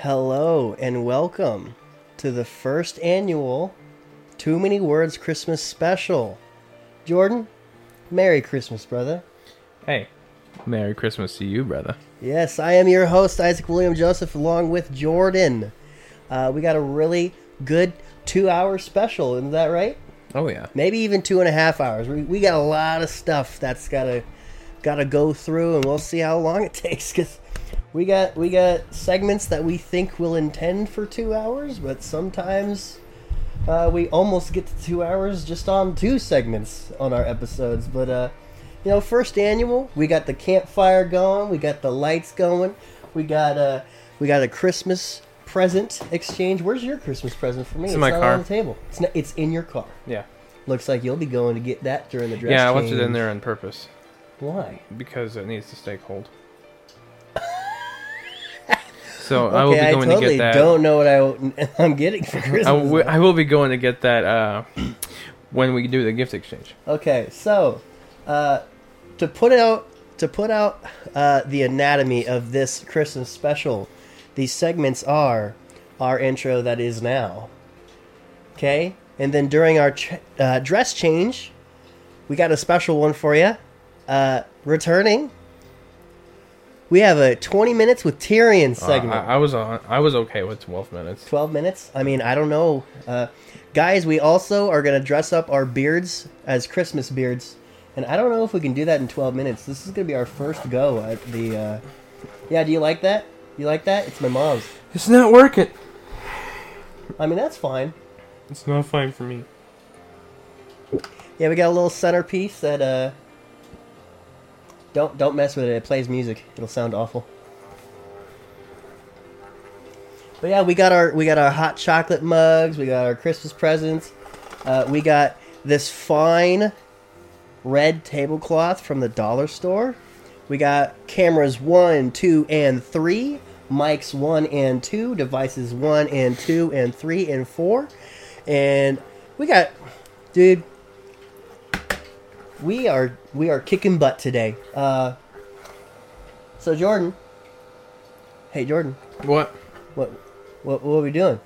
Hello and welcome to the first annual Too Many Words Christmas special. Jordan, Merry Christmas, brother. Hey, Merry Christmas to you, brother. Yes, I am your host, Isaac William Joseph, along with Jordan. Uh, we got a really good two hour special, isn't that right? Oh yeah. Maybe even two and a half hours. We, we got a lot of stuff that's gotta gotta go through, and we'll see how long it takes because we got we got segments that we think will intend for two hours, but sometimes uh, we almost get to two hours just on two segments on our episodes. But uh, you know, first annual, we got the campfire going, we got the lights going, we got uh, we got a Christmas present exchange. Where's your Christmas present for me? It's in my not car. on the table. It's not, it's in your car. Yeah. Looks like you'll be going to get that during the dress. yeah, I left it in there on purpose Why? because it needs to stay cold. So I will Okay, be I, going totally to get that. don't know what I, I'm getting for Christmas. I, w- I will be going to get that uh, when we do the gift exchange. Okay, so uh, to put out to put out uh, the anatomy of this Christmas special, these segments are our intro that is now. Okay, and then during our ch- uh, dress change, we got a special one for you. Uh, returning, we have a 20 minutes with Tyrion Uh, segment. I, I was on. I was okay with 12 minutes. 12 minutes? I mean, I don't know. Uh, guys, we also are going to dress up our beards as Christmas beards. And I don't know if we can do that in 12 minutes. This is going to be our first go at the. Uh... Yeah, do you like that? You like that? It's my mom's. It's not working. I mean, that's fine. It's not fine for me. Yeah, we got a little centerpiece that. uh Don't don't mess with it. It plays music. It'll sound awful. But yeah, we got our we got our hot chocolate mugs. We got our Christmas presents. Uh, we got this fine red tablecloth from the dollar store. We got cameras one, two, and three. Mics one and two. Devices one and two and three and four. And we got, dude. We are we are kicking butt today. Uh, so Jordan. Hey Jordan, What? what what what are we doing?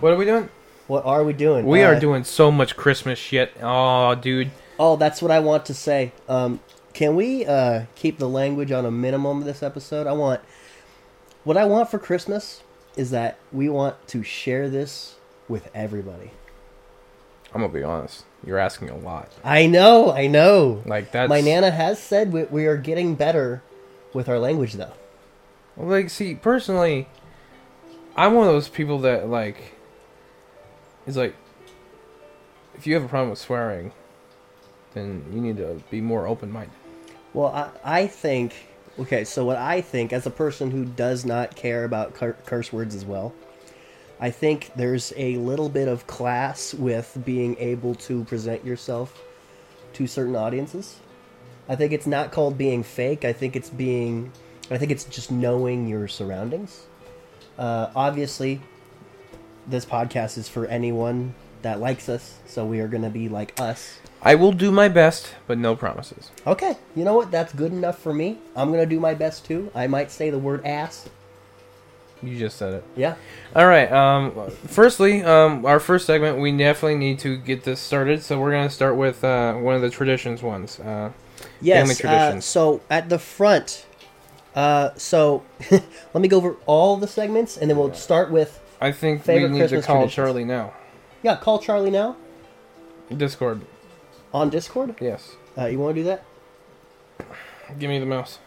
What are we doing? What are we doing? We Uh, are doing so much Christmas shit. Oh, dude. Oh, that's what I want to say. Um, can we uh, keep the language on a minimum this episode? I want what I want for Christmas is that we want to share this with everybody. I'm gonna be honest. You're asking a lot. I know, I know. Like that. My nana has said we, we are getting better with our language, though. Like, see, personally, I'm one of those people that like is like, if you have a problem with swearing, then you need to be more open-minded. Well, I, I think okay. So what I think, as a person who does not care about cur- curse words as well, I think there's a little bit of class with being able to present yourself to certain audiences. I think it's not called being fake. I think it's being. I think it's just knowing your surroundings. Uh, obviously, this podcast is for anyone that likes us, so we are going to be like us. I will do my best, but no promises. Okay, you know what? That's good enough for me. I'm gonna do my best too. I might say the word ass. You just said it. Yeah. All right. Um, firstly, um, our first segment, we definitely need to get this started. So we're gonna start with uh, one of the traditions ones. Uh, Yes. Uh, traditions. so at the front, uh, so let me go over all the segments, and then we'll start with I think Favorite we need Christmas to call traditions. Charlie now. yeah. Call Charlie now Discord. on Discord. Yes. Uh, you want to do that? Give me the mouse.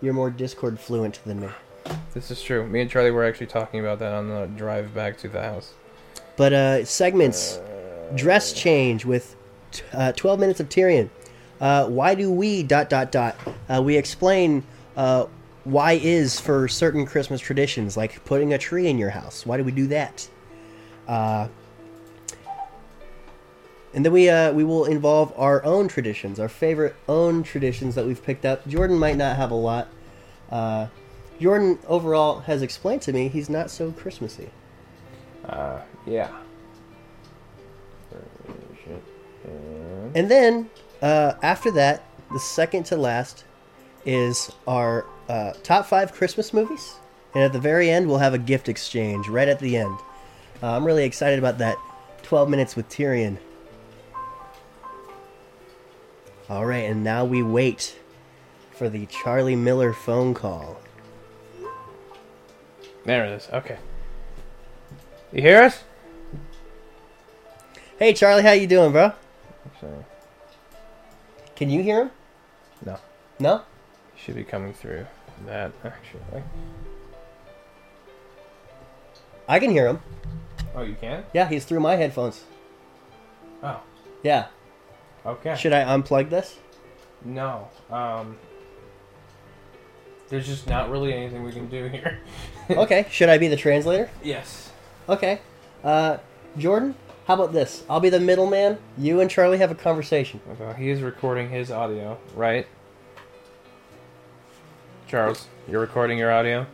You're more Discord fluent than me. This is true. Me and Charlie were actually talking about that on the drive back to the house. But uh, segments, dress change with t- uh, 12 minutes of Tyrion. Uh, why do we dot dot dot? Uh, we explain uh, why is for certain Christmas traditions, like putting a tree in your house. Why do we do that? Uh, and then we uh, we will involve our own traditions, our favorite own traditions that we've picked up. Jordan might not have a lot. Uh, Jordan overall has explained to me he's not so Christmassy. Uh, yeah. And then uh, after that, the second to last is our uh, top five Christmas movies, and at the very end we'll have a gift exchange right at the end. Uh, I'm really excited about that. 12 minutes with Tyrion. All right, and now we wait for the Charlie Miller phone call. There it is. Okay. You hear us? Hey Charlie, how you doing, bro? So, Can you hear him? no. No? Should be coming through that actually. I can hear him. Oh, you can? Yeah, he's through my headphones. Oh, Yeah. Okay. Should I unplug this? No. Um. There's just not really anything we can do here. Okay. Should I be the translator? yes. Okay. Uh, Jordan, how about this? I'll be the middleman. You and Charlie have a conversation. Well, he is recording his audio, right? Charles, you're recording your audio?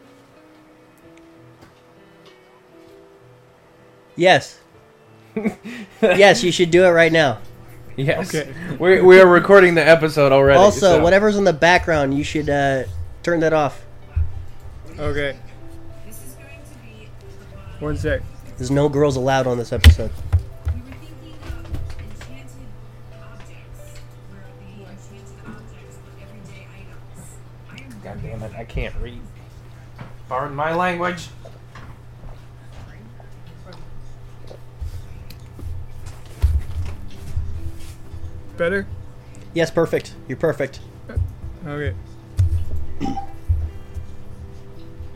Yes. yes, you should do it right now. Yes. Okay. We we are recording the episode already. also, so- whatever's in the background, you should uh, turn that off. Okay. This is going to be the vibe. One sec. There's no girls allowed on this episode. We were thinking of enchanted objects, where the enchanted objects were everyday items. I am God damn it! I can't read. Pardon my language. Better? Yes, perfect. You're perfect. Okay.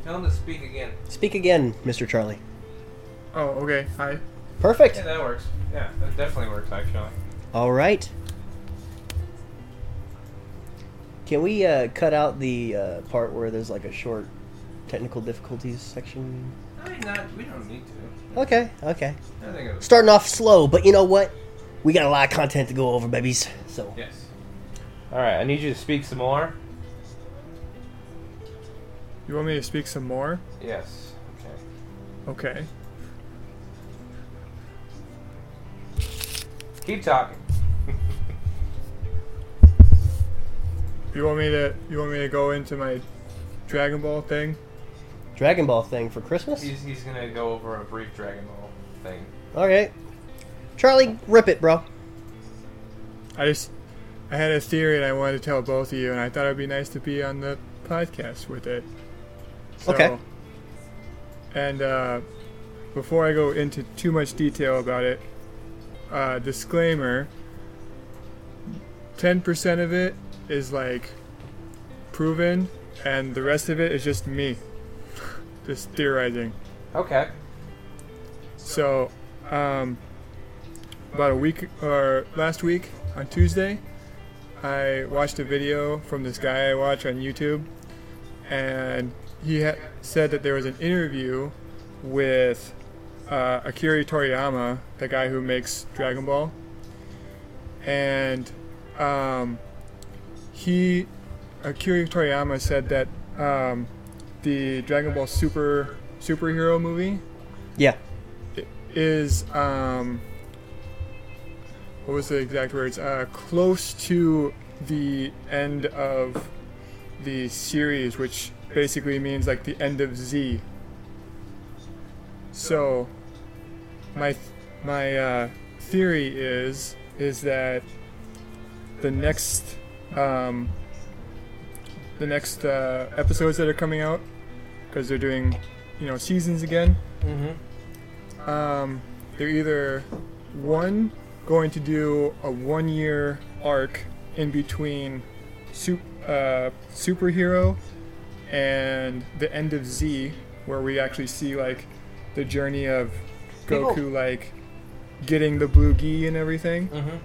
Tell him to speak again. Speak again, Mr. Charlie. Oh, okay. Hi. Perfect. Yeah, that works. Yeah, that definitely works actually. All right. Can we uh, cut out the uh, part where there's like a short technical difficulties section? I mean, not. We don't need to. Okay, okay. I think it was. Starting off slow, but you know what? We got a lot of content to go over, babies. So Yes. All right. I need you to speak some more. You want me to speak some more? Yes. Okay. Okay. Keep talking. You want me to you want me to go into my Dragon Ball thing? Dragon Ball thing for Christmas. He's, he's gonna go over a brief Dragon Ball thing. All right, Charlie, rip it, bro. I just I had a theory and I wanted to tell both of you and I thought it'd be nice to be on the podcast with it. So, Okay. And uh, before I go into too much detail about it, uh, disclaimer: ten percent of it is like proven, and the rest of it is just me, just theorizing. Okay. So, um, about a week or last week on Tuesday, I watched a video from this guy I watch on YouTube, and he ha- said that there was an interview with uh, Akira Toriyama, the guy who makes Dragon Ball, and um, he Akira Toriyama said that um, the Dragon Ball Super superhero movie Yeah. is um what was the exact words uh close to the end of the series which basically means like the end of z so my th- my uh theory is is that the next um the next uh, episodes that are coming out because they're doing you know seasons again Mm-hmm. um, they're either one going to do a one year arc in between su- uh, superhero and the end of Z, where we actually see like the journey of People- Goku like getting the blue gi and everything. Mm-hmm.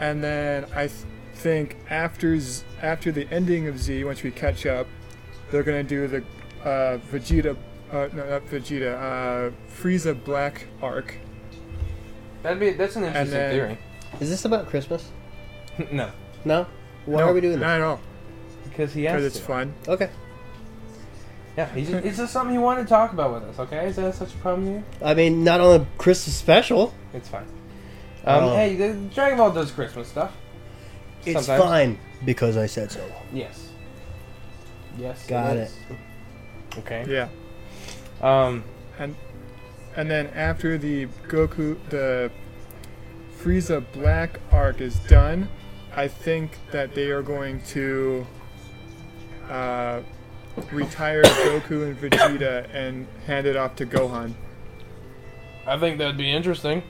And then I th- think after Z- after the ending of Z, once we catch up, they're gonna do the uh, Vegeta, uh, no, not Vegeta, uh, Frieza Black arc. That'd be that's an interesting then- theory. Is this about Christmas? no, No. Why No, are we doing that? Not that? at all, because he has because it's to. fun. Okay. Yeah, he's just, it's just something he wanted to talk about with us. Okay, is that such a problem here? I mean, not on a Christmas special. It's fine. Um, Oh. hey, the Dragon Ball does Christmas stuff. It's Sometimes. fine because I said so. Yes. Yes. Got it. Okay. Yeah. Um. And and then after the Goku the Frieza Black arc is done, I think that they are going to uh, retire Goku and Vegeta and hand it off to Gohan. I think that'd be interesting.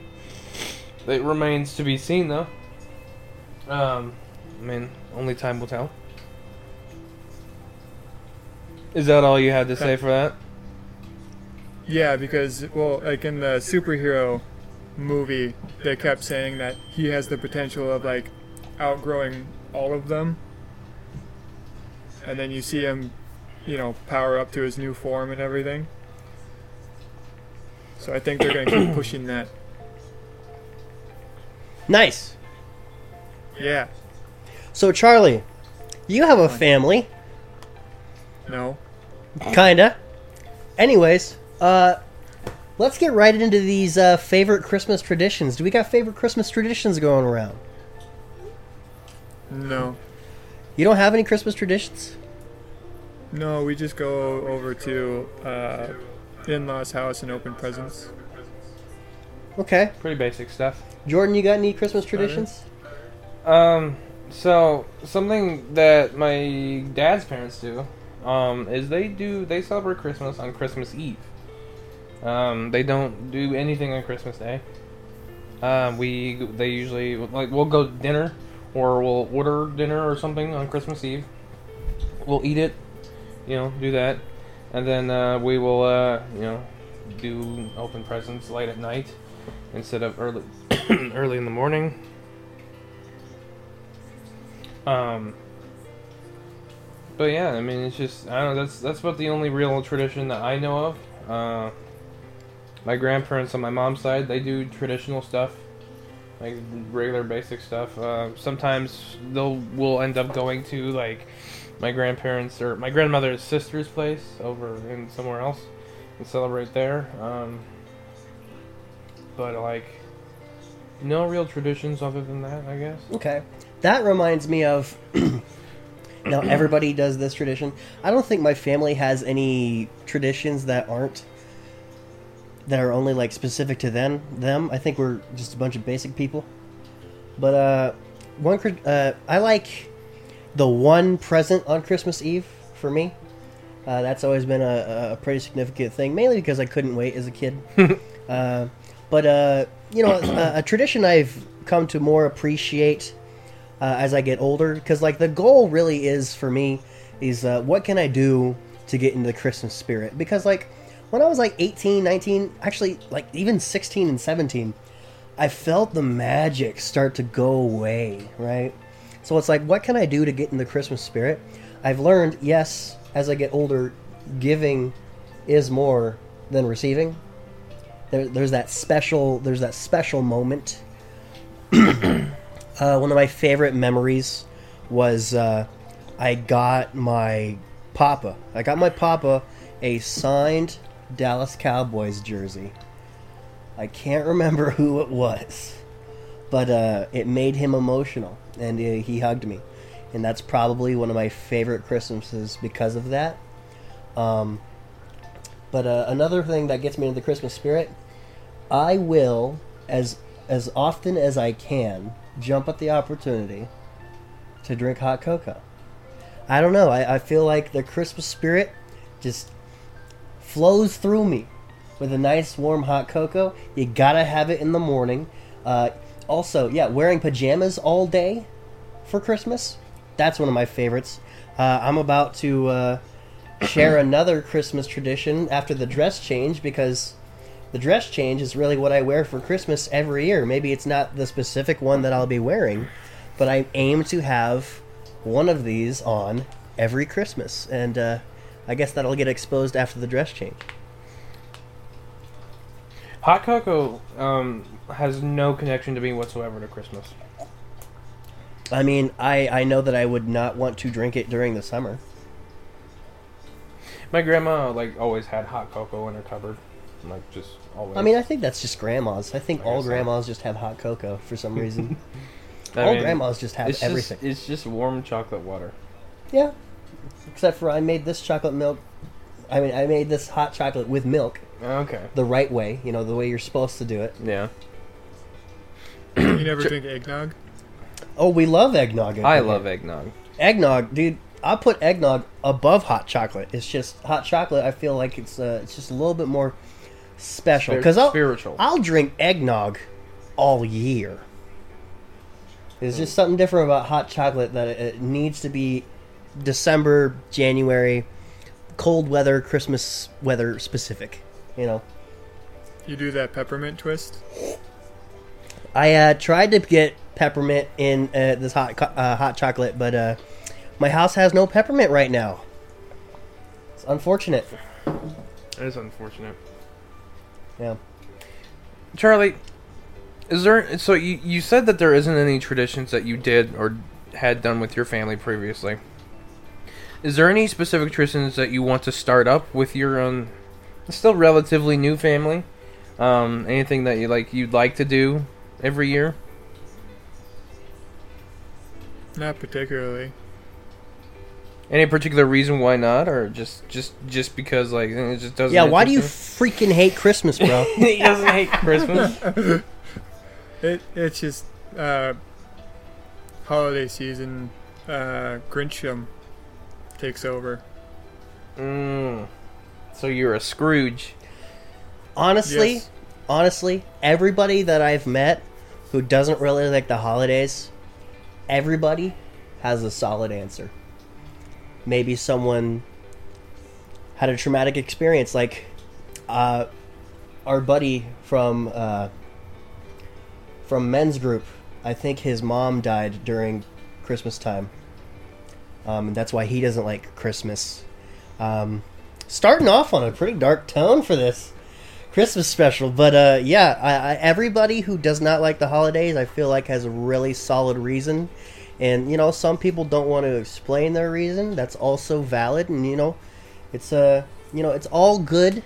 It remains to be seen, though. Um, I mean, only time will tell. Is that all you had to say for that? Yeah, because well, like in the superhero movie, they kept saying that he has the potential of like outgrowing all of them. And then you see him, you know, power up to his new form and everything. So I think they're going to keep pushing that. Nice. Yeah. So Charlie, you have a family, No. kinda. Anyways, uh, let's get right into these uh, favorite Christmas traditions. Do we got favorite Christmas traditions going around? No. You don't have any Christmas traditions? No, we just go over to uh, in-laws' house and open presents. Okay. Pretty basic stuff. Jordan, you got any Christmas traditions? Um, so something that my dad's parents do, um, is they do they celebrate Christmas on Christmas Eve. Um, they don't do anything on Christmas Day. Um, we they usually like we'll go to dinner or we'll order dinner or something on Christmas Eve. We'll eat it, you know, do that, and then uh, we will uh, you know do open presents late at night instead of early early in the morning. Um, but yeah, I mean, it's just I don't know. That's that's about the only real tradition that I know of. Uh, my grandparents on my mom's side, they do traditional stuff, like regular basic stuff. Uh, sometimes they'll we'll end up going to like my grandparents or my grandmother's sister's place over in somewhere else and celebrate there. Um, but like, no real traditions other than that, I guess. Okay. That reminds me of. now, everybody does this tradition. I don't think my family has any traditions that aren't. That are only, like, specific to them. them. I think we're just a bunch of basic people. But, uh, one. Uh, I like the one present on Christmas Eve for me. Uh, that's always been a, a pretty significant thing, mainly because I couldn't wait as a kid. uh, but uh, you know, a, a tradition I've come to more appreciate uh, as I get older, because like the goal really is for me is uh, what can I do to get into the Christmas spirit? Because like when I was like 18, 19, actually like even 16 and 17, I felt the magic start to go away, right? So it's like, what can I do to get in the Christmas spirit? I've learned, yes, as I get older, giving is more than receiving. There, there's that special, there's that special moment. uh, one of my favorite memories was uh, I got my papa. I got my papa a signed Dallas Cowboys jersey. I can't remember who it was, but uh, it made him emotional, and uh, he hugged me, and that's probably one of my favorite Christmases because of that. Um, but uh, another thing that gets me into the Christmas spirit, I will as as often as I can jump at the opportunity to drink hot cocoa. I don't know. I, I feel like the Christmas spirit just flows through me with a nice warm hot cocoa. You gotta have it in the morning. Uh, also, yeah, wearing pajamas all day for Christmas. That's one of my favorites. Uh, I'm about to uh, share another Christmas tradition after the dress change because the dress change is really what I wear for Christmas every year. Maybe it's not the specific one that I'll be wearing, but I aim to have one of these on every Christmas. And uh, I guess that'll get exposed after the dress change. Hot cocoa um, has no connection to me whatsoever to Christmas. I mean, I, I know that I would not want to drink it during the summer. My grandma like always had hot cocoa in her cupboard, like just always. I mean, I think that's just grandmas. I think I all guess so. grandmas just have hot cocoa for some reason. All mean, grandmas just have it's everything. Just, it's just warm chocolate water. Yeah. Except for I made this chocolate milk. I mean, I made this hot chocolate with milk Okay. the right way. You know, the way you're supposed to do it. Yeah. You never drink eggnog? Oh, we love eggnog. I love eggnog. eggnog, dude. I put eggnog above hot chocolate. It's just hot chocolate. I feel like it's uh, it's just a little bit more special Spir- because I'll spiritual. I'll drink eggnog all year. There's just something different about hot chocolate that it, it needs to be December, January, cold weather, Christmas weather specific. You know, You do that peppermint twist? I uh, tried to get peppermint in uh, this hot uh, hot chocolate, but uh, my house has no peppermint right now. It's unfortunate. It is unfortunate. Yeah. Charlie, is there? So you you said that there isn't any traditions that you did or had done with your family previously. Is there any specific traditions that you want to start up with your own, still relatively new family? Um, anything that you like you'd like to do every year? Not particularly. Any particular reason why not, or just just just because like it just doesn't? Yeah, why do you freaking hate Christmas, bro? you? he doesn't hate Christmas. It it's just uh, holiday season. Uh, Grinchum takes over. mm. So you're a Scrooge. honestly, Yes. honestly, everybody that I've met who doesn't really like the holidays, everybody has a solid answer. Maybe someone had a traumatic experience, like uh, our buddy from uh, from men's group. I think his mom died during Christmas time, um, and that's why he doesn't like Christmas. Um, starting off on a pretty dark tone for this Christmas special, but uh, yeah, I, I, everybody who does not like the holidays, I feel like has a really solid reason, and you know, some people don't want to explain their reason. That's also valid, and you know, it's uh, you know, it's all good.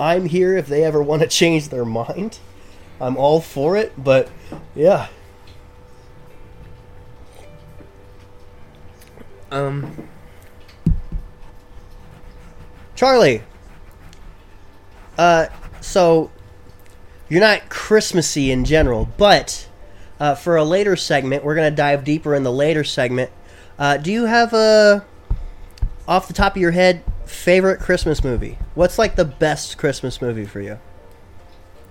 I'm here if they ever want to change their mind. I'm all for it, but yeah, Um, Charlie. Uh, so you're not Christmassy in general, but uh, for a later segment, we're gonna dive deeper in the later segment. Uh, do you have a, off the top of your head, favorite Christmas movie? What's like the best Christmas movie for you?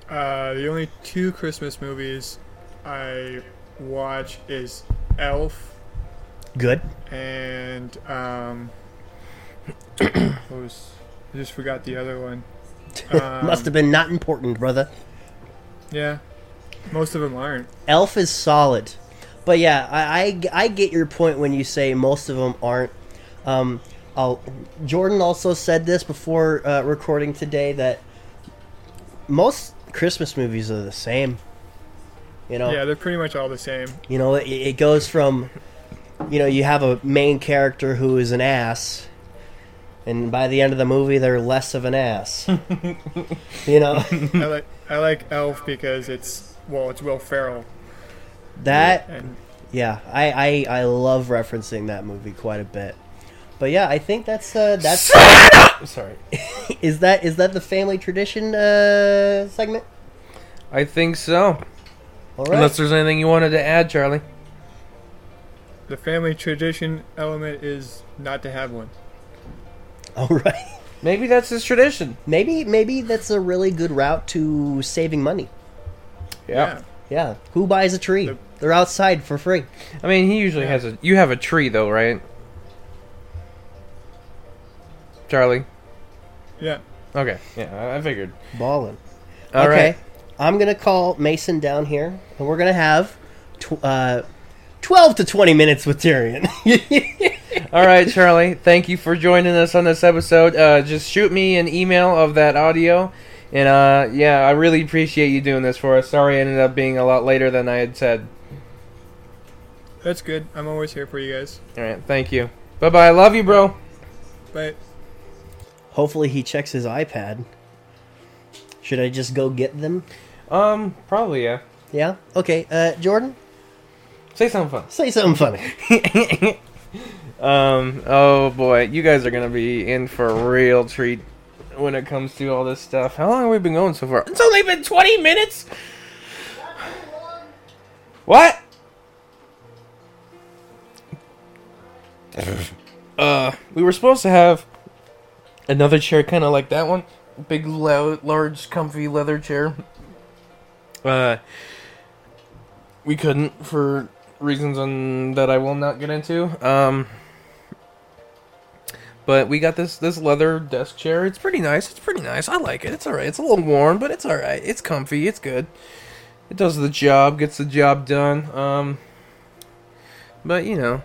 Uh, the only two Christmas movies I watch is Elf Good. and um, was I just forgot the other one. Um, Must have been not important, brother. Yeah, most of them aren't. Elf is solid, but yeah, I, I, I get your point when you say most of them aren't. Um, I'll, Jordan also said this before uh, recording today that most Christmas movies are the same. You know, Yeah, they're pretty much all the same. you know, it, it goes from, you know, you have a main character who is an ass, and by the end of the movie, they're less of an ass. you know, I like I like Elf because it's well, it's Will Ferrell that and Yeah, I, I, I love referencing that movie quite a bit. But yeah, I think that's uh, that's sorry. is that is that the family tradition uh, segment? I think so. All right. Unless there's anything you wanted to add, Charlie. The family tradition element is not to have one. All right. Maybe that's his tradition. Maybe maybe that's a really good route to saving money. Yeah. Yeah. Who buys a tree? The- They're outside for free. I mean, he usually Yeah. has a. You have a tree though, right? Charlie. Yeah. Okay. Yeah, I- I figured. Ballin'. All okay. right. I'm gonna call Mason down here, and we're gonna have tw- uh, twelve to twenty minutes with Tyrion. All right, Charlie. Thank you for joining us on this episode. Uh, just shoot me an email of that audio, and uh, yeah, I really appreciate you doing this for us. Sorry, it ended up being a lot later than I had said. That's good. I'm always here for you guys. All right. Thank you. Bye bye. I love you, bro. But Hopefully, he checks his iPad. Should I just go get them? Um, probably yeah. Yeah. Okay. Uh, Jordan. Say something Say something funny. funny. um. Oh boy, you guys are gonna be in for a real treat when it comes to all this stuff. How long have we been going so far? It's only been twenty minutes. What? uh, we were supposed to have another chair, kind of like that one, big, loud, large, comfy leather chair. Uh, we couldn't for reasons on, that I will not get into. Um, but we got this this leather desk chair. It's pretty nice. It's pretty nice. I like it. It's all right. It's a little worn, but it's all right. It's comfy. It's good. It does the job. Gets the job done. Um, but you know,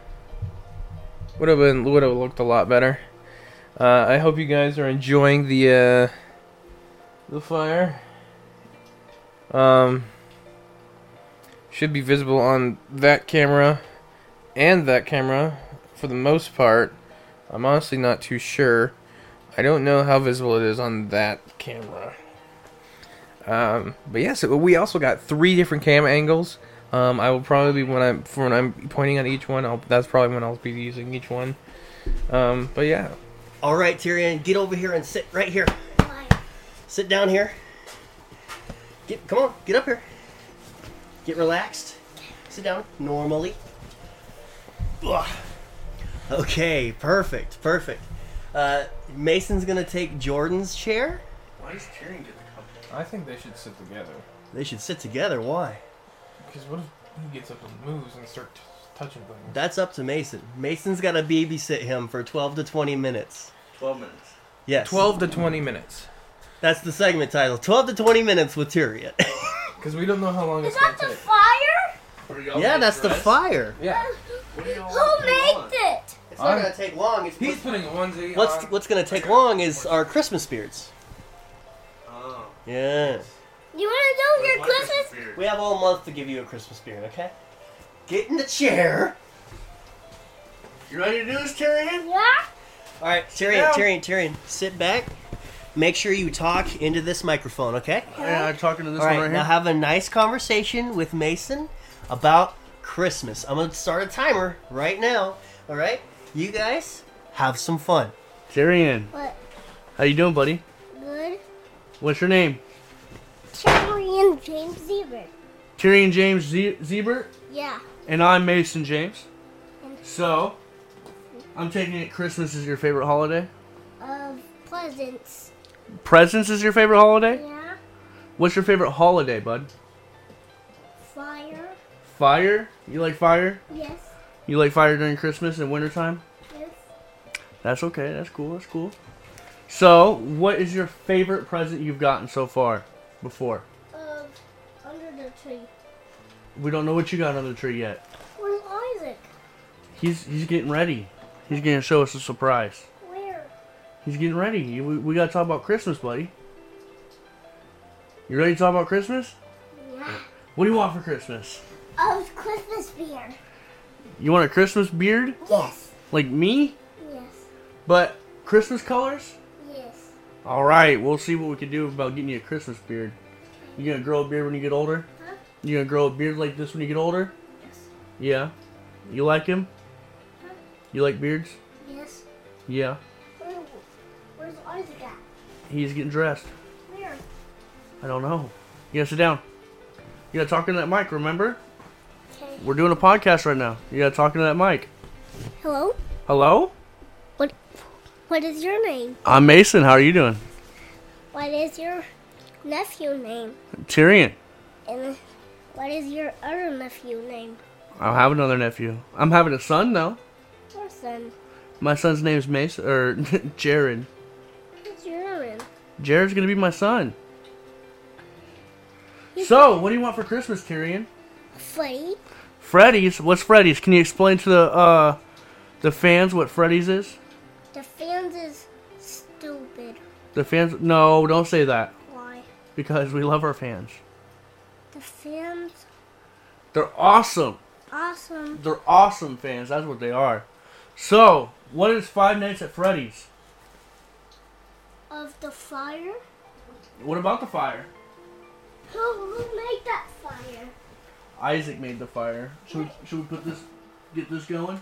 would have been would have looked a lot better. Uh, I hope you guys are enjoying the uh, the fire. Um, should be visible on that camera and that camera for the most part. I'm honestly not too sure. I don't know how visible it is on that camera. Um, but yeah, so we also got three different cam angles. Um, I will probably when I'm for when I'm pointing at each one, I'll, that's probably when I'll be using each one. Um, but yeah, All right, Tyrion, get over here and sit right here. Why? Sit down here. Get, come on, get up here. Get relaxed. Sit down normally. Ugh. Okay, perfect, perfect. Uh, Mason's gonna take Jordan's chair. Why does Tyrion get the cup? I think they should sit together. They should sit together. Why? Because what if he gets up and moves and start t- touching things? That's up to Mason. Mason's got to babysit him for 12 to 20 minutes. 12 minutes. Yes. Twelve to twenty minutes. That's the segment title. 12 to 20 minutes with Tyrion. Because we don't know how long Is it's gonna that the take. fire? Yeah, getting that's the fire. Yeah. Uh, what are y'all Who made it? It's not I'm- going to take long. It's He's putting a onesie what's on. what's going to take long is our Christmas beards. Oh. Yeah. You want to know Where's your Christmas? beard? We have all month to give you a Christmas beard, okay? Get in the chair. You ready to do this, Tyrion? Yeah. All right, Tyrion, down. Tyrion, Tyrion, sit back. Make sure you talk into this microphone, okay? Yeah, I'm talking to this All right, one right now here. have a nice conversation with Mason about Christmas. I'm gonna start a timer right now. All right, you guys have some fun. Tyrion, What? how you doing, buddy? Good. What's your name? Cherry and James Zebra. Tyrion James Ze- Zebert, Yeah. and I'm Mason James. So, I'm taking it Christmas is your favorite holiday. Of presents. Presents is your favorite holiday. Yeah. What's your favorite holiday, bud? Fire. Fire. You like fire? Yes. You like fire during Christmas and wintertime? Yes. That's okay. That's cool. That's cool. So, what is your favorite present you've gotten so far? Before Of under the tree. we don't know what you got under the tree yet. Where's Isaac? He's he's getting ready. He's gonna show us a surprise. He's getting ready. We, we gotta talk about Christmas, buddy. You ready to talk about Christmas? Yeah. What do you want for Christmas? Of Christmas beer. You want a Christmas beard Yes. like me, Yes. but Christmas colors? Yes. All right, we'll see what we can do about getting you a Christmas beard. You gonna grow a beard when you get older? Huh? You gonna grow a beard like this when you get older? Yes. Yeah. You like him? Huh? You like beards? Yes. Yeah. He's getting dressed. Where? I don't know. You gotta sit down. You gotta talk into that mic, remember? Okay. We're doing a podcast right now. You gotta talk into that mic. Hello? Hello? What what is your name? I'm Mason. How are you doing? What is your nephew name? Tyrion. And what is your other nephew name? I'll have another nephew. I'm having a son now. Your son. My son's name's Mason or Jared. What's your name? Jared's gonna be my son. So, what do you want for Christmas, Tyrion? Freddy. Freddy's. What's Freddy's? Can you explain to the uh the fans what Freddy's is? The fans is stupid. The fans? No, don't say that Why? because we love our fans. The fans They're awesome. awesome. They're awesome fans. That's what they are. So, what is Five Nights at Freddy's? Of the fire? What about the fire? Who who made that fire? Isaac made the fire. Should we, should we put this, get this going?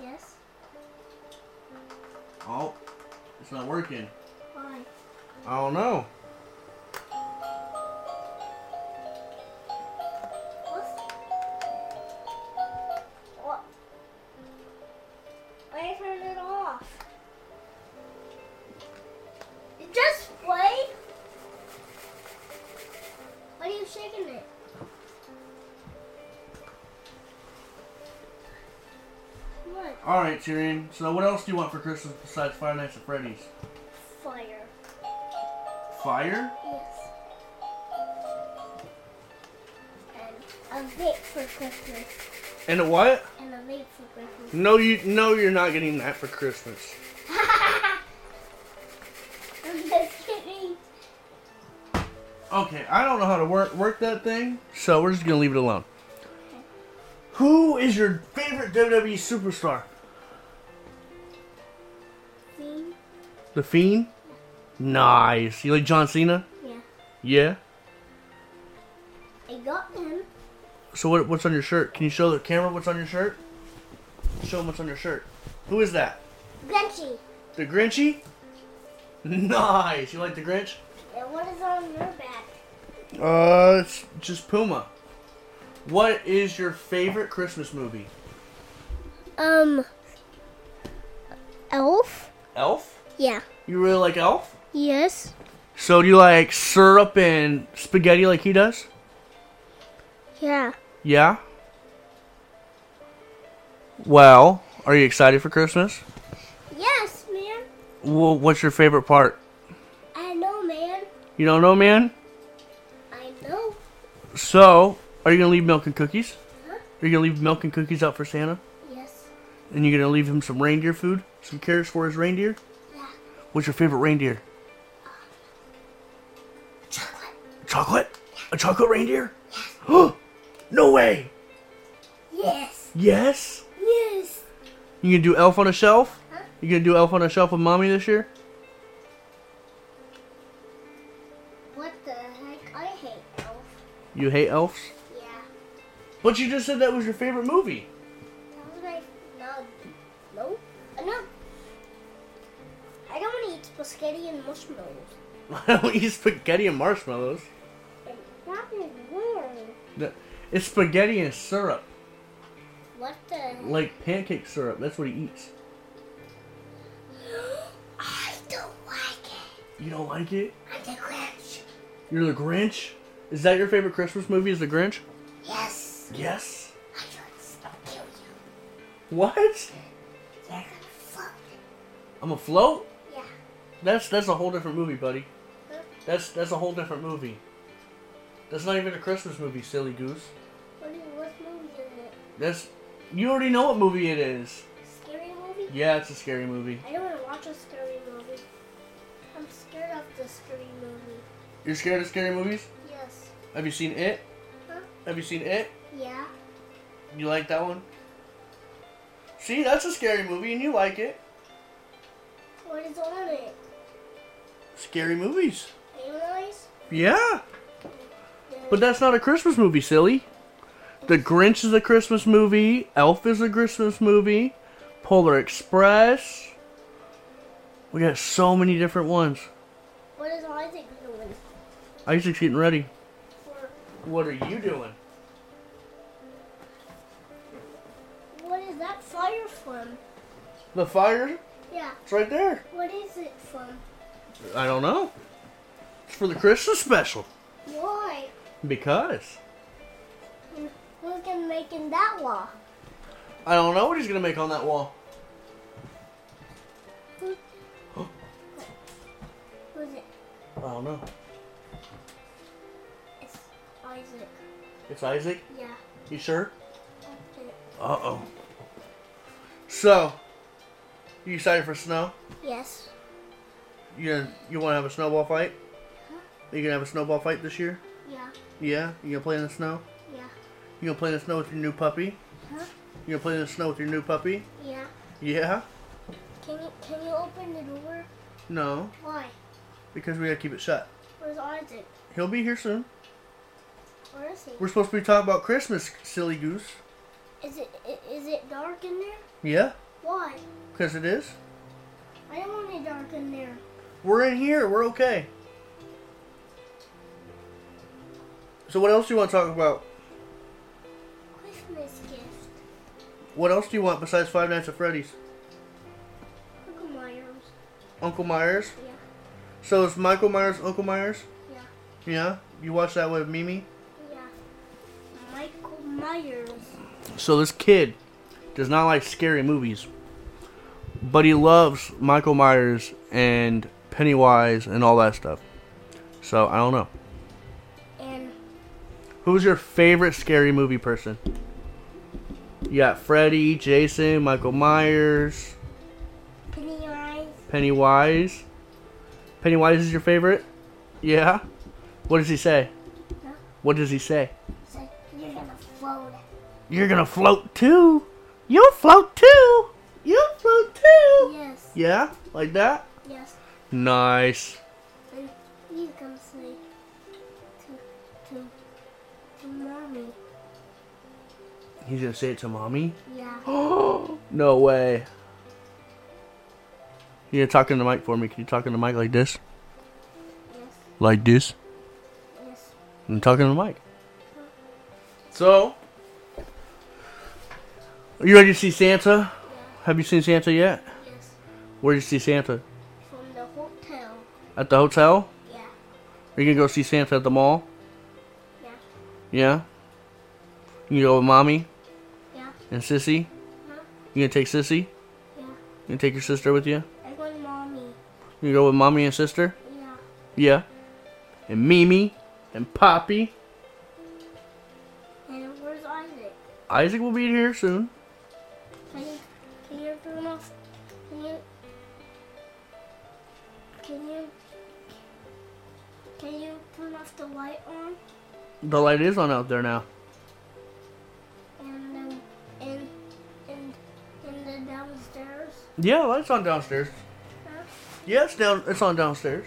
Yes. Oh, it's not working. Why? I don't know. What? All right, Tyrion. So what else do you want for Christmas besides Five Nights at Freddy's? Fire. Fire? Yes. And a vape for Christmas. And a what? And a vape for Christmas. No, you no, you're not getting that for Christmas. I'm just kidding. Okay, I don't know how to work work that thing, so we're just gonna leave it alone. Who is your favorite WWE superstar? The Fiend. Nice. You like John Cena? Yeah. Yeah. I got him. So what, what's on your shirt? Can you show the camera what's on your shirt? Show them what's on your shirt. Who is that? Grinchy. The Grinchy? Nice. You like the Grinch? And what is on your back? Uh, it's just Puma. What is your favorite Christmas movie? Um. Elf? Elf? Yeah. You really like Elf? Yes. So do you like syrup and spaghetti like he does? Yeah. Yeah. Well, are you excited for Christmas? Yes, man. Well, what's your favorite part? I know, man. You don't know, man? I know. So, are you gonna leave milk and cookies? Huh? Are you gonna leave milk and cookies out for Santa? Yes. And you're gonna leave him some reindeer food? Some carrots for his reindeer? What's your favorite reindeer? Chocolate. Chocolate? A chocolate reindeer? no way! Yes. Yes? Yes. You gonna do Elf on a Shelf? Huh? You gonna do Elf on a Shelf with mommy this year? What the heck? I hate elf. You hate elves? Yeah. But you just said that was your favorite movie. Spaghetti and marshmallows. Why don't you eat spaghetti and marshmallows? That is weird. The- It's spaghetti and syrup. What the? Like pancake syrup. That's what he eats. I don't like it. You don't like it? I'm the Grinch. You're the Grinch? Is that your favorite Christmas movie? Is the Grinch? Yes. Yes. I just kill you. What? You're gonna float. I'm afloat? Yeah. That's that's a whole different movie, buddy. That's that's a whole different movie. That's not even a Christmas movie, silly goose. What, is, what movie is it? That's you already know what movie it is. Scary movie? Yeah, it's a scary movie. I don't want to watch a scary movie. I'm scared of the scary movie. You're scared of scary movies? Yes. Have you seen it? Huh? Have you seen it? Yeah. You like that one? See, that's a scary movie and you like it. What is on it? Scary movies. Yeah. But that's not a Christmas movie, silly. The Grinch is a Christmas movie. Elf is a Christmas movie. Polar Express. We got so many different ones. What is Isaac doing? Isaac's getting ready. What are you doing? what is that fire from? The fire? Yeah. It's right there. What is it from? I don't know. It's for the Christmas special. Why? Because. Who's gonna make in that wall? I don't know what he's gonna make on that wall. Who? Who's it? I don't know. It's Isaac. It's Isaac? Yeah. You sure? Uh oh. So, you excited for snow? Yes. You gonna, you want to have a snowball fight? You gonna have a snowball fight this year? Yeah. Yeah. You gonna play in the snow? Yeah. You gonna play in the snow with your new puppy? Huh? You gonna play in the snow with your new puppy? Yeah. Yeah. Can you can you open the door? No, Why? because we gotta keep it shut. Where's Isaac? He'll be here soon. Where is he? We're supposed to be talking about Christmas, silly goose. Is it is it dark in there? Yeah, Why? because it is. I don't want it dark in there. We're in here. We're okay. So what else do you want to talk about? Christmas gift. What else do you want besides Five Nights at Freddy's? Uncle Myers. Uncle Myers. Yeah. So is Michael Myers Uncle Myers? Yeah. Yeah. You watch that with Mimi? Yeah. Michael Myers. So this kid does not like scary movies, but he loves Michael Myers and Pennywise and all that stuff. So I don't know. And Who's your favorite scary movie person? You got Freddy, Jason, Michael Myers, Pennywise. Pennywise. Pennywise is your favorite? Yeah. What does he say? Huh? What does he say? You're gonna float. You're gonna float too. You'll float too. You'll float too. Yes. Yeah, like that. Yes. Nice. He's gonna say to to to mommy. He's gonna say it to mommy. Yeah. no way. You're talking to the mic for me. Can you talk in the mic like this? Yes. Like this? Yes. I'm talking to the mic. So, are you ready to see Santa? Yeah. Have you seen Santa yet? Yes. Where did you see Santa? From the hotel. At the hotel? Yeah. Are you gonna go see Santa at the mall? Yeah. Yeah. You go with mommy Yeah. and Sissy. Huh? You gonna take Sissy? Yeah. You gonna take your sister with you? I want mommy. You go with mommy and sister? Yeah. Yeah. And Mimi and Poppy. And where's Isaac? Isaac will be here soon. The light on? The light is on out there now. And then in in in the downstairs. Yeah, light's on downstairs. Huh? Yeah, it's down. It's on downstairs.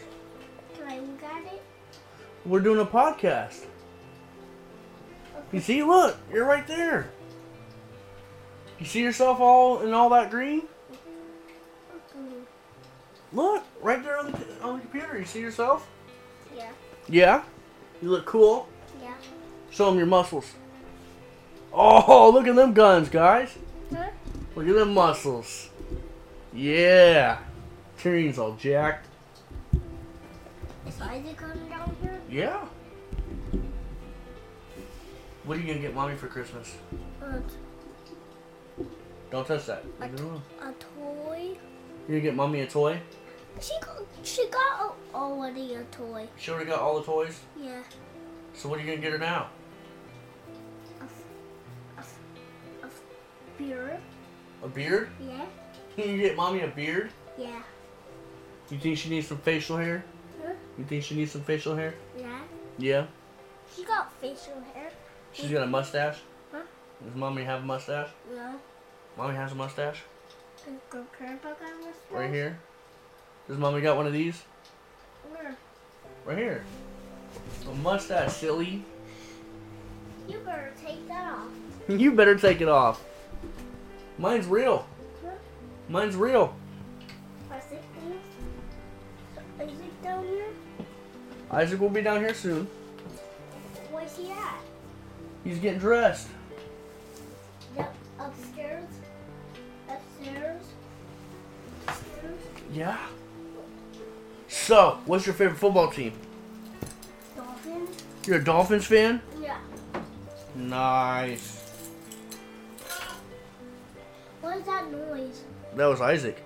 Can I look at it? We're doing a podcast. You see, look, you're right there. You see yourself all in all that green? Okay. Look, right there on the on the computer. You see yourself? Yeah. Yeah. You look cool. Yeah. Show them your muscles. Oh, look at them guns, guys. Huh? Look at them muscles. Yeah. Tyrion's all jacked. Is Isaac coming down here? Yeah. What are you gonna get mommy for Christmas? A, Don't touch that. a, alone. a toy. You're gonna get mommy a toy? She got she got a, already a uh, toy. She already got all the toys. Yeah. So what are you gonna get her now? A, f- a, f- a f- beard. A beard? Yeah. Can you get mommy a beard? Yeah. You think she needs some facial hair? Huh? You think she needs some facial hair? Yeah. Yeah. She got facial hair. She's got a mustache. Huh? Does mommy have a mustache? No. Mommy has a mustache. Does Grandpa got a mustache? Right here. Does mommy got one of these? Where? Right here. A mustache, silly. You better take that off. you better take it off. Mine's real. Huh? Mine's real. Isaac, Isaac down here? Isaac will be down here soon. Where's he at? He's getting dressed. Yep. Upstairs. Upstairs. Upstairs. Yeah. So, what's your favorite football team? Dolphins. You're a Dolphins fan? Yeah. Nice. What is that noise? That was Isaac.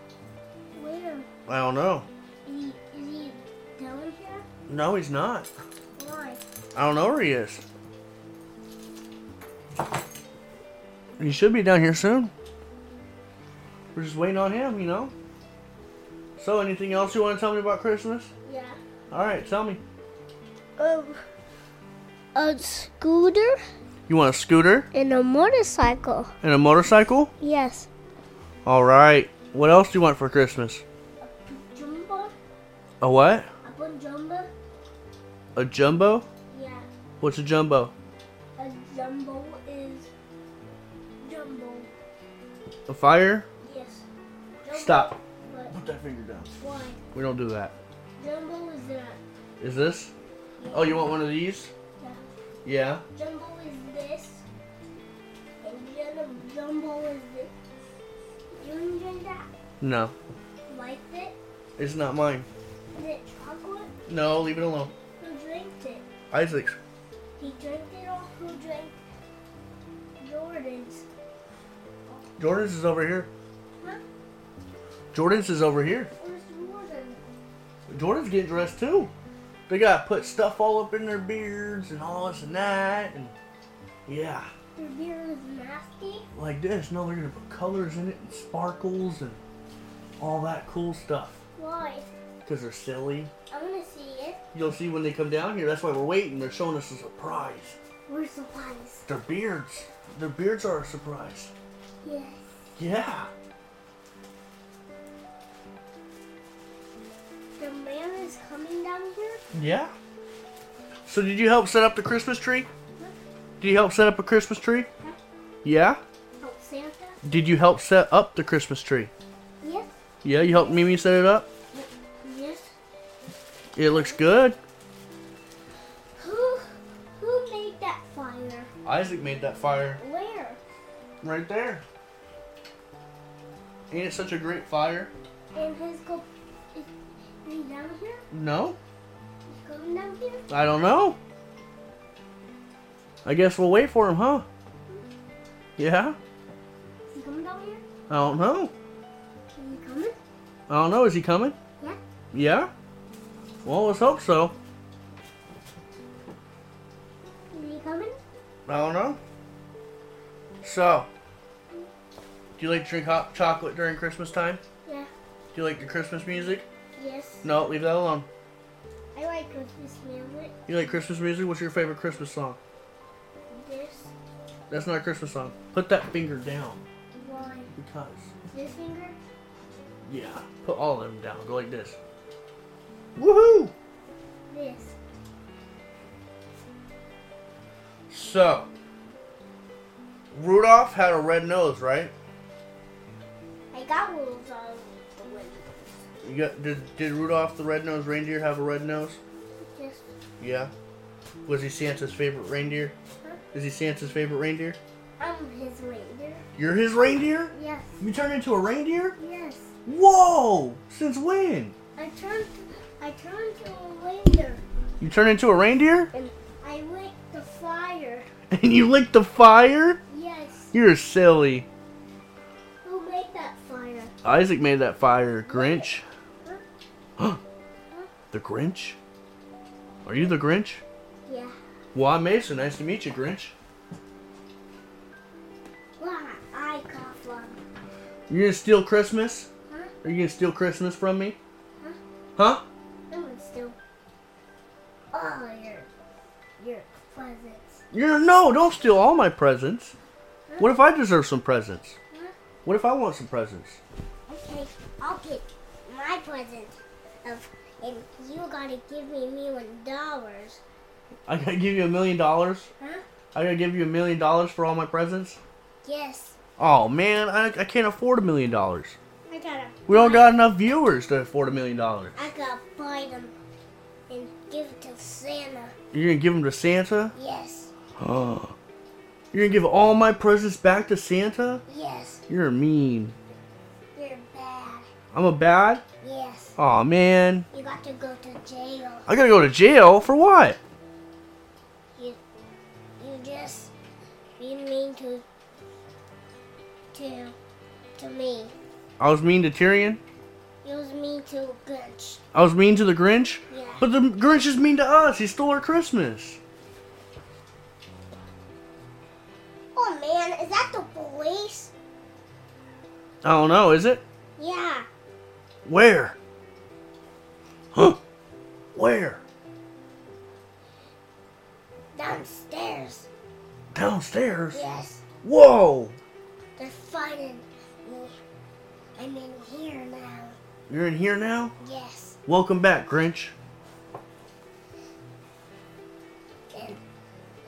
Where? I don't know. Is he, is he down here? No, he's not. Why? I don't know where he is. He should be down here soon. We're just waiting on him, you know. So, anything else you want to tell me about Christmas? Yeah. All right, tell me. Um. A scooter You want a scooter and a motorcycle. and a motorcycle? Yes. All right. What else do you want for Christmas? A Jumbo. A what? A jumbo. A jumbo? Yeah. What's a jumbo? A jumbo is Jumbo. A fire? Yes. Jumbo, Stop. Put that finger down. why? We don't do that. Jumbo is that. Is this? Oh, you want one of these? Yeah. Yeah. Jumbo is this. And Jumbo is this. You enjoy that? No. Like it? It's not mine. Is it chocolate? No, leave it alone. Who drank it? Isaac's. He drank it who drank Jordan's? Jordan's is over here. Jordan's is over here. Where's Jordan? Jordan's getting dressed too. They gotta put stuff all up in their beards and all this and that and yeah, Their beard is nasty. like this. No, they're gonna put colors in it and sparkles and all that cool stuff. Why? Cause they're silly. I want to see it. You'll see when they come down here. That's why we're waiting. They're showing us a surprise. Where's the pies? Their beards. Their beards are a surprise. Yes. Yeah. Is coming down here. Yeah. So did you help set up the Christmas tree? Did you help set up a Christmas tree? Yeah. Oh, Santa? Did you help set up the Christmas tree? Yes. Yeah, you helped Mimi set it up. Yes. It looks good. Who who made that fire? Isaac made that fire Where? right there. Ain't it such a great fire? And his go is, is down here? No, going down here? I don't know. I guess we'll wait for him, huh? Yeah, Is he coming down here? I don't know. Is he coming? I don't know. Is he coming? Yeah. Yeah. Well, let's hope so. Is he coming? I don't know. So, do you like to drink hot chocolate during Christmas time? Yeah. Do you like the Christmas music? Yes. No, leave that alone. I like Christmas music. You like Christmas music? What's your favorite Christmas song? This. That's not a Christmas song. Put that finger down. Why? Because. This finger? Yeah. Put all of them down. Go like this. Woohoo! This. So, Rudolph had a red nose, right? I got rules on the windows. You got did did Rudolph the red-nosed reindeer have a red nose? Just Yeah. Was he Santa's favorite reindeer? Huh? Is he Santa's favorite reindeer? I'm his reindeer. You're his reindeer? Yes. You turned into a reindeer? Yes. Whoa! Since when? I turned. I turned to a reindeer You turned into a reindeer? and I licked the fire. And you licked the fire? Yes. You're silly. Who made that fire? Isaac made that fire. Grinch. Huh? The Grinch? Are you the Grinch? Yeah. Well, I'm Mason. Nice to meet you, Grinch. Wow. I got one. You're gonna steal Christmas? Huh? Are you gonna steal Christmas from me? Huh? Huh? I'm gonna steal all your your presents. You're no, don't steal all my presents. What if I deserve some presents? Huh? What if I want some presents? Okay, I'll get my present of, and you gotta give me a million dollars. I gotta give you a million dollars. Huh? I gotta give you a million dollars for all my presents. Yes. Oh man, I, I can't afford a million dollars. I gotta. We don't got enough viewers to afford a million dollars. I gotta buy them and give it to Santa. You're gonna give them to Santa? Yes. Oh. You're gonna give all my presents back to Santa? Yes. You're mean. You're bad. I'm a bad? Yes. Oh man. You got to go to jail. I gotta go to jail for what? You, you just being mean to, to, to me. I was mean to Tyrion. You was mean to Grinch. I was mean to the Grinch. Yeah. But the Grinch is mean to us. He stole our Christmas. Oh man, is that the police? I don't know, is it? Yeah. Where? Huh? Where? Downstairs. Downstairs? Yes. Whoa! They're fighting me. I'm in here now. You're in here now? Yes. Welcome back, Grinch. And,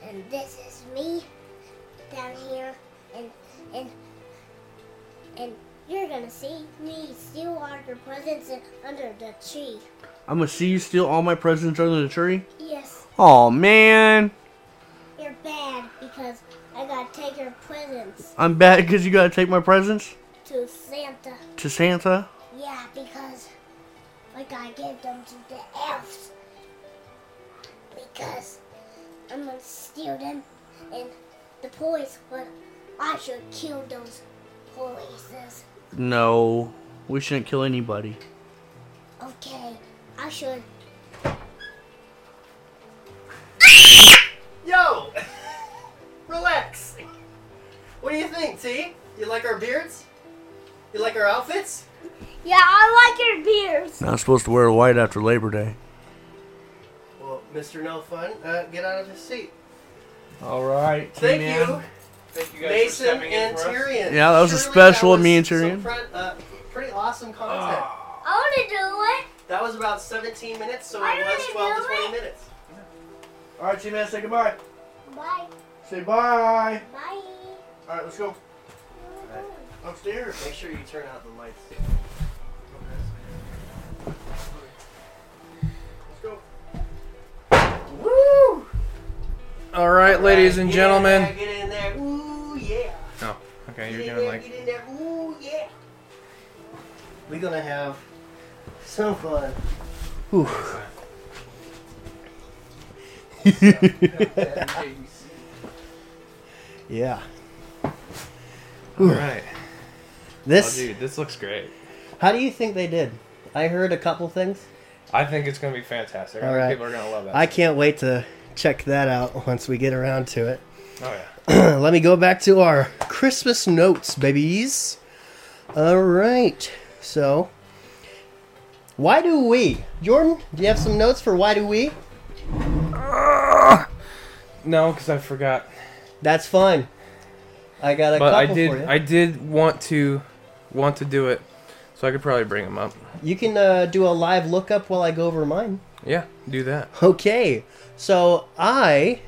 and this is me down here, and and and you're gonna see me steal all your presents under the tree. I'm gonna see you steal all my presents under the tree. Yes, Oh man, you're bad because I gotta take your presents I'm bad because you gotta take my presents to Santa. to Santa. Yeah, because I gotta give them to the elves. Because I'm gonna steal them and the boys, but I should kill those boys. No, we shouldn't kill anybody. Okay, I should. Yo! Relax! What do you think, T? You like our beards? You like our outfits? Yeah, I like your beards. Not supposed to wear white after Labor Day. Well, Mr. No Fun, uh, get out of his seat. All right, Thank you, Thank you Mason and Tyrion. Yeah, that was a Surely special that of me was and some Tyrion. fre- uh, pretty awesome content. I wanna do it. That was about 17 minutes, so it was 12 to 20 it. minutes. All right, T-Man, say goodbye. Bye. Say bye. Bye. All right, let's go upstairs. Make sure you turn out the lights. Let's go. Woo! All right, ladies and Get in gentlemen. there, get in there. Ooh, yeah. Oh, okay, Get you're in doing there, like. get in there. Ooh, yeah. We're gonna have some fun. Whew. yeah. All right. This. Oh, dude, this looks great. How do you think they did? I heard a couple things. I think it's gonna be fantastic. I All think right. people are gonna love that. I can't wait to check that out once we get around to it. oh yeah. Let me go back to our Christmas notes, babies. All right. So, why do we? Jordan, do you have some notes for why do we? No, because I forgot. That's fine. I got a But couple I did. for you. I did want to, want to do it, so I could probably bring them up. You can uh, do a live lookup while I go over mine. Yeah, do that. Okay. So I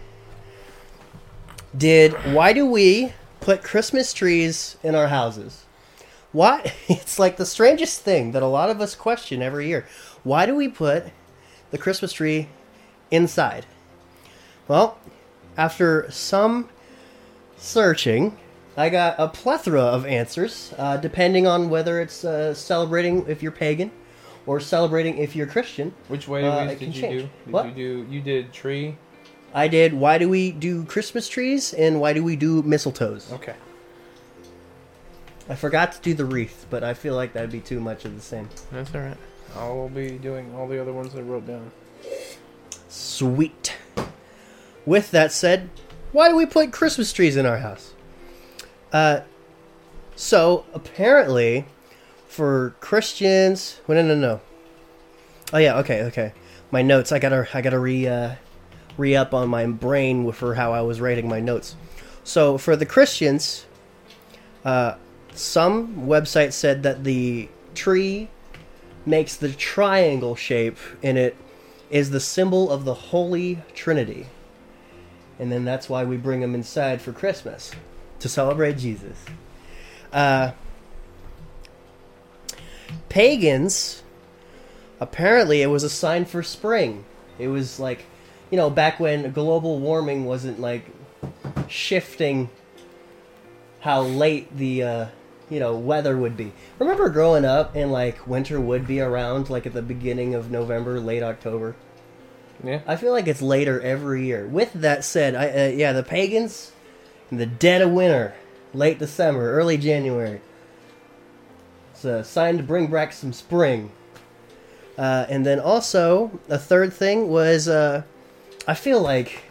did. Why do we put Christmas trees in our houses? Why? It's like the strangest thing that a lot of us question every year. Why do we put the Christmas tree inside? Well, after some searching, I got a plethora of answers, uh, depending on whether it's uh, celebrating if you're pagan or celebrating if you're Christian. Which way Uh, did you do? Did What? you do? You did tree. I did why do we do Christmas trees and why do we do mistletoes? Okay. I forgot to do the wreath, but I feel like that'd be too much of the same. That's all right. I'll be doing all the other ones I wrote down. Sweet. With that said, why do we put Christmas trees in our house? Uh, so apparently, for Christians, well, no, no, no. Oh yeah, okay, okay. My notes. I gotta, I gotta re, uh, re up on my brain for how I was writing my notes. So for the Christians, uh, some website said that the tree makes the triangle shape in it is the symbol of the Holy Trinity. And then that's why we bring them inside for Christmas to celebrate Jesus. Uh, pagans, apparently, it was a sign for spring. It was like, you know, back when global warming wasn't like shifting how late the uh, you know weather would be. Remember growing up and like winter would be around like at the beginning of November, late October. Yeah. I feel like it's later every year. With that said, I uh, yeah, the pagans in the dead of winter, late December, early January. It's a sign to bring back some spring. Uh, and then also a third thing was uh, I feel like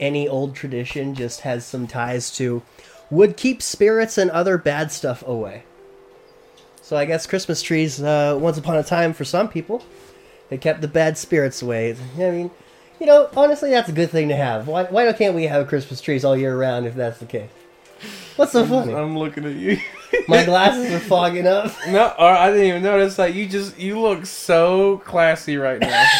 any old tradition just has some ties to would keep spirits and other bad stuff away. So I guess Christmas trees, uh, once upon a time, for some people, they kept the bad spirits away. I mean, you know, honestly, that's a good thing to have. Why, why can't we have Christmas trees all year round if that's the case? What's so funny? I'm looking at you. My glasses are fogging up. no, or I didn't even notice that. You just you look so classy right now.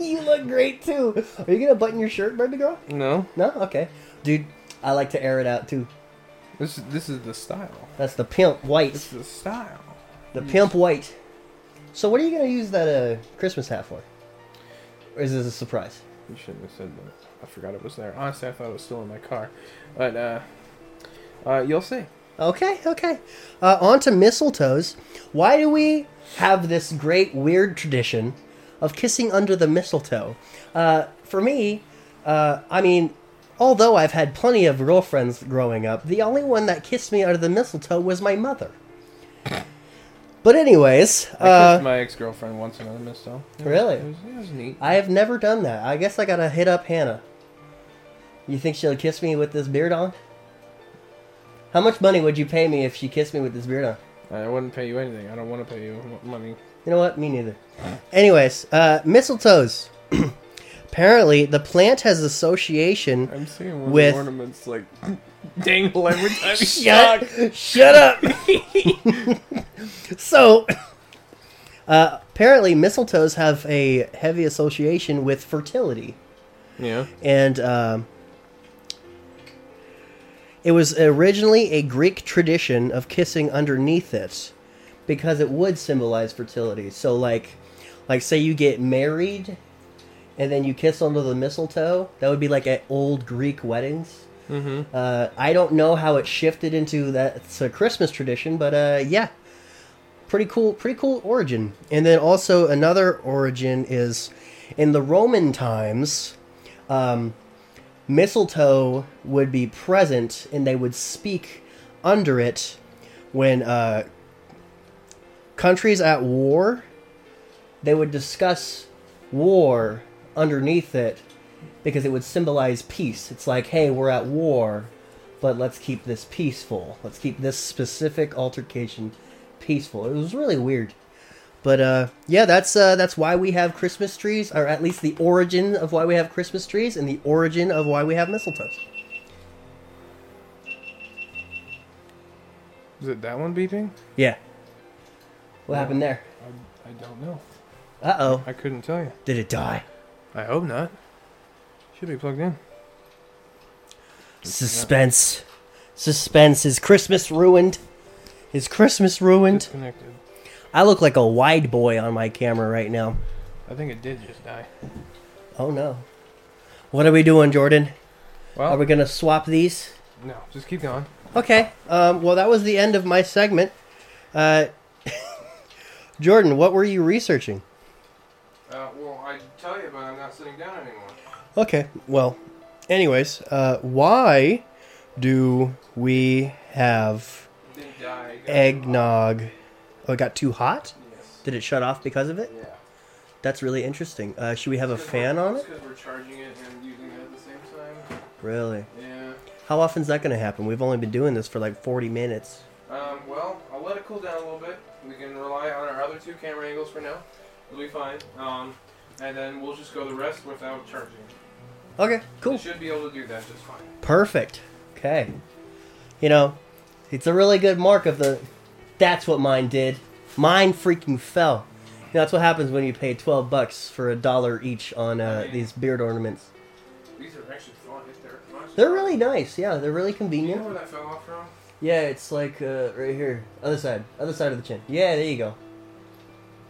You look great too. Are you gonna button your shirt, baby girl? no. No? Okay. Dude, I like to air it out too. This is this is the style. That's the pimp white. This is the style. The pimp white. So what are you gonna use that uh, Christmas hat for? Or is this a surprise? You shouldn't have said that. I forgot it was there. Honestly, I thought it was still in my car. But uh, uh, you'll see. Okay, okay. Uh, on to mistletoes. Why do we have this great weird tradition of kissing under the mistletoe? Uh, for me, uh, I mean, although I've had plenty of girlfriends growing up, the only one that kissed me under the mistletoe was my mother. But anyways, I kissed uh, my ex girlfriend once in a mistletoe. It was- Really? It was, it was neat. I have never done that. I guess I gotta hit up Hannah. You think she'll kiss me with this beard on? How much money would you pay me if she kissed me with this beard on? I wouldn't pay you anything. I don't want to pay you money. You know what? Me neither. Anyways, uh, mistletoes. Apparently, the plant has association. I'm seeing one With- of the ornaments like dangle every time you Shut, talk. shut up. so, uh, apparently, mistletoes have a heavy association with fertility. Yeah. and um, it was originally a Greek tradition of kissing underneath it because it would symbolize fertility. So, like, like say you get married and then you kiss under the mistletoe, that would be like at old Greek weddings. Mm-hmm. Uh, I don't know how it shifted into that it's a Christmas tradition, but uh, yeah, pretty cool, pretty cool origin. And then also another origin is in the Roman times, um, mistletoe would be present, and they would speak under it when uh, countries at war. They would discuss war underneath it because it would symbolize peace. It's like, hey, we're at war, but let's keep this peaceful. Let's keep this specific altercation peaceful. It was really weird. But uh, yeah, that's uh, that's why we have Christmas trees, or at least the origin of why we have Christmas trees, and the origin of why we have mistletoes. Is it that one beeping? Yeah. What happened there? I, I don't know. Uh oh. I couldn't tell you. Did it die? I hope not. Should be plugged in. Suspense. Suspense. Is Christmas ruined? Is Christmas ruined? Disconnected. I look like a wide boy on my camera right now. I think it did just die. Oh no. What are we doing, Jordan? Well, Are we gonna swap these? no, just keep going. Okay. Um, well, that was the end of my segment. Uh, Jordan, what were you researching? Uh, well, I tell you, but I'm not sitting down anymore. Okay. Well, anyways, uh, why do we have Didn't die. eggnog? Oh, it got too hot? Yes. Did it shut off because of it? Yeah. That's really interesting. Uh, should we have a fan on it? Because we're charging it and using it at the same time. Really? Yeah. How often is that going to happen? We've only been doing this for like 40 minutes. Um, well, I'll let it cool down a little bit. We can rely on our other two camera angles for now. It'll be fine. Um, and then we'll just go the rest without charging. Okay, cool. Should be able to do that just fine. Perfect. Okay. You know, it's a really good mark of the. That's what mine did. Mine freaking fell. You know, that's what happens when you pay 12 bucks for a dollar each on uh, these beard ornaments. These are actually fun they're. They're really nice. Yeah, they're really Do you know convenient. where that fell off from? Yeah, it's like uh, right here. Other side. Other side of the chin. Yeah, there you go.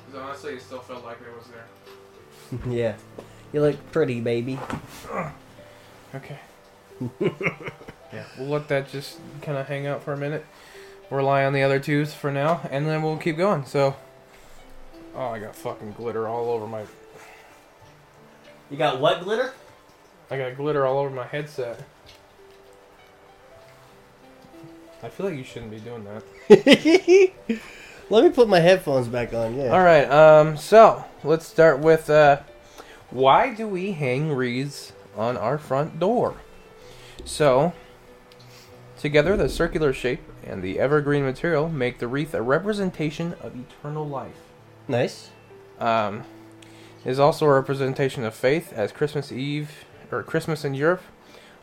Because honestly, it still felt like it was there. yeah. You look pretty, baby. Okay. yeah, we'll let that just kind of hang out for a minute. Rely on the other twos for now, and then we'll keep going. So, oh, I got fucking glitter all over my. You got what glitter? I got glitter all over my headset. I feel like you shouldn't be doing that. Let me put my headphones back on. Yeah. All right. Um. So let's start with uh, why do we hang wreaths on our front door? So, together, the circular shape and the evergreen material make the wreath a representation of eternal life. Nice. Um, is also a representation of faith, as Christmas Eve or Christmas in Europe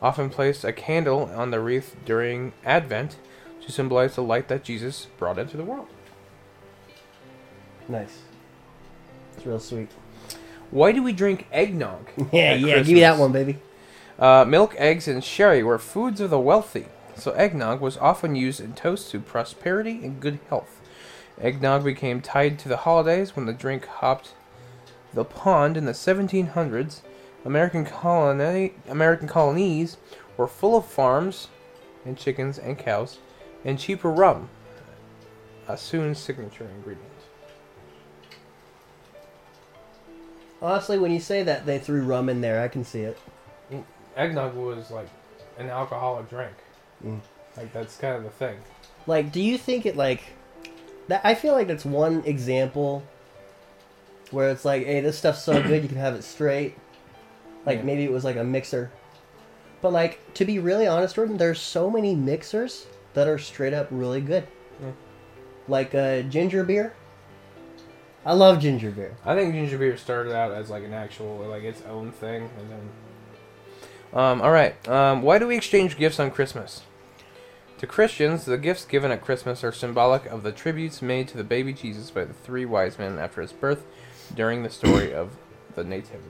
often placed a candle on the wreath during Advent to symbolize the light that Jesus brought into the world. Nice. It's real sweet. Why do we drink eggnog? Yeah, at yeah. Give me that one, baby. Uh, milk, eggs, and sherry were foods of the wealthy, So eggnog was often used in toasts to prosperity and good health. Eggnog became tied to the holidays when the drink hopped the pond in the 1700s. American colony American colonies were full of farms and chickens and cows and cheaper rum. A soon signature ingredient. Honestly, when you say that they threw rum in there, I can see it. Eggnog was like an alcoholic drink. Mm. Like that's kind of the thing. Like, do you think it like that? I feel like that's one example where it's like, hey, this stuff's so good you can have it straight. Like Yeah. maybe it was like a mixer, but like to be really honest, Jordan, there's so many mixers that are straight up really good. Yeah. Like uh, ginger beer. I love ginger beer. I think ginger beer started out as like an actual like its own thing, and then. Um, all right. Um, why do we exchange gifts on Christmas? To Christians, the gifts given at Christmas are symbolic of the tributes made to the baby Jesus by the three wise men after his birth during the story of the Nativity.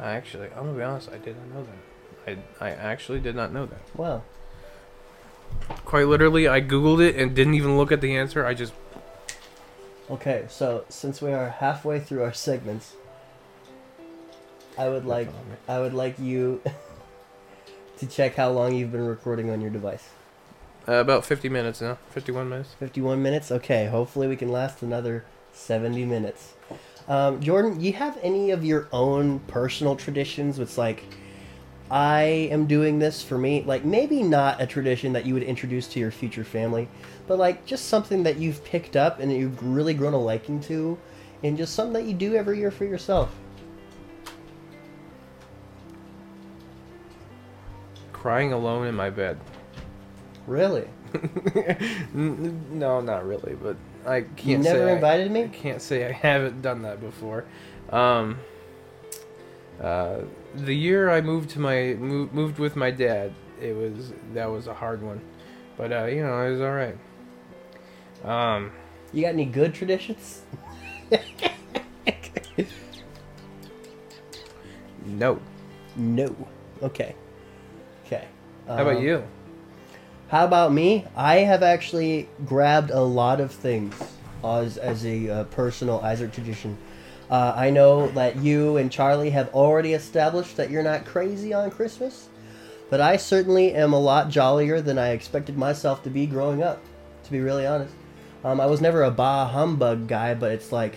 I actually, I'm gonna be honest, I did not know that. I, I actually did not know that. Wow. Quite literally, I googled it and didn't even look at the answer. I just Okay, so since we are halfway through our segments, I would like I would like you to check how long you've been recording on your device. uh, about 50 minutes now, 51 minutes. 51 minutes? Okay, hopefully we can last another 70 minutes. Um, Jordan, you have any of your own personal traditions? It's like, I am doing this for me. Like, maybe not a tradition that you would introduce to your future family, but like just something that you've picked up and that you've really grown a liking to, and just something that you do every year for yourself. Crying alone in my bed. Really? No, not really, but I can't. You never say I- invited me? I can't say I haven't done that before. Um, uh, the year I moved to my moved, moved with my dad, it was that was a hard one, but uh, you know it was all right. Um, You got any good traditions? no. No. Okay. Okay. How about Um, you? How about me? I have actually grabbed a lot of things as, as a uh, personal Isaac tradition. Uh, I know that you and Charlie have already established that you're not crazy on Christmas, but I certainly am a lot jollier than I expected myself to be growing up, to be really honest. Um, I was never a bah humbug guy, but it's like,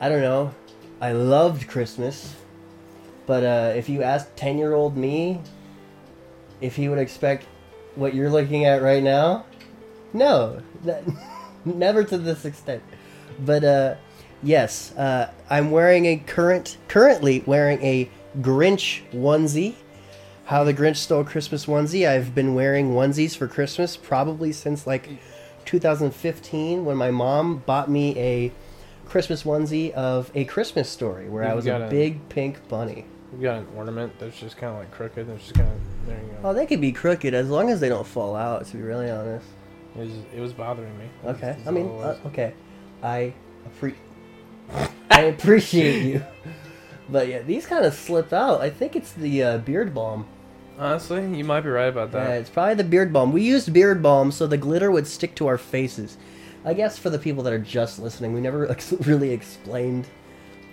I don't know. I loved Christmas, but uh, if you asked 10 year old me if he would expect what you're looking at right now, no, that, never to this extent. But uh, yes, uh, I'm wearing a current, currently wearing a Grinch onesie. How the Grinch Stole Christmas onesie. I've been wearing onesies for Christmas probably since like 2015 when my mom bought me a Christmas onesie of a Christmas story where I You've was a a- big pink bunny. You got an ornament that's just kind of like crooked. That's just kind of there you go. Oh, they could be crooked as long as they don't fall out. To be really honest. It was, it was bothering me. Okay. I mean, uh, okay. I appre- I appreciate you. But yeah, these kind of slip out. I think it's the uh, beard balm. honestly, you might be right about Yeah, that. it's probably the beard balm. We used beard balm so the glitter would stick to our faces. I guess for the people that are just listening, we never ex- really explained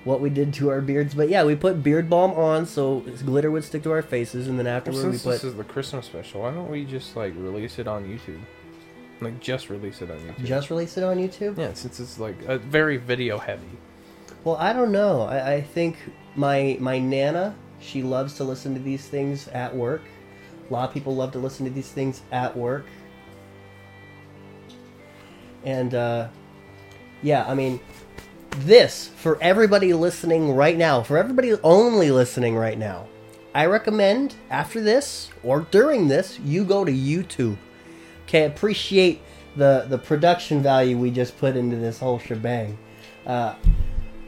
what we did to our beards. But yeah, we put beard balm on so glitter would stick to our faces, and then Well, afterward we since put. this is the Christmas special, why don't we just like release it on YouTube? Like just release it on YouTube. Just release it on YouTube. yeah, since it's like a very video heavy. Well, I don't know. I, I think my my nana, she loves to listen to these things at work. A lot of people love to listen to these things at work. And uh, yeah, I mean, this for everybody listening right now, for everybody only listening right now, I recommend after this or during this, you go to YouTube. Okay, appreciate the the production value we just put into this whole shebang. Uh,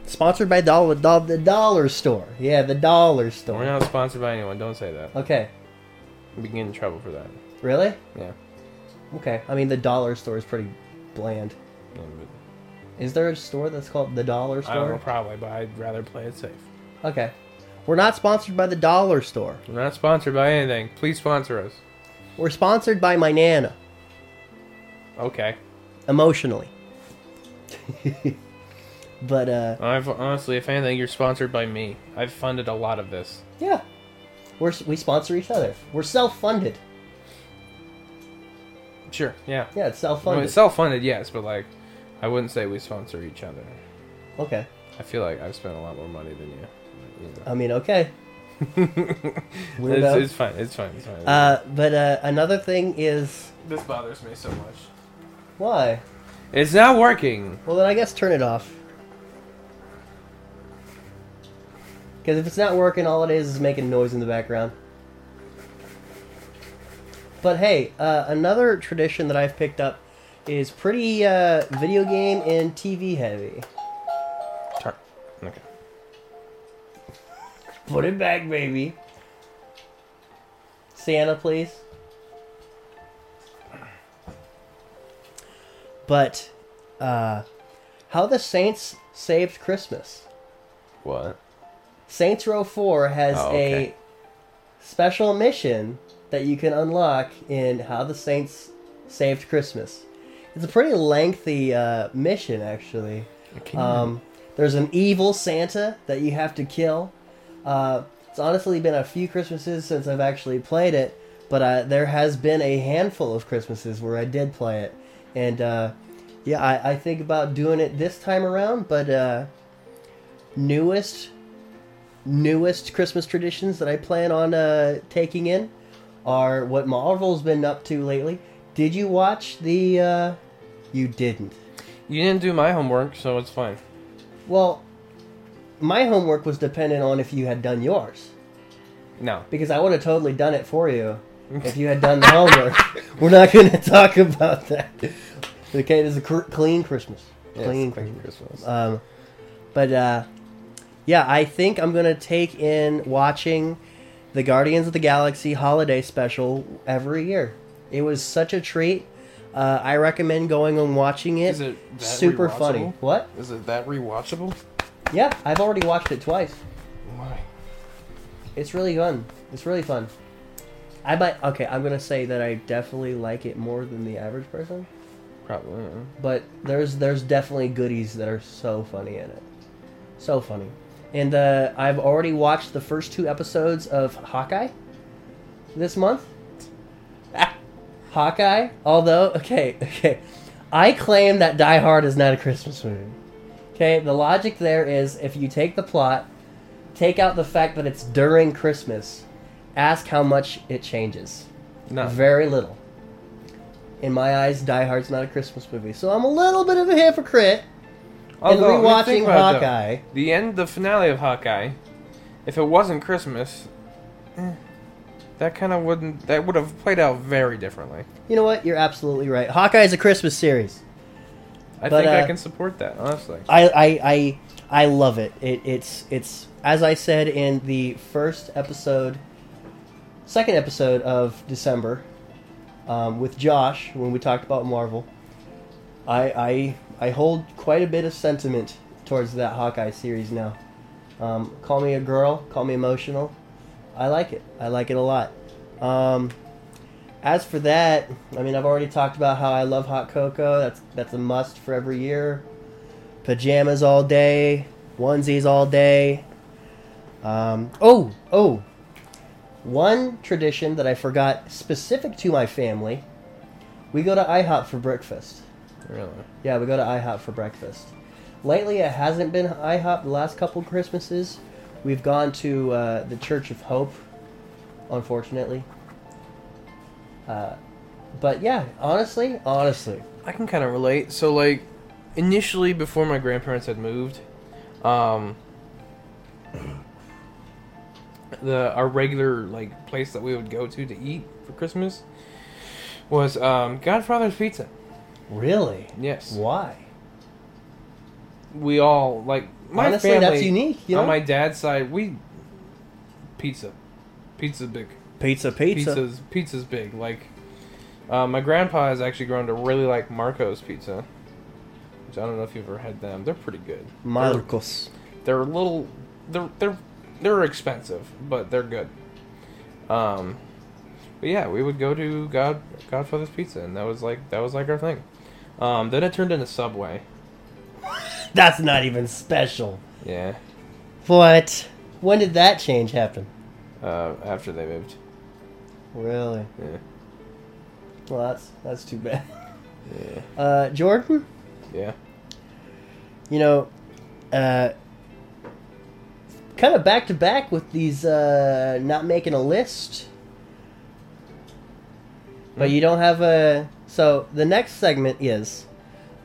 Sponsored by Dollar, Dollar the Dollar Store. Yeah, the Dollar Store. We're not sponsored by anyone. Don't say that. Okay, We can get in trouble for that. really? Yeah. Okay. I mean, the Dollar Store is pretty bland. Yeah, Is there a store that's called the Dollar store? I don't know, probably, but I'd rather play it safe. Okay. We're not sponsored by the dollar store. We're not sponsored by anything. Please sponsor us. We're sponsored by my nana, Okay. emotionally. but uh, I've honestly, if anything, you're sponsored by me. I've funded a lot of this. yeah, we're we sponsor each other. We're self-funded. Sure. Yeah. Yeah, it's Well, self-funded. it's self-funded, yes, but like, I wouldn't say we sponsor each other. okay. I feel like I've spent a lot more money than you. you know. I mean, okay. it's, it's fine. It's fine. It's fine. Uh, but uh, another thing is this bothers me so much. Why? It's not working. Well, then I guess turn it off. Because if it's not working, all it is is making noise in the background. But hey, uh, another tradition that I've picked up is pretty uh, video game and TV heavy. Turn. Okay. Put it back, baby. Santa, please. But, uh, how the Saints saved Christmas. What? Saints Row 4 has Oh, okay. a special mission that you can unlock in How the Saints Saved Christmas. It's a pretty lengthy uh, mission, actually. Um, there's an evil Santa that you have to kill. Uh, it's honestly been a few Christmases since I've actually played it, but uh, there has been a handful of Christmases where I did play it. And uh, yeah, I, I think about doing it this time around, but uh, newest newest Christmas traditions that I plan on uh, taking in are what Marvel's been up to lately. Did you watch the? Uh, you didn't. You didn't do my homework, so it's fine. Well, my homework was dependent on if you had done yours, No. because I would have totally done it for you if you had done the homework. We're not going to talk about that. Okay, this is a cr- clean Christmas. Clean clean Christmas. Christmas. Um, but uh, yeah, I think I'm gonna take in watching the Guardians of the Galaxy holiday special every year. It was such a treat. Uh, I recommend going and watching it. Is it that Super funny. What? Is it that rewatchable? Yeah, I've already watched it twice. Why? It's really fun. It's really fun. I might. Okay, I'm gonna say that I definitely like it more than the average person. Probably. but there's there's definitely goodies that are so funny in it, so funny. And uh, I've already watched the first two episodes of Hawkeye this month. Hawkeye, although okay, okay, I claim that Die Hard is not a Christmas movie. Okay, the logic there is if you take the plot, take out the fact that it's during Christmas, ask how much it changes. No. Very little. In my eyes, Die Hard's not a Christmas movie, so I'm a little bit of a hypocrite in Although, think rewatching about it, though, Hawkeye. The end, the finale of Hawkeye, if it wasn't Christmas, eh, that kind of wouldn't. That would have played out very differently. You know what? You're absolutely right. Hawkeye is a Christmas series. I But, think I uh, can support that honestly. I I I, I love it. it. It's it's as I said in the first episode, second episode of December, um, with Josh when we talked about Marvel. I I I hold quite a bit of sentiment towards that Hawkeye series now. Um, call me a girl, call me emotional. I like it. I like it a lot. Um, as for that, I mean, I've already talked about how I love hot cocoa. That's that's a must for every year. Pajamas all day, onesies all day. Um, oh, oh, one tradition that I forgot specific to my family. We go to IHOP for breakfast. Really. Yeah, we go to IHOP for breakfast. Lately, it hasn't been IHOP the last couple Christmases. We've gone to uh, the Church of Hope, unfortunately. Uh, but yeah, honestly, honestly, I can kind of relate. So like, initially before my grandparents had moved, um, the our regular like place that we would go to to eat for Christmas was um, Godfather's Pizza. really, Yes, why? we all like my honestly, family. that's unique. You know, On my dad's side, we pizza, pizza's big. pizza, pizza. Pizza's pizza's big. Like, uh, my grandpa has actually grown to really like Marco's Pizza, which I don't know if you've ever had them. They're pretty good. Marcos. They're a little, they're they're they're expensive, but they're good. Um, but yeah, we would go to God Godfather's Pizza, and that was like that was like our thing. Um, then it turned into Subway. That's not even special. Yeah, What? When did that change happen? uh, after they moved. Really? Yeah, Well, that's that's too bad. yeah, Uh, Jordan, yeah. you know, uh, kind of back to back with these uh, not making a list, but you don't have a. So the next segment is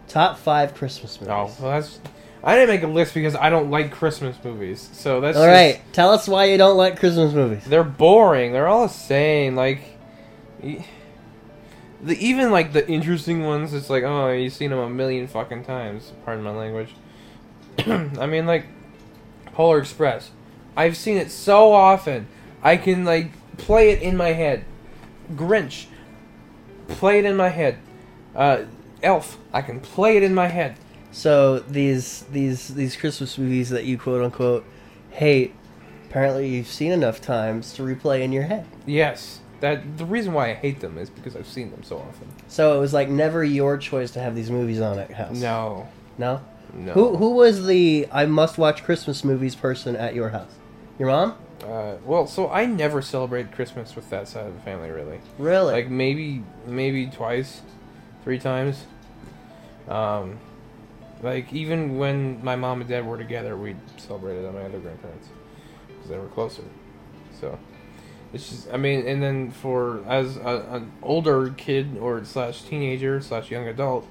top five Christmas movies. Oh, well, that's. I didn't make a list because I don't like Christmas movies. So that's All just- right, tell us why you don't like Christmas movies. They're boring. They're all the same. Like, the even like the interesting ones. It's like, oh, you've seen them a million fucking times. Pardon my language. I mean, like, Polar Express. I've seen it so often. I can like play it in my head. Grinch. Play it in my head. Uh, Elf. I can play it in my head. So these these these Christmas movies that you quote unquote hate, apparently you've seen enough times to replay in your head. Yes. That the reason why I hate them is because I've seen them so often. So it was like never your choice to have these movies on at house. No. No. No. Who who was the I must watch Christmas movies person at your house? Your mom? Uh, well, so I never celebrate Christmas with that side of the family, really. Really? Like maybe, maybe twice, three times. Um, like even when my mom and dad were together, we celebrated at my other grandparents because they were closer. So it's just, I mean, and then for as a, an older kid or slash teenager slash young adult,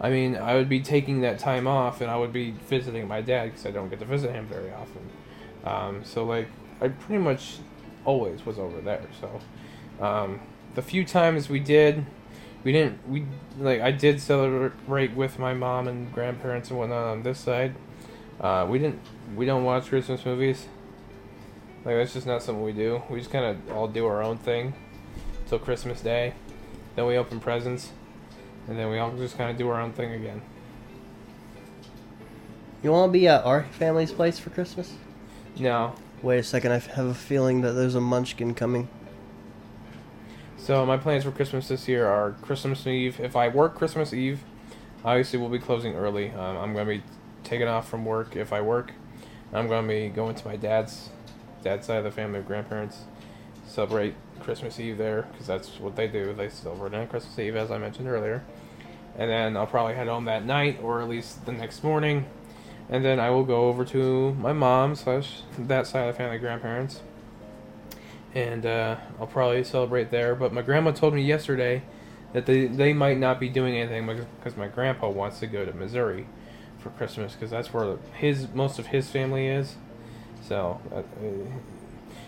I mean, I would be taking that time off and I would be visiting my dad because I don't get to visit him very often. Um, so like I pretty much always was over there. So um, the few times we did, we didn't we like I did celebrate with my mom and grandparents and whatnot on this side. Uh, we didn't we don't watch Christmas movies. Like that's just not something we do. We just kind of all do our own thing till Christmas Day. Then we open presents, and then we all just kind of do our own thing again. you want to be at our family's place for Christmas? No, Wait a second, I have a feeling that there's a munchkin coming. So my plans for Christmas this year are Christmas Eve. If I work Christmas Eve, obviously we'll be closing early. Um, I'm going to be taking off from work if I work. I'm going to be going to my dad's dad's side of the family, of grandparents, celebrate Christmas Eve there because that's what they do. They celebrate on Christmas Eve, as I mentioned earlier. And then I'll probably head home that night or at least the next morning. And then I will go over to my mom slash that side of the family, grandparents and uh, I'll probably celebrate there. But my grandma told me yesterday that they, they might not be doing anything because my grandpa wants to go to Missouri for Christmas because that's where his most of his family is. So uh,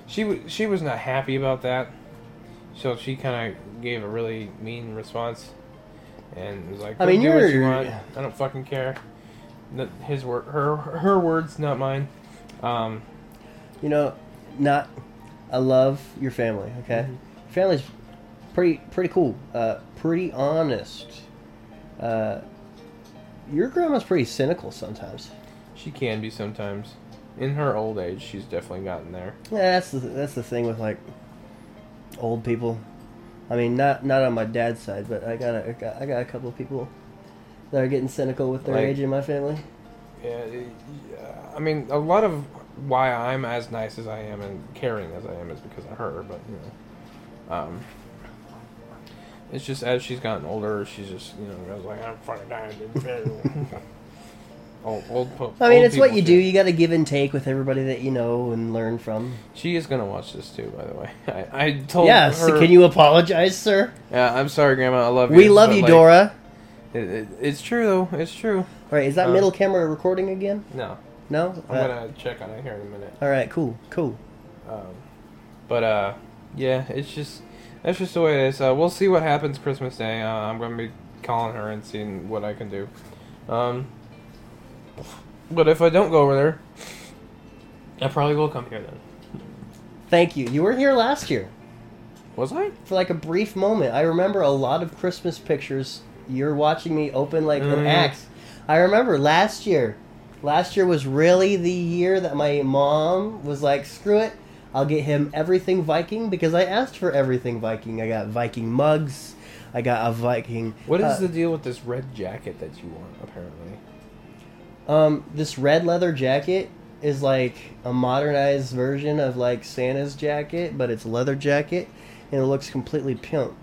she w- she was not happy about that. So she kind of gave a really mean response and was like, I mean, do what you you're- want. I don't fucking care." N- His word, her her words, not mine. Um, You know, not. I love your family. Okay, Mm-hmm. family's pretty pretty cool. Uh, pretty honest. Uh, your grandma's pretty cynical sometimes. She can be sometimes. In her old age, she's definitely gotten there. Yeah, that's the that's the thing with like old people. I mean, not not on my dad's side, but I got a, I got, I got a couple of people that are getting cynical with their Like- age in my family. Yeah, yeah, I mean, a lot of why I'm as nice as I am and caring as I am is because of her. But you know, um, it's just as she's gotten older, she's just you know I was like I'm fucking dying. old, old, po- I mean, old it's what you do. You got to give and take with everybody that you know and learn from. She is gonna watch this too, by the way. I, I told Yes. her. Can you apologize, sir? Yeah, I'm sorry, Grandma. I love you. We love you, like, Dora. It, it, it's true though. It's true. All right. Is that Uh, middle camera recording again? No, No. I'm Uh, gonna check on it here in a minute. All right. Cool. Cool. Um, but uh, yeah, it's just that's just the way it is. Uh, we'll see what happens Christmas Day. Uh, I'm gonna be calling her and seeing what I can do. Um, but if I don't go over there, I probably will come here then. Thank you. You were here last year Was I? for like a brief moment. I remember a lot of Christmas pictures. You're watching me open like an Mm. axe. I remember last year Last year was really the year that my mom was like, "Screw it, I'll get him everything Viking" because I asked for everything Viking. I got Viking mugs. I got a Viking. What is uh, the deal with this red jacket that you want? Apparently, Um, this red leather jacket is like a modernized version of like Santa's jacket, but it's a leather jacket, and it looks completely pimp.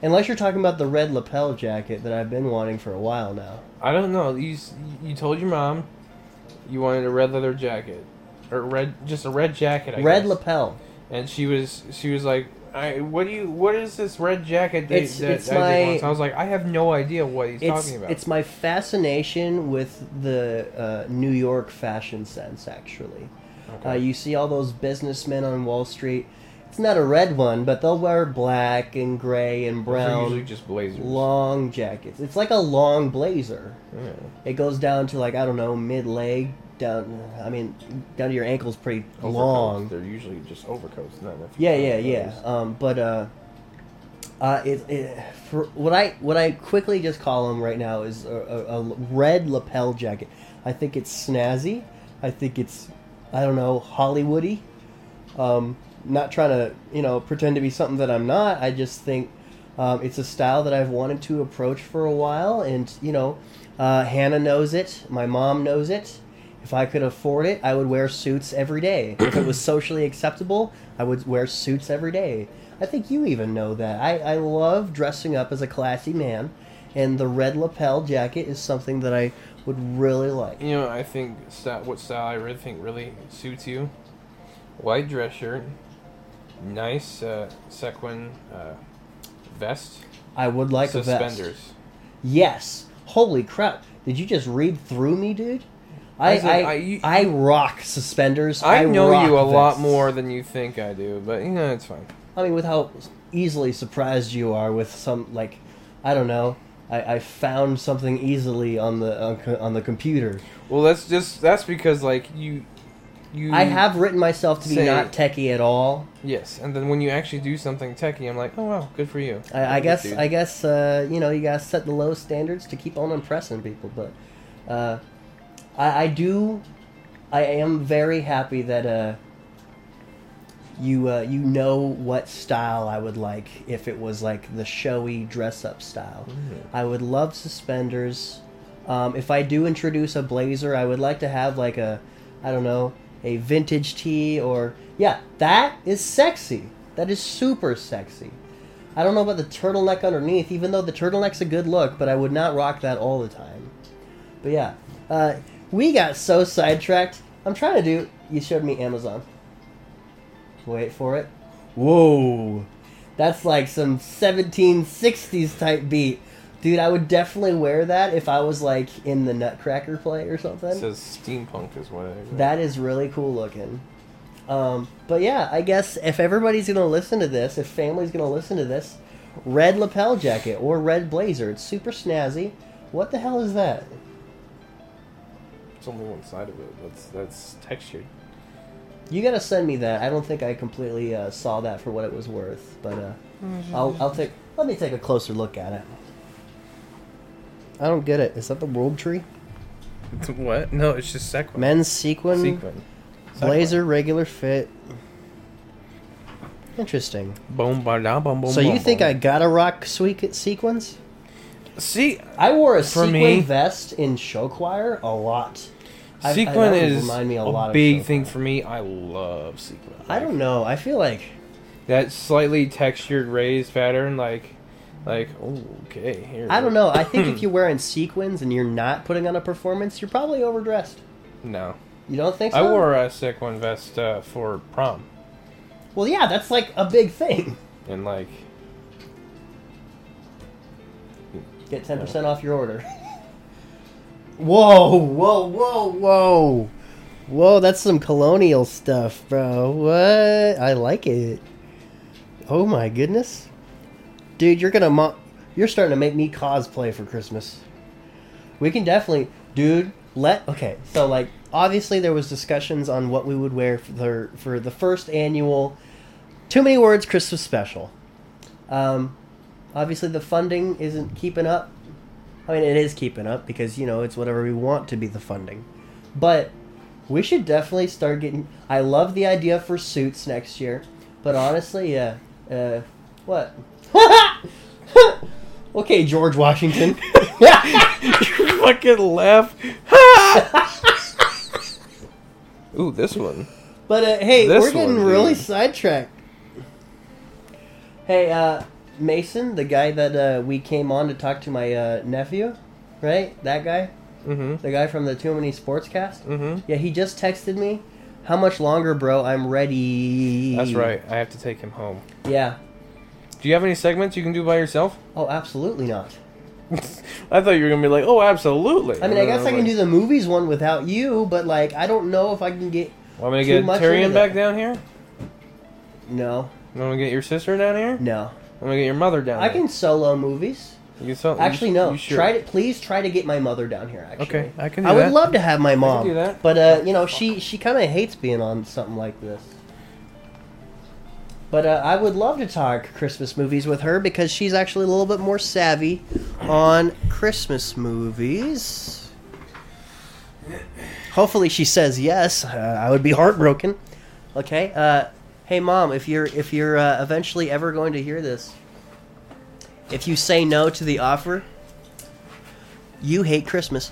Unless you're talking about the red lapel jacket that I've been wanting for a while now. I don't know. You you told your mom you wanted a red leather jacket or red just a red jacket. I red guess. lapel. and she was she was like, I what do you what is this red jacket that, It's- that it's Isaac my- wants? I was like, I have no idea what he's talking about. it's my fascination with the uh, New York fashion sense. Actually, Okay. uh, you see all those businessmen on Wall Street. It's not a red one, but they'll wear black and gray and brown. usually just blazers. long jackets. It's like a long blazer. Yeah. It goes down to like I don't know mid leg down. I mean down to your ankles, pretty Overcoats. long. They're usually just overcoats, not enough. Yeah, yeah, yeah. Um, but uh, uh, it, it for what I what I quickly just call them right now is a, a, a red lapel jacket. I think it's snazzy. I think it's I don't know Hollywoody. Um, not trying to you know pretend to be something that I'm not. I just think um, it's a style that I've wanted to approach for a while, and you know, uh, Hannah knows it. My mom knows it. If I could afford it, I would wear suits every day. If it was socially acceptable, I would wear suits every day. I think you even know that. I, I love dressing up as a classy man, and the red lapel jacket is something that I would really like. You know, I think style, what style I really think really suits you. White dress shirt, nice uh, sequin uh, vest, I would like a vest. suspenders. Yes. Holy crap! Did you just read through me, dude? I I said, I, I- I, rock suspenders. I, know rock you a lot vests. more than you think I do, but you know it's fine. I mean, with how easily surprised you are with some like, I don't know. I, I found something easily on the on, co- on the computer. Well, that's just that's because like you, you. I have written myself to be Say- not techie at all. yes, and then when you actually do something techie, I'm like, oh wow, good for you. I, I Good guess dude. I guess uh, you know you gotta set the low standards to keep on impressing people. But uh, I, I do, I am very happy that uh, you uh, you know what style I would like if it was like the showy dress up style. I would love suspenders. Um, if I do introduce a blazer, I would like to have like a, I don't know, a vintage tee or yeah, that is sexy. That is super sexy. I don't know about the turtleneck underneath, even though the turtleneck's a good look, but I would not rock that all the time. But yeah, uh, we got so sidetracked. I'm trying to do. You showed me Amazon. Wait for it. Whoa, that's like some 1760s type beat, dude. I would definitely wear that if I was like in the Nutcracker play or something. It something. says steampunk is what it is. That is really cool looking. Um, but yeah, I guess if everybody's gonna listen to this, if family's gonna listen to this, red lapel jacket or red blazer, it's super snazzy. What the hell is that? It's only one side of it. That's that's textured. You gotta send me that. I don't think I completely uh, saw that for what it was worth, but uh, I'll I'll take. Let me take a closer look at it. I don't get it. Is that the world tree? It's what? No, it's just sequin. Men's sequin, sequin. blazer, regular fit. Interesting. Boom, ba da, boom, boom. So you boom, think boom. I gotta rock sweet sequins? see? I wore a For sequin me- vest in show choir a lot. I- I- Sequin is remind me a a, big thing for me. I love sequin. I don't know. I feel like that slightly textured raised pattern, like, like oh, okay. Here. I don't know. I think if you're wearing sequins and you're not putting on a performance, you're probably overdressed. No, You don't think so? I wore a sequin vest uh, for prom, Well, yeah, that's like a big thing. and like, Get ten percent off your order. whoa, whoa, whoa, whoa, whoa! That's some colonial stuff, bro. What? I like it. Oh my goodness, dude! You're gonna mo- you're starting to make me cosplay for Christmas. We can definitely, dude. Let okay. So like, obviously there was discussions on what we would wear for the for the first annual. Too many words Christmas special. Um, obviously the funding isn't keeping up I mean, it is keeping up because you know it's whatever we want to be the funding, but we should definitely start getting. I love the idea for suits next year, but honestly, yeah, uh, what? okay, George Washington. Yeah. Fucking laugh. Ooh, this one. But uh, hey, This we're getting one, really dude. sidetracked. Hey, uh, Mason, the guy that uh, we came on to talk to my uh, nephew, right? That guy, Mm-hmm. the guy from the Too Many Sportscast. Mm-hmm. Yeah, he just texted me. How much longer, bro? I'm ready. That's right. I have to take him home. Yeah. Do you have any segments you can do by yourself? Oh, absolutely not. I thought you were gonna be like, oh, absolutely. I mean, I guess I can do the movies one without you, but like, I don't know if I can get. Want me to get Tyrion back down here? No, want to get your sister down here? no. I'm gonna get your mother down. I here. can solo movies. You so, Actually, you, no. You sure? Try to please try to get my mother down here. Actually, Okay, I can do I would that. love to have my mom, do that. but uh, you know, she she kind of hates being on something like this. But uh, I would love to talk Christmas movies with her because she's actually a little bit more savvy on Christmas movies. Hopefully, she says yes. Uh, I would be heartbroken. Okay. Hey, mom, if you're if you're uh, eventually ever going to hear this, if you say no to the offer, you hate Christmas.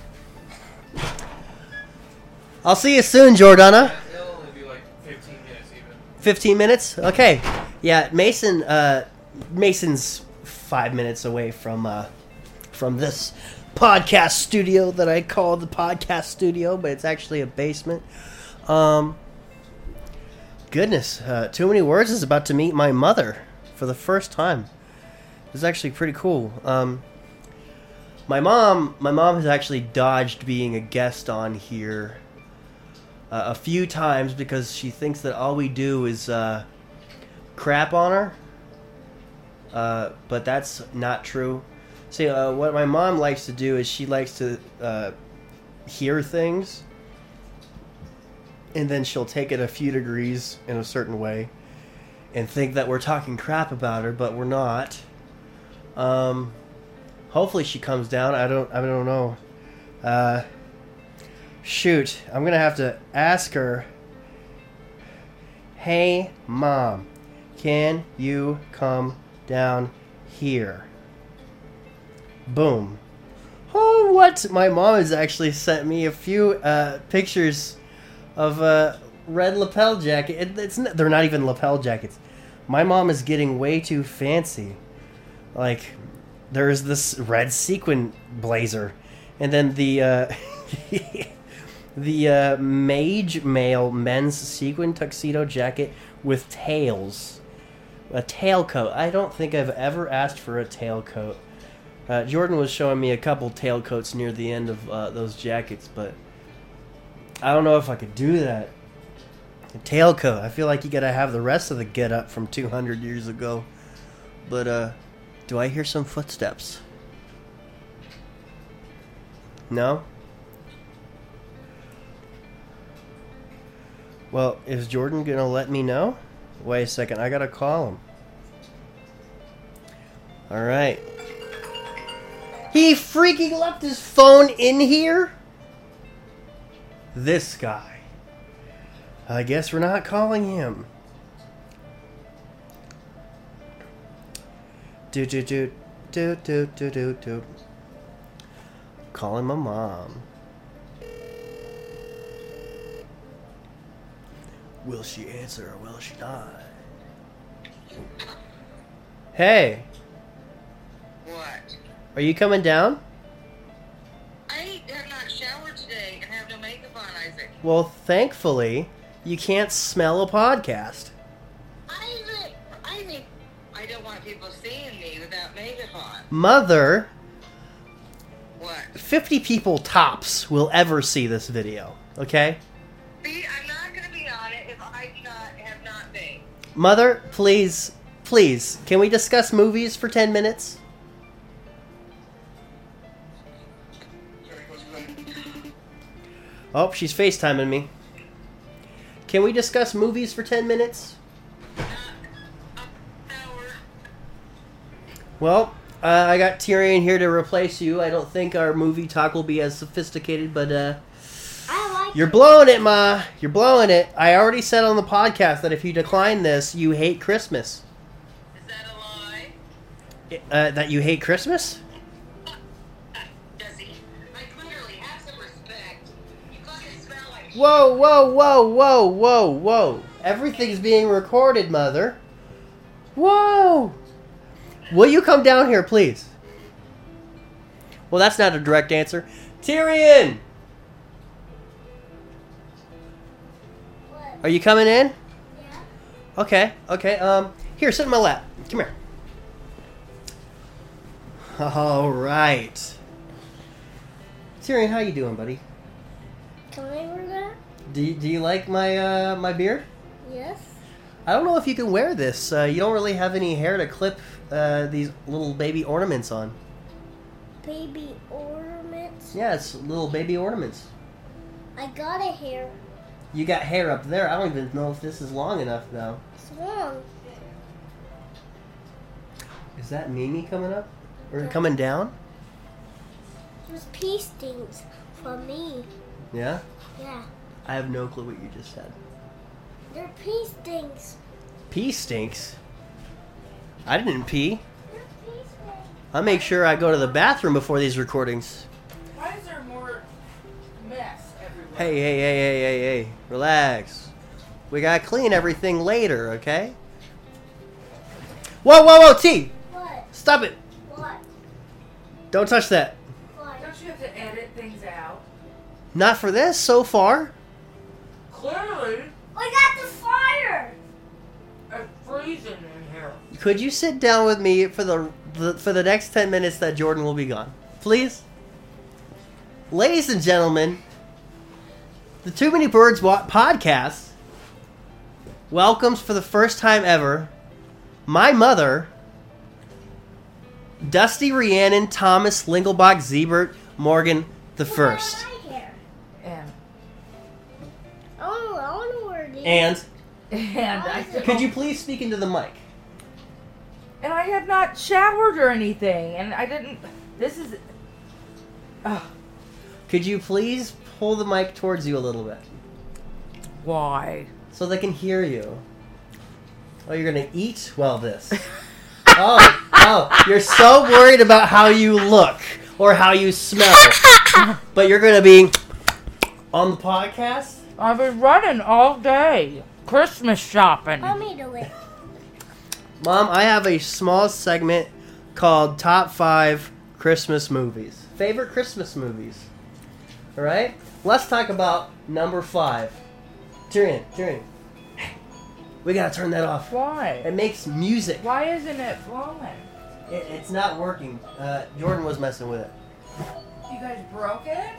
I'll see you soon, Jordana. It'll only be like 15 minutes even. 15 minutes? Okay. Yeah, Mason uh Mason's 5 minutes away from uh from this podcast studio that I call the podcast studio, but it's actually a basement. Um goodness, uh Too Many Words is about to meet my mother for the first time. It's actually pretty cool. Um my mom, my mom has actually dodged being a guest on here uh, a few times because she thinks that all we do is uh, crap on her. Uh, but that's not true. See, uh, what my mom likes to do is she likes to uh, hear things, and then she'll take it a few degrees in a certain way, and think that we're talking crap about her, but we're not. Um, hopefully she comes down. I don't. I don't know. Uh, shoot, I'm gonna have to ask her. Hey, mom, can you come down here? Boom. Oh, what? My mom has actually sent me a few uh, pictures of a red lapel jacket. It, it's they're not even lapel jackets. My mom is getting way too fancy. Like, there's this red sequin blazer, and then the uh, the uh, mage male men's sequin tuxedo jacket with tails, a tailcoat. I don't think I've ever asked for a tailcoat. Uh, Jordan was showing me a couple tailcoats near the end of uh, those jackets, but I don't know if I could do that. Tailcoat. I feel like you gotta have the rest of the get up from 200 years ago. But uh, do I hear some footsteps? No. Well, is Jordan gonna let me know? Wait a second, I gotta call him. Alright. He freaking left his phone in here? This guy. I guess we're not calling him. Do do do do do do do do. Calling my mom. Will she answer or will she not? Hey, What? are you coming down? Well, thankfully, you can't smell a podcast. Isaac! Isaac! I don't want people seeing me without makeup on. Mother, What? 50 people tops will ever see this video, okay? See, I'm not going to be on it if I do not have not been. Mother, please, please, can we discuss movies for 10 minutes? Oh, she's FaceTiming me. Can we discuss movies for 10 minutes? Well, uh, I got Tyrion here to replace you. I don't think our movie talk will be as sophisticated, but uh, I like you're blowing it, Ma. You're blowing it. I already said on the podcast that if you decline this, you hate Christmas. Is that a lie? Uh, that you hate Christmas? Whoa, whoa, whoa, whoa, whoa, whoa. Everything's being recorded, Mother. Whoa. Will you come down here, please? Well, that's not a direct answer. Tyrion! What? Are you coming in? Yeah. Okay, okay. Um, here, sit in my lap. Come here. All right. Tyrion, how you doing, buddy? Can I wear that? Do you, do you like my uh, my beard? Yes. I don't know if you can wear this. Uh, you don't really have any hair to clip uh, these little baby ornaments on. Baby ornaments. Yeah, it's little baby ornaments. I got a hair. You got hair up there. I don't even know if this is long enough now. It's long. Is that Mimi coming up or coming down? There's pea stings for me. Yeah. Yeah. I have no clue what you just said. They're pea stings. Pee stinks. I didn't pee. They're pea stings. I'll make sure I go to the bathroom before these recordings. Why is there more mess everywhere? Hey, hey, hey, hey, hey, hey. Relax. We gotta clean everything later, okay? Whoa, whoa, whoa, T! What? Stop it! What? Don't touch that. What? Don't you have to edit things out? Not for this so far. Clearly, I got the fire. it's freezing in here. Could you sit down with me for the, the for the next 10 minutes that Jordan will be gone? Please? Ladies and gentlemen, the Too Many Words Wa- podcast welcomes for the first time ever my mother, Dusty Rhiannon Thomas Lingelbach Siebert Morgan the first. And and I could you please speak into the mic? and I have not showered or anything, and I didn't. This is. Ugh, Could you please pull the mic towards you a little bit? why? so they can hear you. Oh, you're gonna eat? Well, this. oh, oh, you're so worried about how you look or how you smell, but you're gonna be on the podcast. I've been running all day, Christmas shopping. Let me do it. Mom, I have a small segment called Top Five Christmas Movies. Favorite Christmas movies. All right, let's talk about number five. Tyrion, Tyrion. We gotta turn that off. Why? It makes music. Why isn't it flowing? It, it's not working. Uh, Jordan was messing with it. You guys broke it?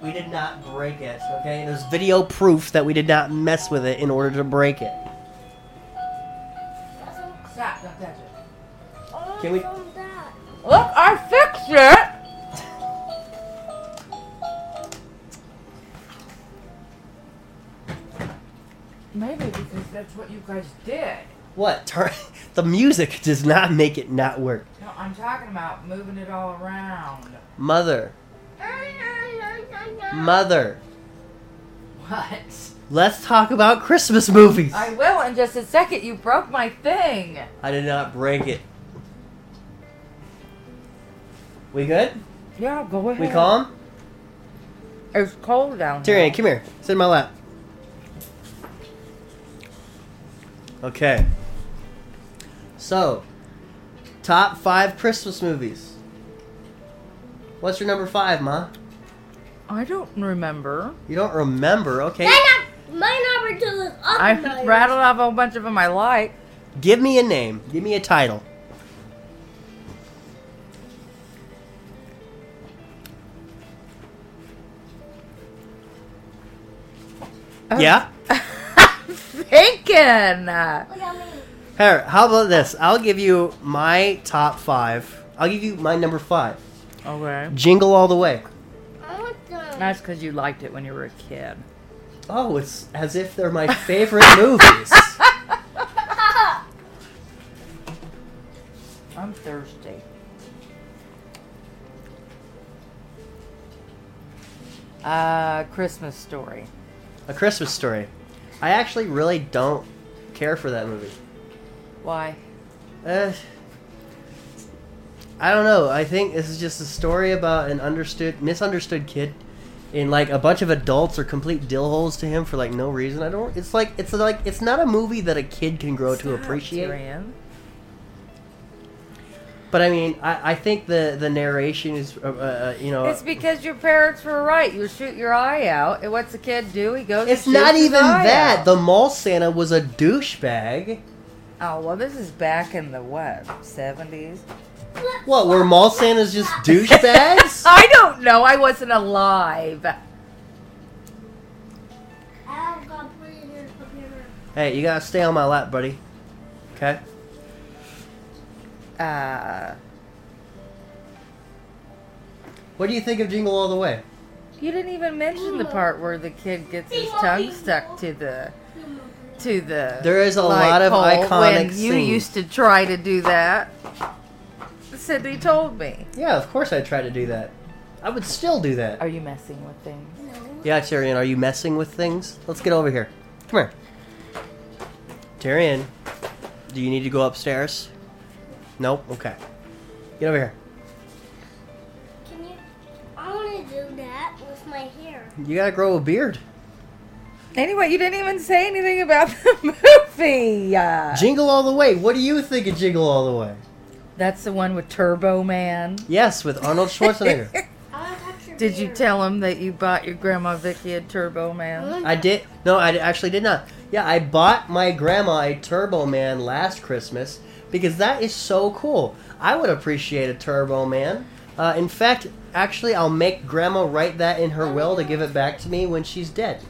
We did not break it, okay? There's video proof that we did not mess with it in order to break it. Stop! Don't touch it. Oh, Can we- that. Look, I fixed it. Maybe because that's what you guys did. What? Turn the music does not make it not work. No, I'm talking about moving it all around. Mother, mother, What? let's talk about Christmas movies. I will in just a second. You broke my thing. I did not break it. We good? Yeah, go ahead. We calm? It's cold down Tyrion, here. come here. Sit in my lap. Okay. So, top five Christmas movies. What's your number five, Ma? I don't remember. You don't remember? Okay. My, num- my number two is up I my- rattled off a whole bunch of them I like. Give me a name. Give me a title. Oh. Yeah? Thinking. Look at me. Here, how about this? I'll give you my top five. I'll give you my number five. Okay. Jingle All the Way. I want them. That's because you liked it when you were a kid. Oh, it's as if they're my favorite movies. I'm thirsty. Uh, Christmas story. A Christmas Story. I actually really don't care for that movie. Why? Uh, I don't know. I think this is just a story about an understood, misunderstood kid, and like a bunch of adults are complete dillholes to him for like no reason. I don't. It's like it's like it's not a movie that a kid can grow to appreciate. Tyrion. But I mean, I, I think the the narration is, uh, uh, you know, It's because your parents were right. You shoot your eye out, and what's the kid do? He goes. it's not even that. out. The mall Santa was a douchebag. Oh well, this is back in the what seventies. What were mall Santas just douchebags? I don't know. I wasn't alive. Al got put it in your computer. hey, you gotta stay on my lap, buddy. Okay. Uh, What do you think of Jingle All the Way? you didn't even mention the part where the kid gets his tongue stuck to the to the. There is a lot of iconic when you scenes. used to try to do that. Sydney told me. Yeah, of course I'd try to do that. I would still do that. Are you messing with things? Yeah, Tyrion, are you messing with things? Let's get over here. Come here. Tyrion, do you need to go upstairs? Nope. Okay. Get over here. Can you? I want to do that with my hair. You gotta grow a beard. Anyway, you didn't even say anything about the movie. Jingle All the Way. What do you think of Jingle All the Way? That's the one with Turbo Man. Yes, with Arnold Schwarzenegger. I want to touch your Did you tell him that you bought your grandma Vicky a Turbo Man? I did. No, I actually did not. Yeah, I bought my grandma a Turbo Man last Christmas because that is so cool. I would appreciate a Turbo Man. Uh, in fact, actually, I'll make grandma write that in her will to give it back to me when she's dead.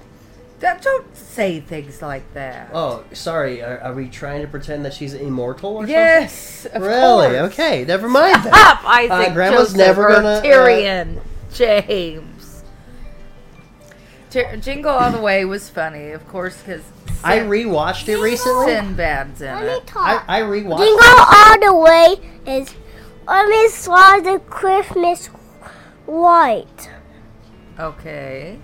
Don't, don't say things like that. Oh, sorry. Are, are we trying to pretend that she's immortal or yes, of something? Really? course. Okay, never mind then. Up, Isaac. Uh, Grandma's Joseph, never gonna, uh, Tyrion, James. Ty- Jingle All the Way was funny, of course, because I rewatched it recently. Sinbad's in Let me it. talk. I, I rewatched Jingle it. all the way is let me saw the Christmas white. Okay.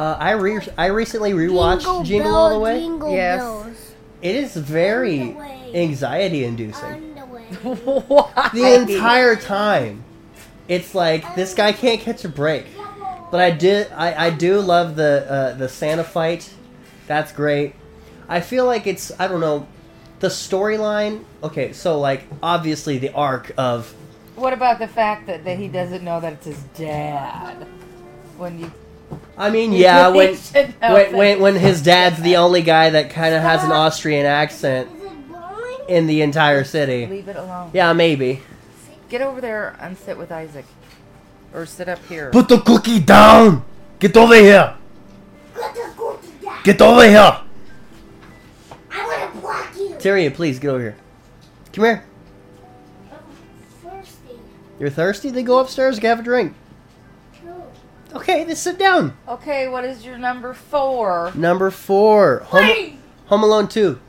Uh, I re- I recently rewatched Jingle, All the Way. Jingle Yes. bells It is very On the way. anxiety inducing. the The entire time. It's like this guy can't catch a break. But I did I, I do love the uh, the Santa fight. That's great. I feel like it's I don't know the storyline. Okay, so like obviously the arc of What about the fact that, that he doesn't know that it's his dad? When you I mean yeah when when, when when his dad's the only guy that kind of has an Austrian accent Is it blowing? in the entire city. leave it alone. Yeah, maybe. Get over there and sit with Isaac, or sit up here. Put the cookie down. Get over here. Got to go to that. Get over here. I want to block you. Tyrion, please get over here. Come here. I'm Thirsty. You're thirsty? Then go upstairs and have a drink. No. Okay, then sit down. Okay, what is your number four? Number four, Home, Home Alone 2.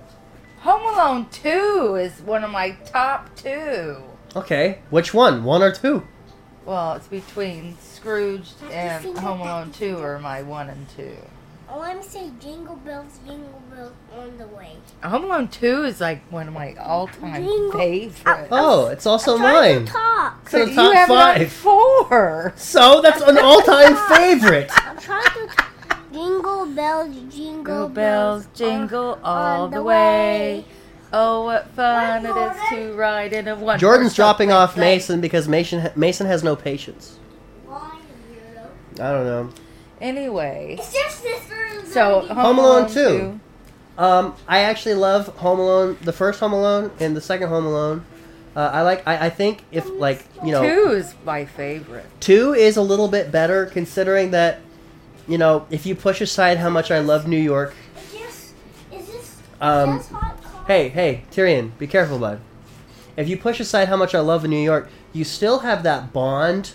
Home Alone 2 is one of my top two. Okay, which one? One or two? Well, it's between Scrooge and Home Alone 2 are my one and two. Oh, I want to say jingle bells, jingle bells on the way. Home Alone 2 is like one of my all time Jingle- favorites. Oh, it's also Try mine. to talk. It's in you top have it on five. four. So that's an all-time favorite. I'm trying to talk. Jingle bells, jingle Jingle bells bells, jingle on- all the the way. way. Oh, what fun it is to ride in a one. Jordan's dropping off Mason because Mason Mason has no patience. Why, weirdo? I don't know. Anyway, It's just this room. so Home Alone 2. Um, I actually love Home Alone, the first Home Alone and the second Home Alone. Uh, I like. I, I think if like you know, 2 is my favorite. Two is a little bit better considering that, you know, if you push aside how much I love New York. Is this, is this Um, just hot coffee? hey, hey, Tyrion, be careful, bud. If you push aside how much I love New York, you still have that bond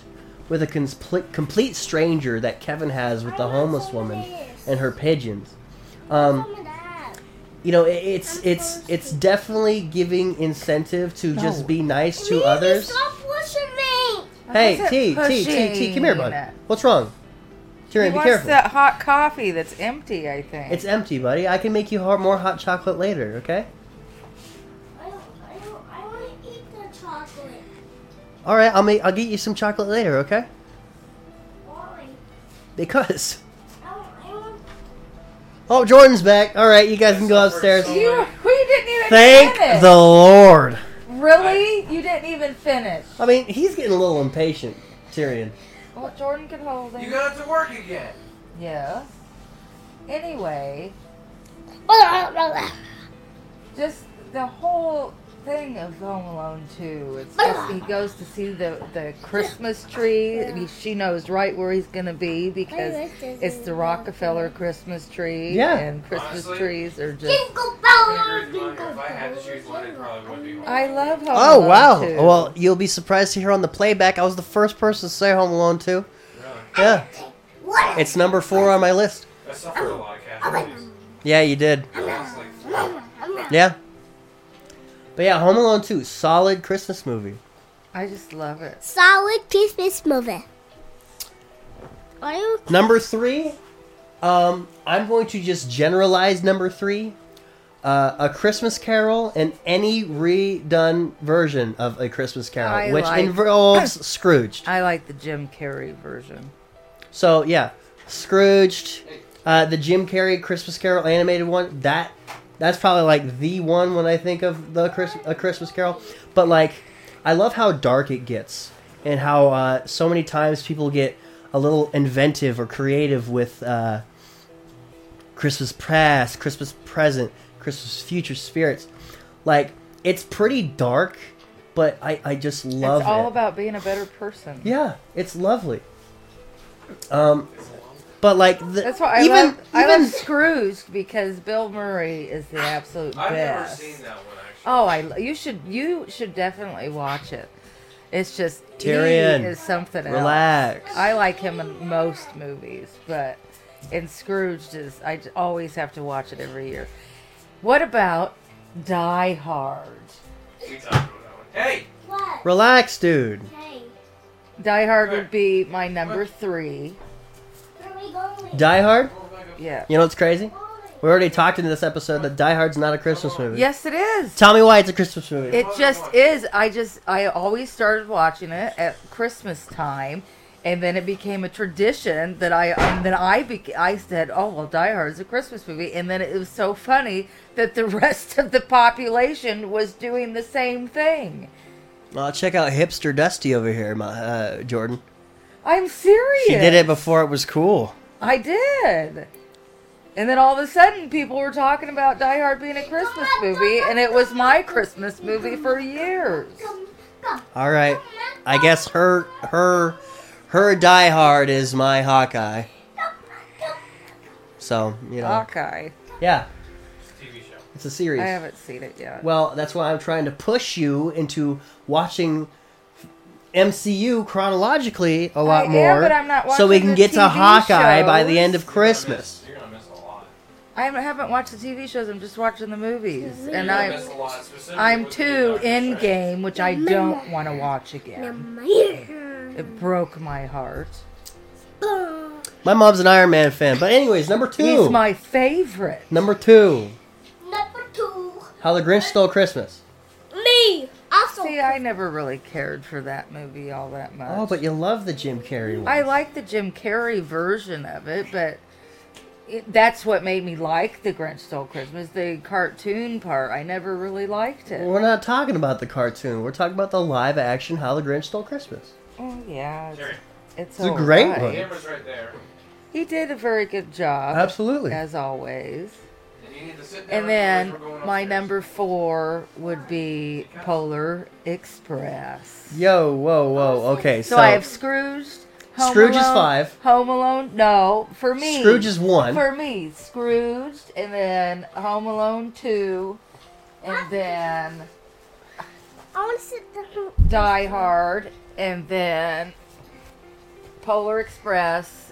with a complete, complete stranger that Kevin has with the homeless woman and her pigeons. Um, you know, it's it's it's definitely giving incentive to just be nice to others. Stop pushing me. Hey, wasn't T, T, T, T, come here, bud. pushing. What's wrong? He Tyrion, be wants careful. that hot coffee that's empty. I think. It's empty, buddy. I can make you hot, more hot chocolate later, okay? All right, I'll make I'll get you some chocolate later, okay? Why? Because I don't, I don't. oh, Jordan's back. All right, you guys can go upstairs. you, we didn't even Thank finish. the Lord. Really? You didn't even finish. I mean, he's getting a little impatient, Tyrion. Well, Jordan can hold him. You got to work again. Yeah. Anyway, just the whole thing of Home Alone too. It's just he goes to see the the Christmas tree. And he, she knows right where he's gonna be because it's the Rockefeller Christmas tree. Yeah. And Christmas Honestly, trees are just. Jingle bells, If jingle I had to bells, choose one, it probably would be I love Home Oh Alone wow! 2. Well, you'll be surprised to hear on the playback. I was the first person to say Home Alone too. Really? Yeah, What? it's number four on my list. I suffered a lot of casualties. Yeah, you did. Yeah. But yeah, Home Alone 2, solid Christmas movie. I just love it. Solid Christmas movie. Are you? Number three, um, I'm going to just generalize number three. Uh, a Christmas Carol and any redone version of a Christmas Carol, I which like- involves Scrooge. I like the Jim Carrey version. So yeah, Scrooged, uh, the Jim Carrey Christmas Carol animated one. That that's probably like the one when I think of the Chris, a Christmas Carol. But like, I love how dark it gets and how uh, so many times people get a little inventive or creative with uh, Christmas past, Christmas present, Christmas future spirits. Like it's pretty dark, but I I just love it. it's all it. about being a better person. Yeah, it's lovely. Um, but like the, That's why I even love I love Scrooge because Bill Murray is the absolute I've never best. seen that one actually. Oh, I lo- you should you should definitely watch it. It's just he Tyrion, is something else. relax. I like him in most movies, but in Scrooge is I always have to watch it every year. What about Die Hard? We talked about that one. Hey! What? relax, dude. Hey, Die Hard would be my number three. Die Hard. Yeah. You know what's crazy? We already talked in this episode that Die Hard's not a Christmas movie. Yes, it is. Tell me why it's a Christmas movie. It just is. I just I always started watching it at Christmas time, and then it became a tradition that I and then I beca- I said, oh well, Die Hard is a Christmas movie, and then it was so funny that the rest of the population was doing the same thing. Well, check out hipster Dusty over here, my, uh, Jordan. I'm serious. She did it before it was cool. I did. And then all of a sudden, people were talking about Die Hard being a Christmas movie, and it was my Christmas movie for years. Come, come. All right, I guess her her her Die Hard is my Hawkeye. So you know, Hawkeye. yeah, TV show. it's a series. I haven't seen it yet. Well, that's why I'm trying to push you into watching MCU chronologically a lot I am, more, but I'm not so we can the get to TV Hawkeye by the end of Christmas. You're gonna miss a lot. I haven't watched the TV shows. I'm just watching the movies, You're and I, miss a lot. specifically I'm with the too Doctor Endgame, which I don't want to watch again. It broke my heart. My mom's an Iron Man fan, but anyways, number two. He's my favorite. number two. Number two. How the Grinch Stole Christmas. Me. Also. See, I never really cared for that movie all that much. Oh, but you love the Jim Carrey one. I like the Jim Carrey version of it, but it, that's what made me like The Grinch Stole Christmas. The cartoon part, I never really liked it. We're not talking about the cartoon. We're talking about the live action How the Grinch Stole Christmas. Oh yeah, it's, Jerry, it's, It's a great alright. one. camera's right there. He did a very good job, Absolutely. as always. And you need to sit down And then otherwise we're going my number four would be Polar Express. Yo, whoa, whoa. Okay, So, so, I have Scrooge. Home Scrooge is five. Home Alone, no, for me. Scrooge is one. For me, Scrooge, and then Home Alone two, and ah. then I want to sit down. Die Hard, and then Polar Express,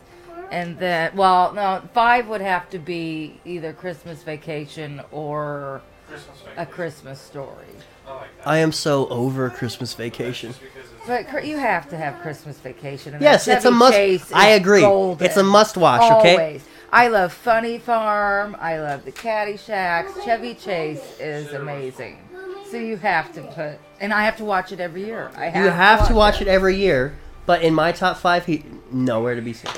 And then, well, no, five would have to be either Christmas Vacation or a Christmas Story. I am so over Christmas Vacation. But you have to have Christmas Vacation. And Yes, it's a must. I agree. golden. It's a must watch. Okay. Always. I love Funny Farm. I love the Caddyshack. Chevy Chase is amazing. So you have to put, and I have to watch it every year. I have You have to watch it every year, but in my top five, he nowhere to be seen.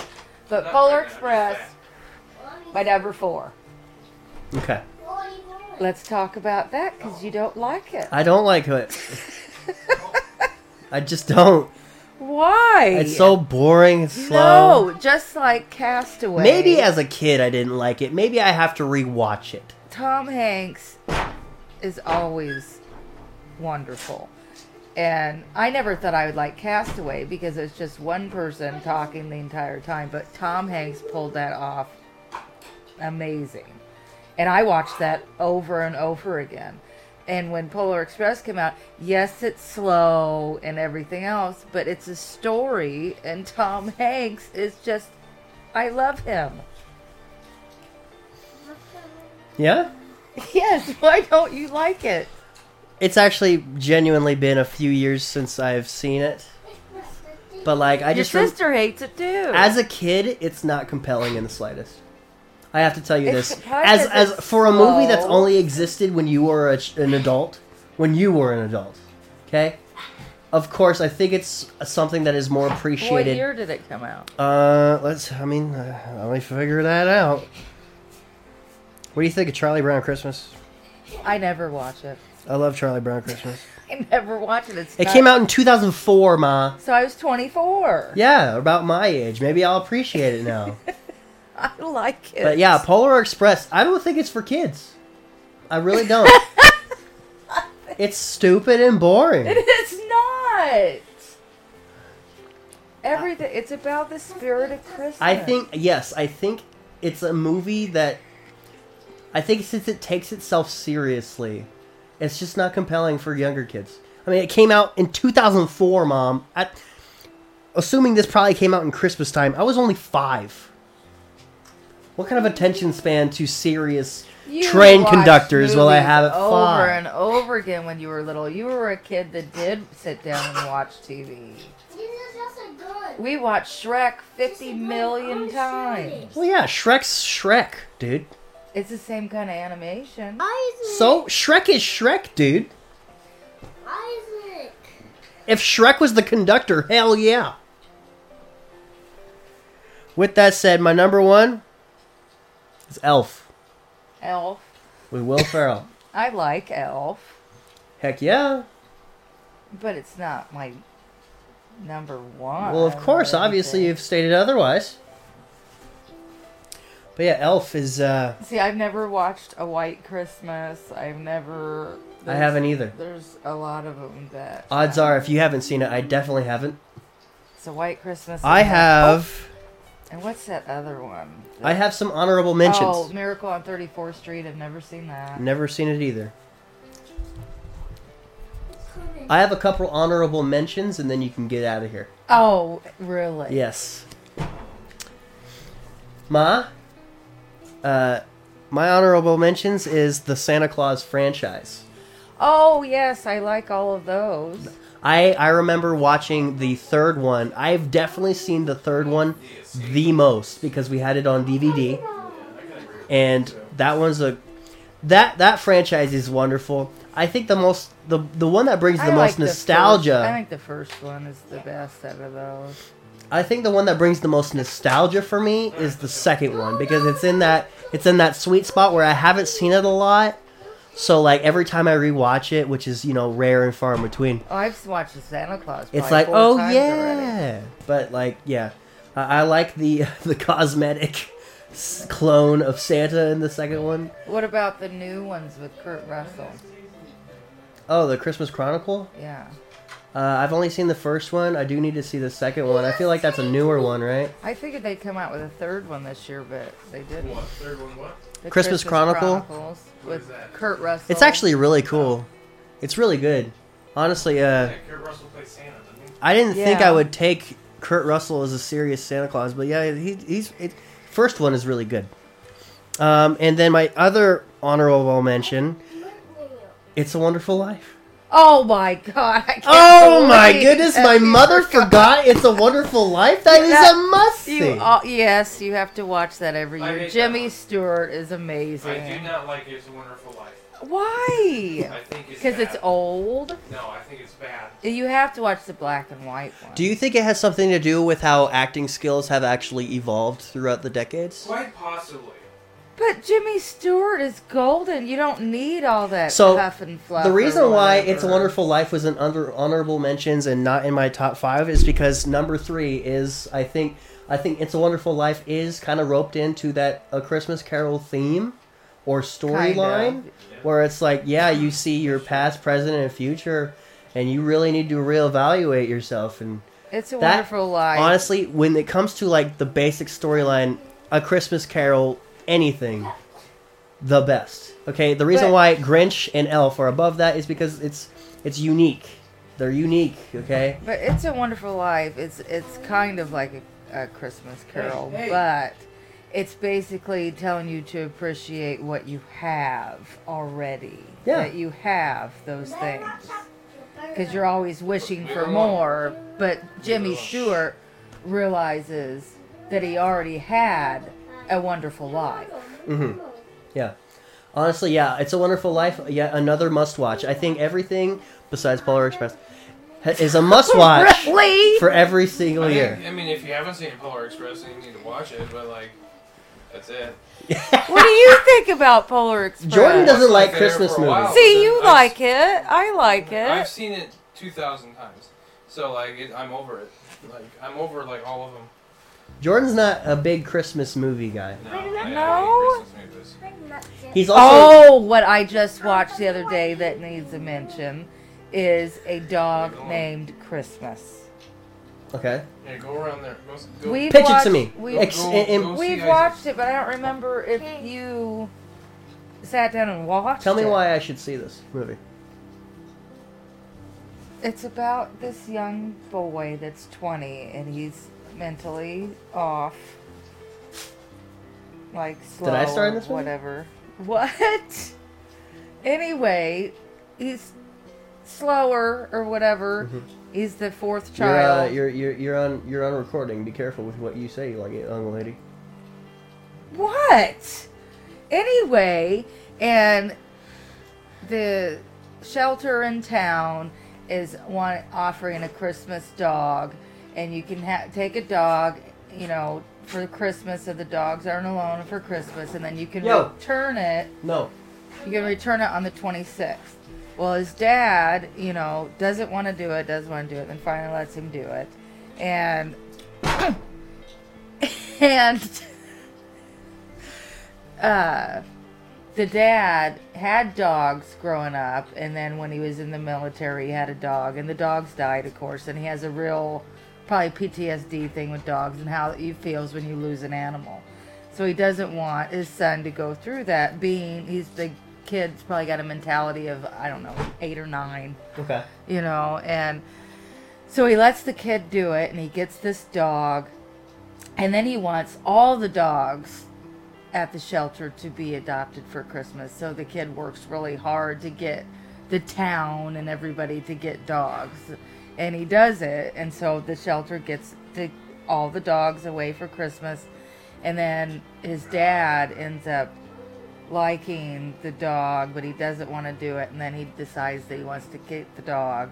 But Polar Express, my number four. Okay. Let's talk about that because you don't like it. I don't like it. I just don't. Why? It's so boring. It's slow. No, just like Castaway. Maybe as a kid I didn't like it. Maybe I have to rewatch it. Tom Hanks is always wonderful. And I never thought I would like Castaway because it's just one person talking the entire time. But Tom Hanks pulled that off amazing. And I watched that over and over again. And when Polar Express came out, yes, it's slow and everything else, but it's a story. And Tom Hanks is just, I love him. Yeah? Yes, why don't you like it? It's actually genuinely been a few years since I've seen it. But like I Your just sister hates it too. as a kid, it's not compelling in the slightest. I have to tell you It's this. As as it's for a movie that's slow. only existed when you were a, ch- an adult, when you were an adult, okay? Of course, I think it's something that is more appreciated. what appreciated. year did it come out? Uh, let's. I mean, uh, let me figure that out. What do you think of Charlie Brown Christmas? I never watch it. I love Charlie Brown Christmas. I never watched it. It's It not- came out in 2004, ma. So I was 24. Yeah, about my age. Maybe I'll appreciate it now. I like it. But yeah, Polar Express. I don't think it's for kids. I really don't. it's stupid and boring. It is not. Everything. It's about the spirit of Christmas. I think yes, I think it's a movie that I think since it takes itself seriously, it's just not compelling for younger kids. I mean, it came out in 2004, mom. At, assuming this probably came out in Christmas time, I was only 5. What kind of attention span to serious You train conductors will I have at over 5? and over again when you were little. You were a kid that did sit down and watch TV. This is just a gun. We watched Shrek 50 Just a gun. million I wanna shoot times. Well, yeah, Shrek's Shrek, dude. It's the same kind of animation. Isaac. So, Shrek is Shrek, dude. Isaac. If Shrek was the conductor, hell yeah. With that said, my number one is Elf Elf. with Will Ferrell. I like Elf, Heck yeah. but it's not my number one. Well, of course, obviously you've stated otherwise. But yeah, Elf is, uh, See, I've never watched A White Christmas. I've never. I haven't either. There's a lot of them that. Odds are, if you haven't seen it, I definitely haven't. It's a White Christmas. I have, Oh, and what's that other one? I have some honorable mentions. Oh, Miracle on 34th Street. I've never seen that. Never seen it either. I have a couple honorable mentions, and then you can get out of here. Oh, really? Yes. Ma, uh, my honorable mentions is the Santa Clause franchise. Oh, yes, I like all of those. I I remember watching the third one. I've definitely seen the third one the most because we had it on DVD, and that one's a that that franchise is wonderful. I think the most the the one that brings the I most like the nostalgia. first- I think the first one is the best out of those. I think the one that brings the most nostalgia for me is the second one because it's in that it's in that sweet spot where I haven't seen it a lot. So like every time I rewatch it, which is you know rare and far in between, Oh, I've watched the Santa Clause. it's like oh yeah. already. But like yeah, I, I like the the cosmetic clone of Santa in the second one. What about the new ones with Kurt Russell? Oh, the Christmas Chronicle. Yeah, Uh, I've only seen the first one. I do need to see the second one. I feel like that's a newer one, right? I figured they'd come out with a third one this year, but they didn't. What? Third one, what? The Christmas Chronicle? Chronicles with? Kurt Russell. It's actually really cool. It's really good. Honestly, uh. Yeah, Kurt Russell plays Santa, doesn't he? I didn't think I would take Kurt Russell as a serious Santa Claus, but yeah, he, he's it, first one is really good. Um, and then my other honorable mention, "It's a Wonderful Life." Oh my god! I can't Oh my goodness, that my mother forgot "It's a Wonderful Life." That is That- a must see. Uh, yes, you have to watch that every I year. hate Jimmy. Stewart is amazing. I do not like It's a Wonderful Life. Why? I think it's Because it's bad. old. No, I think it's bad. You have to watch the black and white one. Do you think it has something to do with how acting skills have actually evolved throughout the decades? Quite possibly. But Jimmy Stewart is golden. You don't need all that So, puff and fluff. The reason why. It's a Wonderful Life was in under honorable mentions and not in my top five is because number three is I think I think It's a Wonderful Life is kind of roped into that A Christmas Carol theme or storyline where it's like yeah you see your past, present, and future, and you really need to reevaluate yourself and It's a that- Wonderful Life. honestly when it comes to like the basic storyline A Christmas Carol anything the best. Okay, the reason But- why Grinch and Elf are above that is because it's it's unique. They're unique. Okay. But it's a Wonderful Life. It's it's kind of like a, a Christmas Carol, hey. but it's basically telling you to appreciate what you have already. Yeah. That you have those things. Because you're always wishing for more. But Jimmy Stewart realizes that he already had a wonderful life. Mm-hmm. Yeah. Honestly, yeah, it's a wonderful life. Yeah, another must watch. I think everything besides Polar Express is a must watch Really? for every single I, year. think, I mean, if you haven't seen Polar Express, then you need to watch it. But like, that's it. what do you think about Polar Express? Jordan doesn't like Christmas for a while, movies. See, you then I've- like it. I like it. I've seen it two thousand times, so like, it, I'm over it. Like, I'm over like all of them. Jordan's not a big Christmas movie guy. No, I- I No? hate Christmas movies. He's also Oh, what I just watched the other day that needs a mention is a dog named Christmas. okay. Yeah, go around there. Go, go, We've Pitch it to me. We, Ex- Go- in- in- go- we've watched it, but I don't remember if you sat down and watched tell me it. why I should see this movie. It's about this young boy that's 20 and he's mentally off. Like slow Did I start in this movie? whatever. What? Anyway, he's slower or whatever. He's the fourth Mm-hmm. You're, uh, child. you're you're you're on you're on recording. Be careful with what you say, like young lady. What? Anyway, and the shelter in town is one offering a Christmas dog, and you can ha- take a dog, you know, for Christmas, so the dogs aren't alone for Christmas, and then you can Yo. return it. No. You can return it on the 26th. Well, his dad, you know, doesn't want to do it, doesn't want to do it, then finally lets him do it. And and uh the dad had dogs growing up and then when he was in the military he had a dog and the dogs died of course and he has a real probably PTSD thing with dogs and how he feels when you lose an animal. So he doesn't want his son to go through that being he's the kid's probably got a mentality of I don't know, 8 or 9 Okay. you know, and so he lets the kid do it and he gets this dog and then he wants all the dogs at the shelter to be adopted for Christmas. So the kid works really hard to get the town and everybody to get dogs. And he does it and so the shelter gets the, all the dogs away for Christmas. And then his dad ends up liking the dog, but he doesn't want to do it. And then he decides that he wants to get the dog.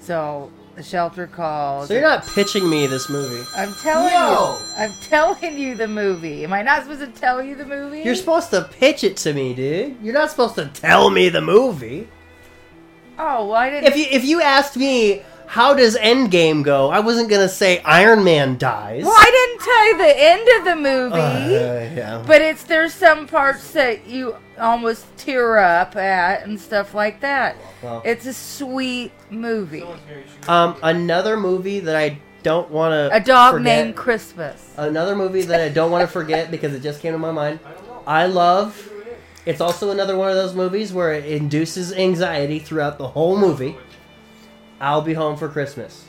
So the shelter calls. So you're not pitching me this movie. I'm telling No! you. I'm telling you the movie. Am I not supposed to tell you the movie? You're supposed to pitch it to me, dude. You're not supposed to tell me the movie. Oh, well, I didn't. If you if you asked me how does Endgame go, I wasn't gonna say Iron Man dies. well, I didn't tell you the end of the movie. Uh, yeah. But it's there's some parts that you almost tear up at and stuff like that. Well. It's a sweet movie. Someone's here, you should- Um, another movie that I don't want to A dog forget, named Christmas. Another movie that I don't want to forget because it just came to my mind. I don't know. I love. It's also another one of those movies where it induces anxiety throughout the whole movie. I'll be home for Christmas.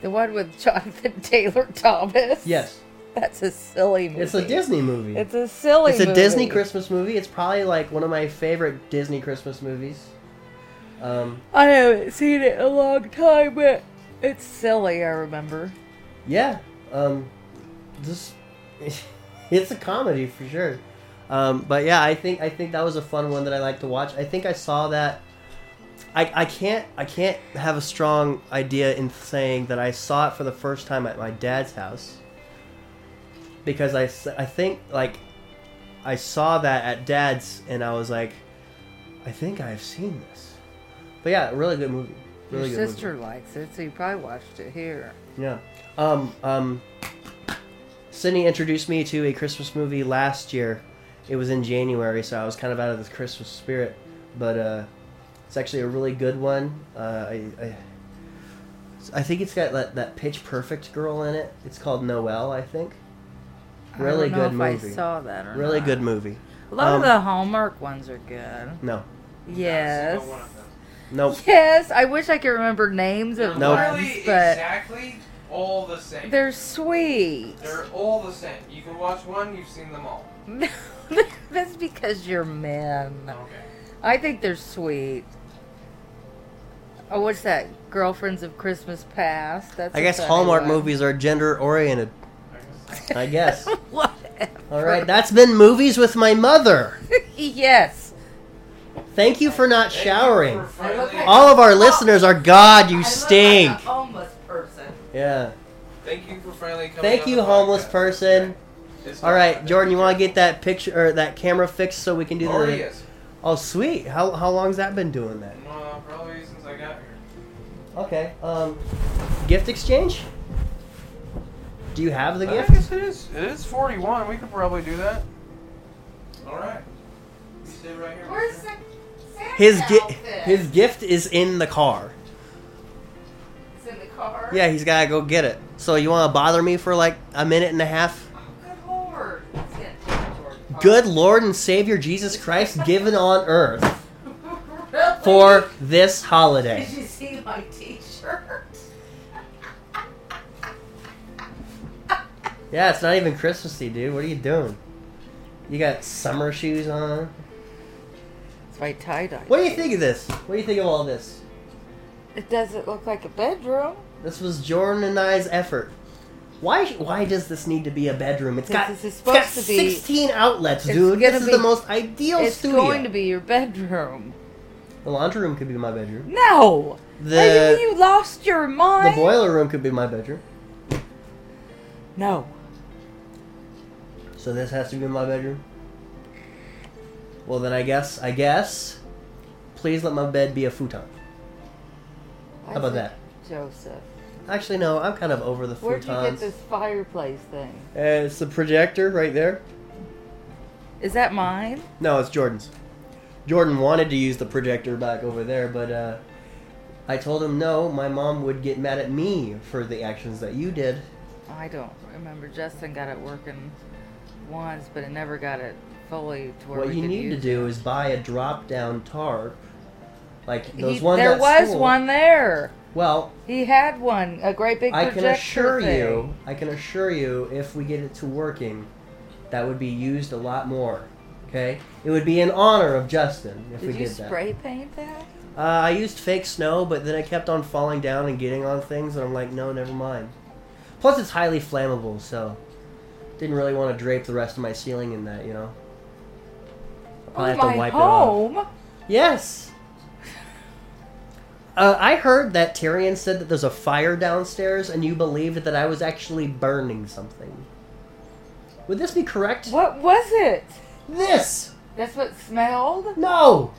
The one with Jonathan Taylor Thomas. Yes, That's a silly movie. it's a Disney movie. It's a silly It's a movie. Disney Christmas movie. It's probably like one of my favorite Disney Christmas movies. Um, I haven't seen it in a long time, but it's silly, I remember. yeah, um, this it's a comedy for sure. Um, but yeah, I think I think that was a fun one that I like to watch. I think I saw that. I, I can't I can't have a strong idea in saying that I saw it for the first time at my dad's house. Because I, I think like I saw that at dad's and I was like I think I've seen this. But yeah really good movie. Really Your good sister movie. likes it, so you probably watched it here. yeah. Um um Sydney introduced me to a Christmas movie last year. It was in January so I was kind of out of the Christmas spirit. But uh it's actually a really good one uh, I, I I think it's got that, that pitch perfect girl in it it's called Noelle I think Really I don't know good if movie. I saw that or really not. good movie A lot Um, of the Hallmark ones are good. no Yes. nope Yes, I wish I could remember names of Nope. ones, Literally but exactly all the same. they're sweet. They're all the same. You can watch one, you've seen them all. That's because you're men. Okay. I think they're sweet. Oh, what's that? Girlfriends of Christmas Past. That's. I a guess Hallmark one. movies are gender oriented I guess Whatever. all right that's been movies with my mother yes. thank you for not showering all of our oh. listeners are God you I stink like a homeless person. yeah Thank you for finally coming. thank you the homeless podcast. person It's all not right bad. Jordan you want to get that picture or that camera fixed so we can do Already the oh, is. oh sweet how how long's that been doing that okay um gift exchange do you have the I gift guess it is. It is 41. We could probably do that. All right. You stay right here. Where's mister. Sa- Santa's his gift. outfit? his gift is in the car It's in the car. Yeah, he's gotta go get it. So you want to bother me for like a minute and a half? Oh, good lord. It's gonna take George. Good Lord and Savior Jesus Christ given on earth Really? for this holiday. Did you see my Yeah, it's not even Christmassy, dude. What are you doing? You got summer shoes on. It's my tie-dye. What do you think of this? What do you think of all this? It doesn't look like a bedroom. This was Jordan and I's effort. Why? Why does this need to be a bedroom? It's got, This is it's got supposed to be- 16 outlets, It's dude. gonna This is be- the most ideal studio. it's studio. going to be your bedroom. the laundry room could be my bedroom. No. The Are you, you lost your mind. the boiler room could be my bedroom. No. So this has to be my bedroom. Well, then I guess I guess. Please let my bed be a futon. I How about that? Joseph? Actually, no. I'm kind of over the Where'd you get this fireplace thing? Uh, it's the projector right there. Is that mine? No, it's Jordan's. Jordan wanted to use the projector back over there, but uh, I told him no. My mom would get mad at me for the actions that you did. I don't remember. Justin got it working once, but it never got it fully to where What we you could need to use do it. is buy a drop-down tarp, like those He- ones. there at was school. one there. Well, He had one, a great big I projector can assure thing. you, I can assure you, if we get it to working, that would be used a lot more. Okay, it would be in honor of Justin if we Did we you did that. spray paint that? Uh, I used fake snow, but then it kept on falling down and getting on things, and I'm like, no, never mind. Plus, it's highly flammable, so didn't really want to drape the rest of my ceiling in that, you know. I'll probably Oh, have to wipe it off. home. Yes. Uh, I heard that Tyrion said that there's a fire downstairs, and you believed that I was actually burning something. Would this be correct? What was it? This! That's what smelled. No!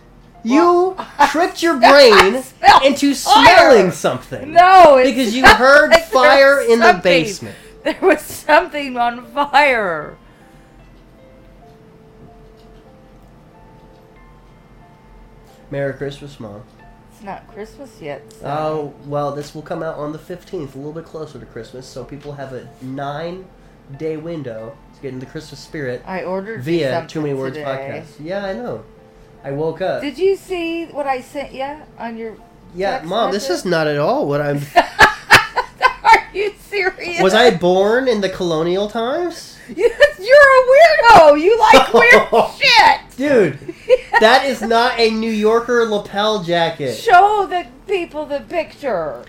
You tricked your brain into fire. smelling something. No, Because you heard fire in the basement. There was something on fire. Merry Christmas, Mom. It's not Christmas yet. so- Oh, well, this will come out on the 15th, a little bit closer to Christmas, so people have a nine day window to get in the Christmas spirit I ordered via Too Many Words today. podcast. Yeah, I know. I woke up. Did you see what I sent you on your? yeah, Mom, this is not at all what I'm. Are serious? Was I born in the colonial times? You're a weirdo. You like weird shit. Dude, that is not a New Yorker lapel jacket. Show the people the picture.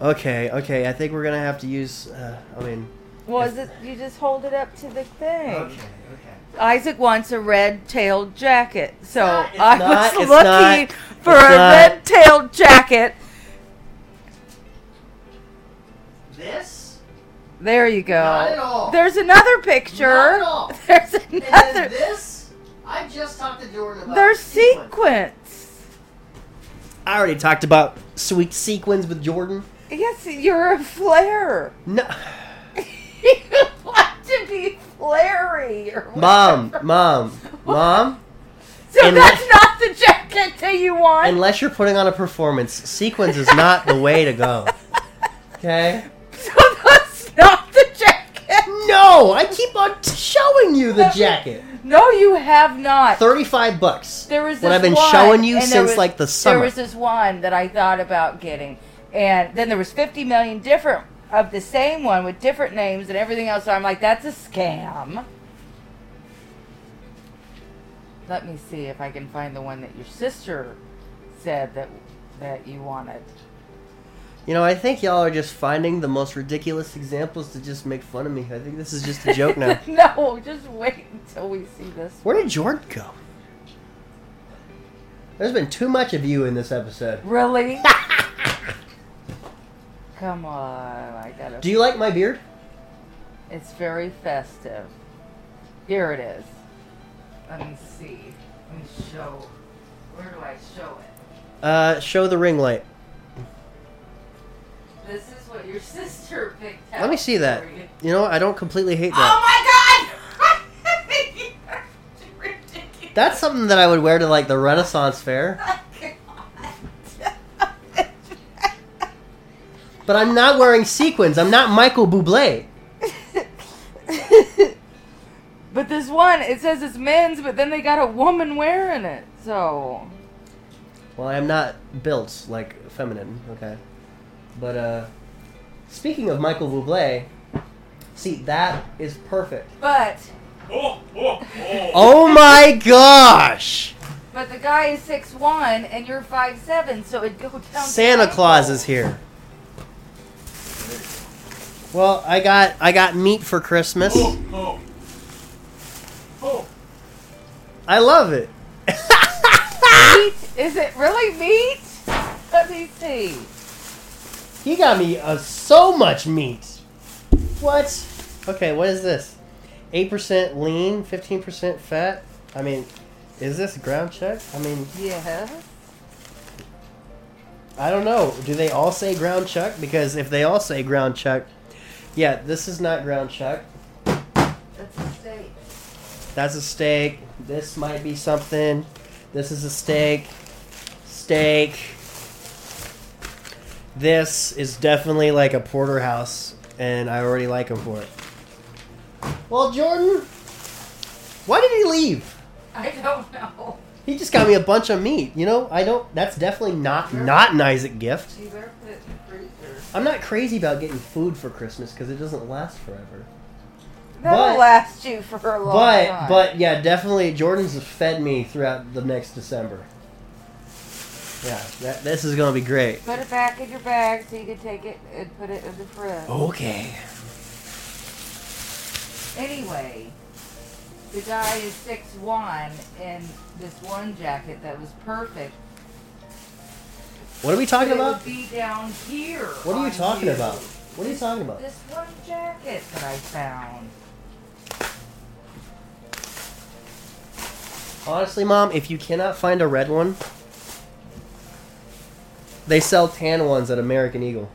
Okay, okay, I think we're gonna have to use. Uh, I mean. Was it? You just hold it up to the thing. Okay, okay. Isaac wants a red-tailed jacket, so not- I not- was looking not- for a not. red-tailed jacket. This? There you go. Not at all. There's another picture. Not at all. There's And another. then this? I just talked to Jordan about There's sequins. sequence. I already talked about sweet sequins with Jordan. Yes, you're a flare. No, you want to be flary or mom, whatever. mom, mom. So and that's not the jacket that you want. Unless you're putting on a performance, sequins is not the way to go. Okay? So that's not the jacket. No, I keep on showing you the jacket. No, you have not. Thirty-five bucks. There was What I've been one, showing you since was- like the There was this one that I thought about getting, and then there was 50 million different of the same one with different names and everything else. So I'm like, that's a scam. Let me see if I can find the one that your sister said that that you wanted. You know, I think y'all are just finding the most ridiculous examples to just make fun of me. I think this is just a joke now. no, just wait until we see this. Where did Jordan go? There's been too much of you in this episode. Really? Come on, I gotta. Do you like my beard? It's very festive. Here it is. Let me see. Let me show. Where do I show it? Uh, show the ring light. This is what your sister picked out. Let me see that. you. You know, I don't completely hate that. Oh my god! That's something that I would wear to like the Renaissance fair. Oh but I'm not wearing sequins. I'm not Michael Bublé. but this one, it says it's men's, but then they got a woman wearing it. So Well, I'm not built like feminine, okay? But uh speaking of Michael Bublé, see that is perfect. But Oh oh, oh. oh my gosh! but the guy is six one and you're five seven, so it'd go down. Santa ankle. Claus is here. Well, I got I got meat for Christmas. Oh, oh. I love it. Meat? Is it really meat? Let me see. He got me uh, so much meat. What? Okay, what is this? 8% lean, 15% fat? I mean, is this ground chuck? I mean, Yeah. I don't know. Do they all say ground chuck? Because if they all say ground chuck, yeah, this is not ground chuck. That's a steak. That's a steak. This might be something. This is a steak. Steak. This is definitely like a porterhouse, and I already like him for it. Well, Jordan, why did he leave? I don't know. He just got me a bunch of meat. You know, I don't. That's definitely not not an Isaac gift. You better put it in the freezer. I'm not crazy about getting food for Christmas because it doesn't last forever. That'll But- last you for a long But time. but yeah, definitely Jordan's fed me throughout the next December. Yeah, that, this is gonna be great. put it back in your bag so you can take it and put it in the fridge. Okay. Anyway, the guy is six one in this one jacket that was perfect. What are we talking But it about? would be down here. What are you on talking about? What are you talking about? This one jacket that I found. Honestly, mom, if you cannot find a red one, they sell tan ones at American Eagle.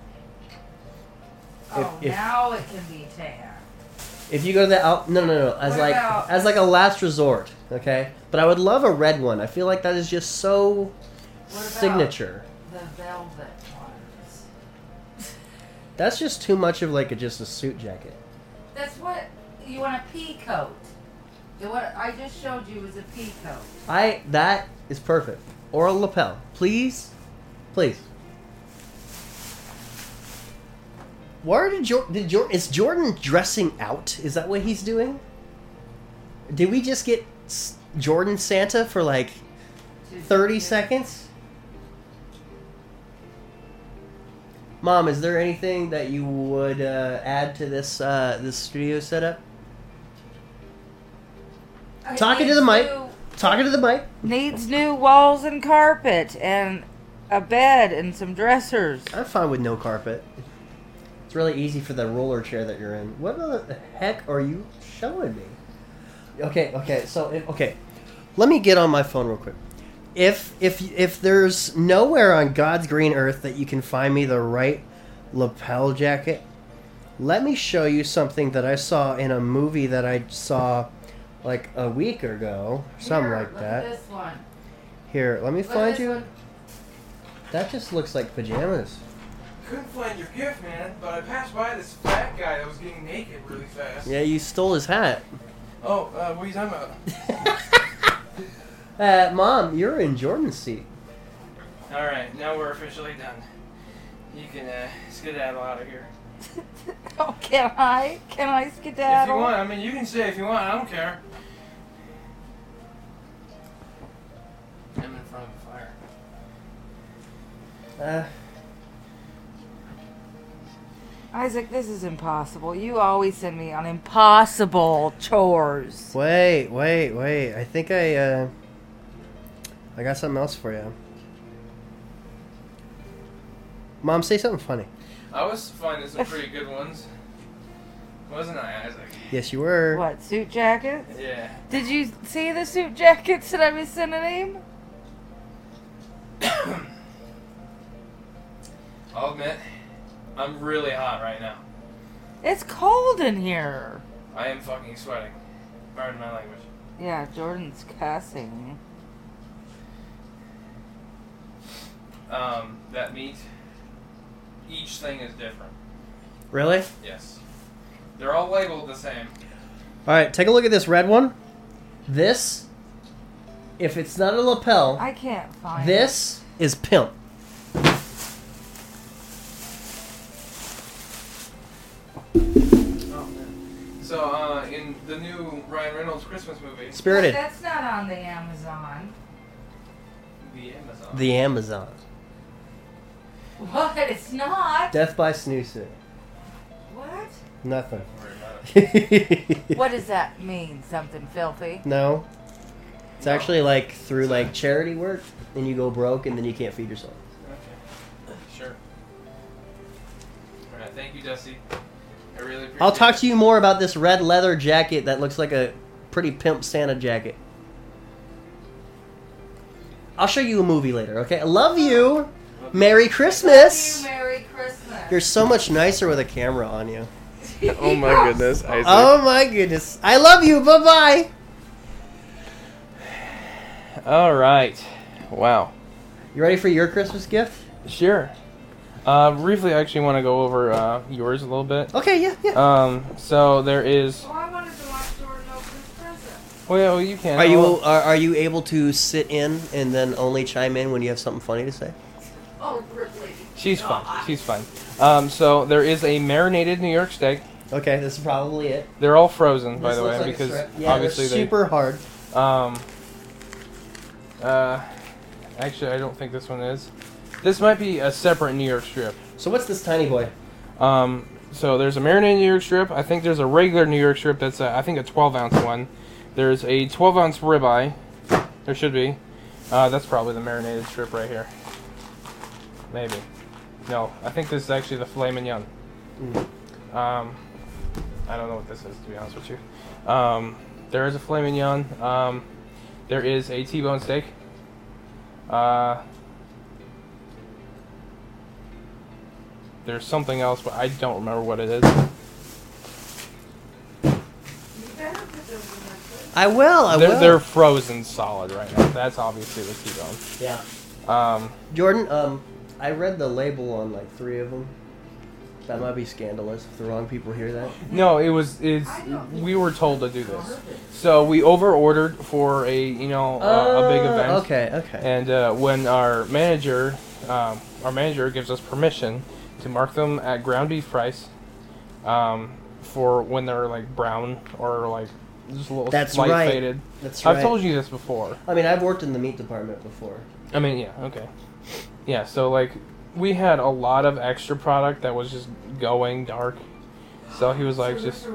Oh, if- now it can be tan. If you go to the out, no, no, no, as What like about- as like a last resort, okay. But I would love a red one. I feel like that is just so signature. The velvet ones. That's just too much of like a, just a suit jacket. That's what you want a pea coat. The What I just showed you was a pea coat. I that is perfect. Or a lapel, please, please. Where did Jordan? Did Jordan? Is Jordan dressing out? Is that what he's doing? Did we just get S- Jordan Santa for like thirty seconds? Mom, is there anything that you would uh, add to this uh, this studio setup? Talking to the mic. Talking to the mic. Needs new walls and carpet and a bed and some dressers. I'm fine with no carpet. It's really easy for the roller chair that you're in. What the heck are you showing me? Okay, okay, so if, okay, let me get on my phone real quick. If if if there's nowhere on God's green earth that you can find me the right lapel jacket, let me show you something that I saw in a movie that I saw like a week ago, something Here, like look that. At this one. Here, let me Look find you. one. That just looks like pajamas. Couldn't find your gift, man, but I passed by this fat guy that was getting naked really fast. Yeah, you stole his hat. Oh, uh, what are you talking about? Uh, Mom, you're in Jordan's seat. All right, now we're officially done. You can uh, skedaddle out of here. Oh, can I? Can I skedaddle? If you want, I mean, you can stay if you want. I don't care. Uh, Isaac, this is impossible. You always send me on impossible chores. wait, wait, wait. I think I, uh, I got something else for you. Mom, say something funny. I was finding some pretty good ones. Wasn't I, Isaac? Yes, you were. What, suit jackets? Yeah. Did you see the suit jackets that I was sending him? I'll admit, I'm really hot right now. It's cold in here. I am fucking sweating. Pardon my language. Yeah, Jordan's cussing. Um, that meat, each thing is different. Really? Yes. They're all labeled the same. All right, take a look at this red one. This, if it's not a lapel, I can't find this is pimp. So, uh, in the new Ryan Reynolds Christmas movie, it. Spirited. That's not on the Amazon. the Amazon. The Amazon. What? It's not. Death by Snoozer. What? Nothing. Don't worry about it. What does that mean? Something filthy? No. It's No. actually like through like charity work, and you go broke, and then you can't feed yourself. Okay. Sure. Alright, thank you, Dusty. I really appreciate I'll talk it. to you more about this red leather jacket that looks like a pretty pimp Santa jacket. I'll show you a movie later, okay? I love you. Merry Christmas. Love you, Merry Christmas. You're so much nicer with a camera on you. Oh my goodness, Isaac. Oh my goodness. I love you. Bye bye. All right. Wow. You ready for your Christmas gift? Sure. Uh, briefly, I actually want to go over uh, yours a little bit. Okay, yeah, yeah. Um, so there is. Oh, I wanted to watch Jordan open his present. Well, you can. Are you I'll- are, are you able to sit in and then only chime in when you have something funny to say? Oh, really? She's fine. She's fine. Um, so there is a marinated New York steak. Okay, this is probably it. They're all frozen, by This the looks way, like a because strip. yeah, obviously they're super hard. Um. Uh, actually, I don't think this one is. This might be a separate New York strip. So what's this tiny boy? Um, so there's a marinated New York strip. I think there's a regular New York strip that's a, I think a 12 ounce one. There's a 12 ounce ribeye. There should be. Uh, that's probably the marinated strip right here. Maybe. No, I think this is actually the filet mignon. Um, I don't know what this is to be honest with you. Um, there is a filet mignon. Um, there is a T-bone steak. Uh, there's something else, but I don't remember what it is. I will. I They're, will. they're frozen solid right now. That's obviously the T-bone. yeah. Um, Jordan, um, I read the label on like three of them. That might be scandalous if the wrong people hear that. no, it was. It's. We were told to do this, so we over ordered for a you know uh, a big Oh, event. Okay, okay. And uh, when our manager, um, our manager gives us permission to mark them at ground beef price, um, for when they're like brown or like just a little That's slight right. faded. That's right. I've told you this before. I mean, I've worked in the meat department before. I mean, yeah, okay. Yeah, so like we had a lot of extra product that was just going dark. So he was like just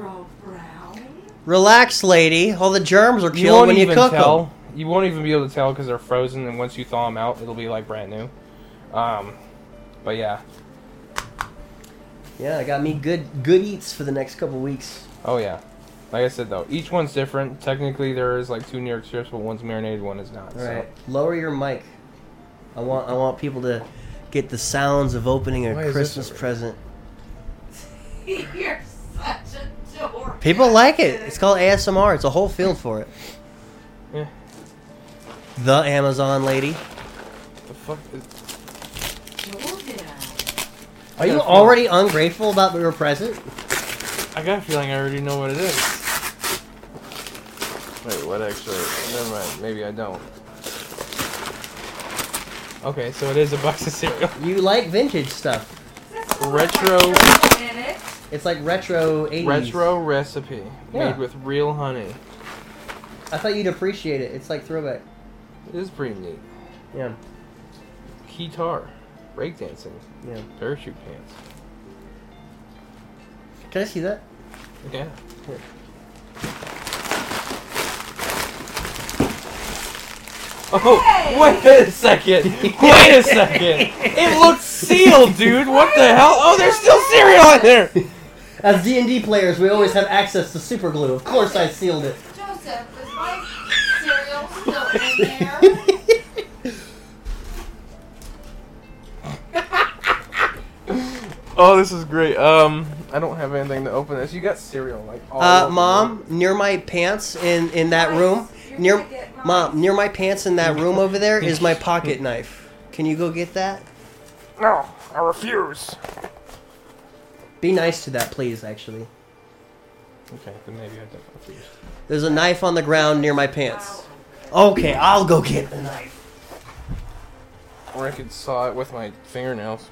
Relax, lady. All the germs are killed won't when you cook tell. them. You won't even be able to tell because they're frozen, and once you thaw them out, it'll be like brand new. Um, but yeah, Yeah, I got me good good eats for the next couple weeks. oh yeah. Like I said though, each one's different. Technically, there is like two New York strips, but one's marinated, one is not. All right, lower your mic. I want I want people to get the sounds of opening a Why Christmas over present. You're such a dork. People like it. It's called ASMR. It's a whole field for it. Yeah. The Amazon lady. The fuck? Is... Are you Yeah. already ungrateful about your present? I got a feeling I already know what it is. Wait, what actually? Never mind. Maybe I don't. Okay, so it is a box of cereal. You like vintage stuff. Retro, It's like retro 80s. retro recipe Yeah. made with real honey. I thought you'd appreciate it. It's like throwback. It is pretty neat. Yeah. Guitar, breakdancing, Yeah. parachute pants. Can I see that? Yeah. Oh, wait a second! Wait a second! It looks sealed, dude. What the hell? Oh, there's still cereal in there. As D&D players, we always have access to super glue. Of course I sealed it. Joseph, is my cereal still in there? Oh, this is great. Um, I don't have anything to open this. You got cereal like all Uh, over mom, near my pants in in that room, near mom, near my pants in that room over there is my pocket knife. Can you go get that? the- No, I refuse. Be nice to that, please. Actually, Okay, then maybe I don't refuse. there's a knife on the ground near my pants. Okay, I'll go get the knife. Or I could saw it with my fingernails.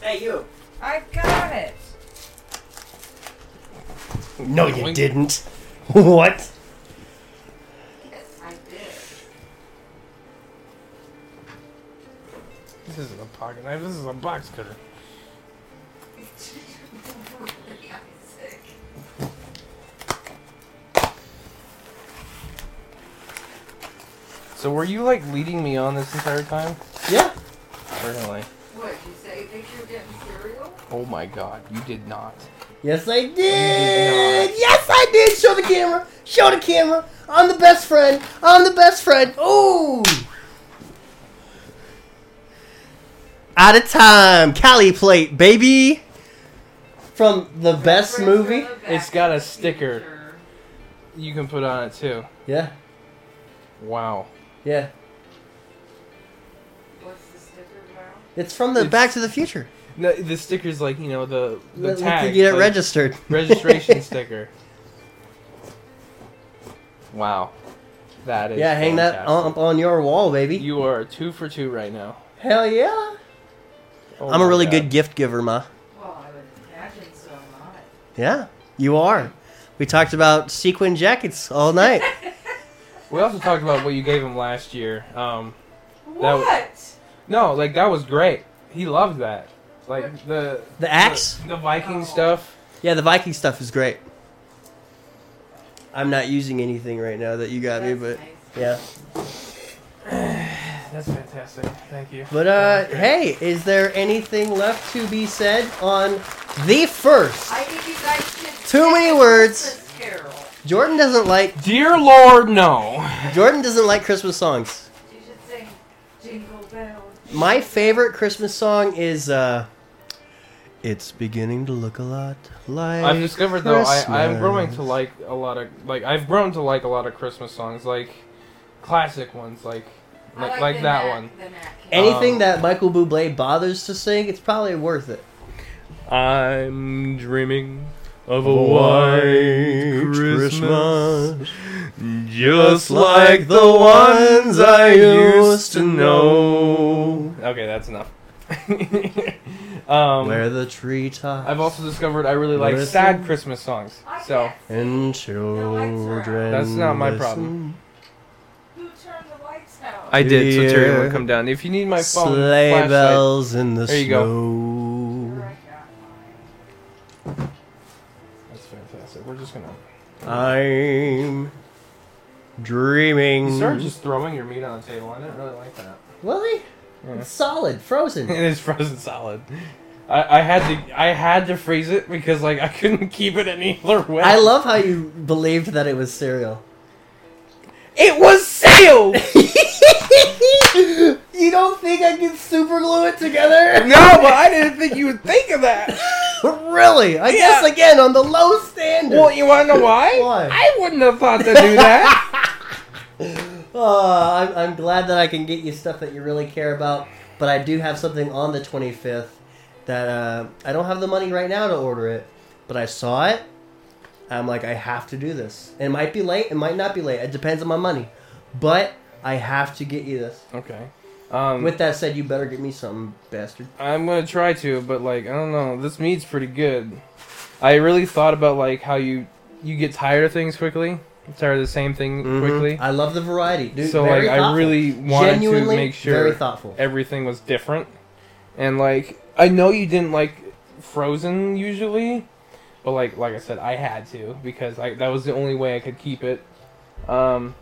Hey, you. I got it. No, you Wink. didn't. what? Yes, I did. This isn't a pocket knife. This is a box cutter. So were you like leading me on this entire time? Yeah. Really? What, Did you say you think you're getting cereal? Oh my god, you did not. Yes, I did. not. Yes, I did. Show the camera. Show the camera. I'm the best friend. I'm the best friend. Ooh. Out of time. Cali plate, baby. From the best movie. It's got a sticker. You can put on it too. Yeah. Wow. Yeah. What's the sticker about? It's from the It's- Back to the Future. No, the sticker's like you know the the Let- let tag. you get it like, registered. registration sticker. Wow, that is yeah, hang that fantastic. up on your wall, baby. You are two for two right now. Hell yeah. Oh I'm a my really God. good gift giver, ma. Well, I would imagine so not. Yeah, you are. We talked about sequin jackets all night. We also talked about what you gave him last year. Um, That w- What? no, like that was great. He loved that. Like the The axe? the, the Viking stuff. Yeah, the Viking stuff is great. I'm not using anything right now that you got me, but yeah. That's fantastic. Thank you. But uh, hey, is there anything left to be said on the first? I think you guys should Too many words. Christmas Carol. Jordan doesn't like Dear Lord, no. Jordan doesn't like Christmas songs. You should sing Jingle Bells. My favorite Christmas song is uh, "It's beginning to look a lot like." I've discovered though I, I'm growing to like a lot of like I've grown to like a lot of Christmas songs like classic ones like I like, like that Nat- one. the Nat King. anything um, that Michael Bublé bothers to sing. It's probably worth it. I'm dreaming of a white Christmas, just like the ones I used to know. Okay, that's enough. um, Where the treetops I've also discovered I really like Listen. sad Christmas songs. So and children. That's not my listen. problem. Who turned the lights out? I did. So Terry Yeah. will come down. If you need my phone Sleigh flashlight, bells in the There you go. snow. that's fantastic. We're just gonna. I'm dreaming. You started just throwing your meat on the table. I didn't really like that. Willie, Yeah. it's solid, frozen. it is frozen solid. I, I had to I had to freeze it because like I couldn't keep it any other way. I love how you believed that it was cereal. it was sealed. you don't think I can super glue it together? no, but I didn't think you would think of that. really? I guess again on the low standard. Well, you want to know why? Why? I wouldn't have thought to do that. Oh, I'm, I'm glad that I can get you stuff that you really care about, but I do have something on the 25th that uh, I don't have the money right now to order it, but I saw it. I'm like, I have to do this. It might be late, it might not be late. It depends on my money, but I have to get you this. okay. Um, With that said, you better get me something, bastard. I'm gonna try to, but like I don't know. This meat's pretty good. I really thought about like how you you get tired of things quickly, tired of the same thing quickly. Mm-hmm. I love the variety, dude. so very like I thoughtful. really wanted Genuinely to make sure very thoughtful. everything was different. And like I know you didn't like Frozen usually, but like like I said, I had to because I that was the only way I could keep it. Um,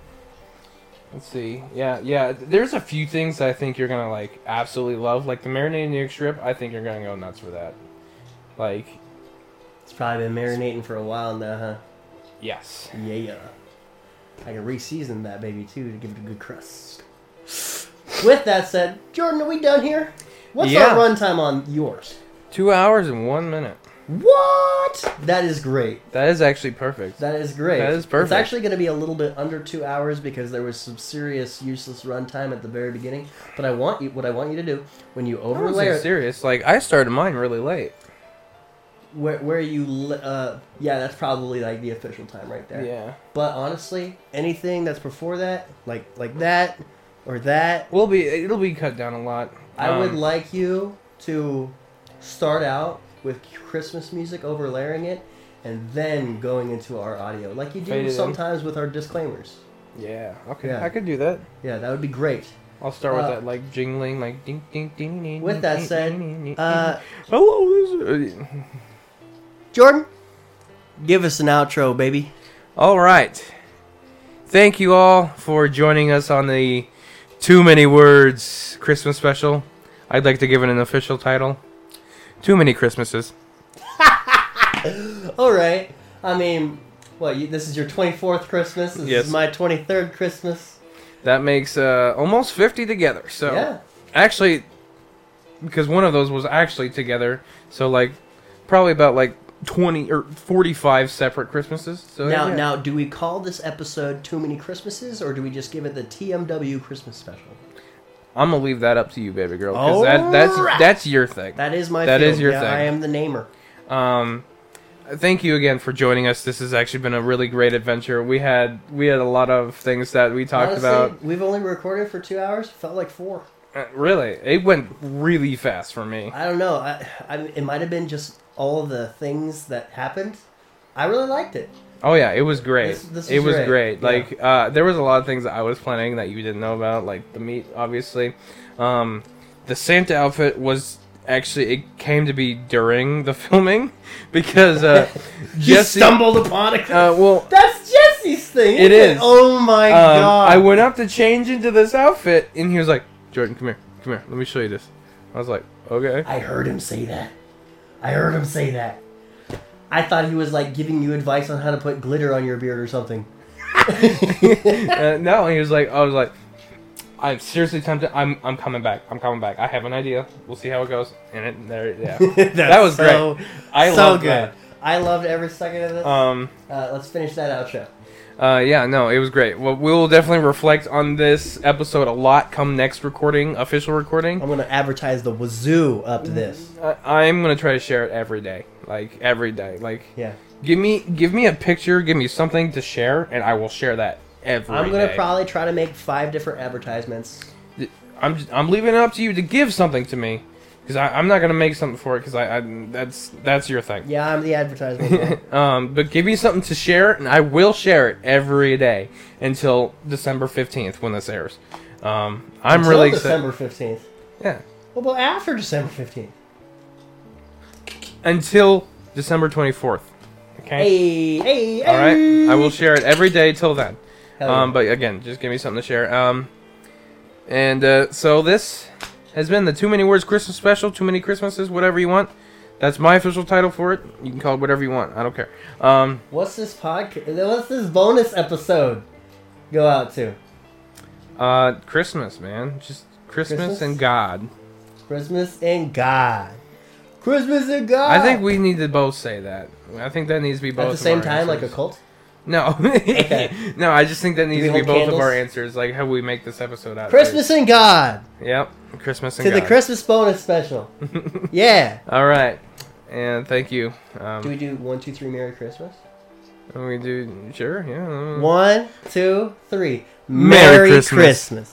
let's see, yeah, yeah. There's a few things I think you're gonna like absolutely love, like the marinated New York strip. I think you're gonna go nuts for that. Like It's probably been marinating for a while now, huh? yes, Yeah. I can re-season that baby too to give it a good crust. With that said, Jordan, are we done here? What's Yeah. our runtime on yours? two hours and one minute. What? That is great. That is actually perfect. That is great. That is perfect. It's actually going to be a little bit under two hours because there was some serious useless runtime at the very beginning. But I want you, what I want you to do when you overlay it, serious. Like I started mine really late. where, where you, uh, yeah, that's probably like the official time right there. Yeah. But honestly, anything that's before that, like like that or that, We'll be. It'll be cut down a lot. I would Um, like you to start out with Christmas music overlaying it, and then going into our audio, like you do in. sometimes with our disclaimers. Yeah. Okay. Yeah. I could do that. Yeah, that would be great. I'll start with Uh, that like jingling, like ding ding ding ding. With that ding, said, ding, ding, uh, ding. hello. Is... Jordan, give us an outro, baby. All right. Thank you all for joining us on the Too Many Words Christmas special. I'd like to give it an official title. Too many Christmases. All right. I mean, what? You, this is your twenty fourth Christmas. This Yes. is my twenty third Christmas. That makes uh, almost 50 together. So Yeah. actually because one of those was actually together. So like probably about like 20 or 45 separate Christmases. So Now, yeah. now, do we call this episode "Too Many Christmases" or do we just give it the TMW Christmas Special? I'm going to leave that up to you, baby girl, cuz that that's Alright. that's your thing. That is my. That field. is your Yeah, thing. I am the namer. Um, thank you again for joining us. This has actually been a really great adventure. We had we had a lot of things that we talked Honestly, about. We've only recorded for two hours. Felt like four. Uh, really, it went really fast for me. I don't know. I, I it might have been just all the things that happened. I really liked it. Oh yeah, it was great. This- this it was great. great. Like uh, there was a lot of things that I was planning that you didn't know about, like the meat, obviously. Um, the Santa outfit was actually it came to be during the filming because uh, Jesse. stumbled upon it. Uh, well, That's Jesse's thing. It isn't. Oh my um, god! I went up to change into this outfit, and he was like, "Jordan, come here, come here. Let me show you this." I was like, "Okay." I heard him say that. I heard him say that. I thought he was like giving you advice on how to put glitter on your beard or something. uh, no, he was like, I was like, I'm seriously tempted. I'm I'm coming back. I'm coming back. I have an idea. We'll see how it goes. And it there, yeah, that was so, great. I so loved good. that. I loved every second of this. Um, uh, let's finish that outro. Uh, yeah, no, it was great. Well, we will definitely reflect on this episode a lot come next recording, official recording. I'm gonna advertise the wazoo up to this. I, I'm gonna try to share it every day, like every day, like Yeah. Give me give me a picture, give me something to share, and I will share that every I'm gonna day. probably try to make five different advertisements. I'm I'm leaving it up to you to give something to me, because I'm not gonna make something for it, because I, I that's that's your thing. Yeah, I'm the advertisement. um, but give me something to share, and I will share it every day until December fifteenth when this airs. Um, I'm Until really. December fifteenth. Yeah, Well, about after December fifteenth? until December twenty fourth. Okay. Hey, hey, hey. All right. I will share it every day till then. Hell yeah. Um, but again, just give me something to share. Um, and uh, so this has been the Too Many Words Christmas special. Too many Christmases, whatever you want. That's my official title for it. You can call it whatever you want. I don't care. Um, What's this podcast? What's this bonus episode go out to? uh, Christmas, man. Just Christmas, Christmas? and God. Christmas and God. Christmas and God. I think we need to both say that. I think that needs to be both at the same time, like a cult. No, no. I just think that needs to be both of our answers. Like how we make this episode out. Christmas and God Yep. Christmas and God. to the Christmas bonus special. yeah. All right, and thank you. Um, Do we do one, two, three? Merry Christmas. we do sure, yeah. One, two, three. Merry Merry Christmas. Christmas.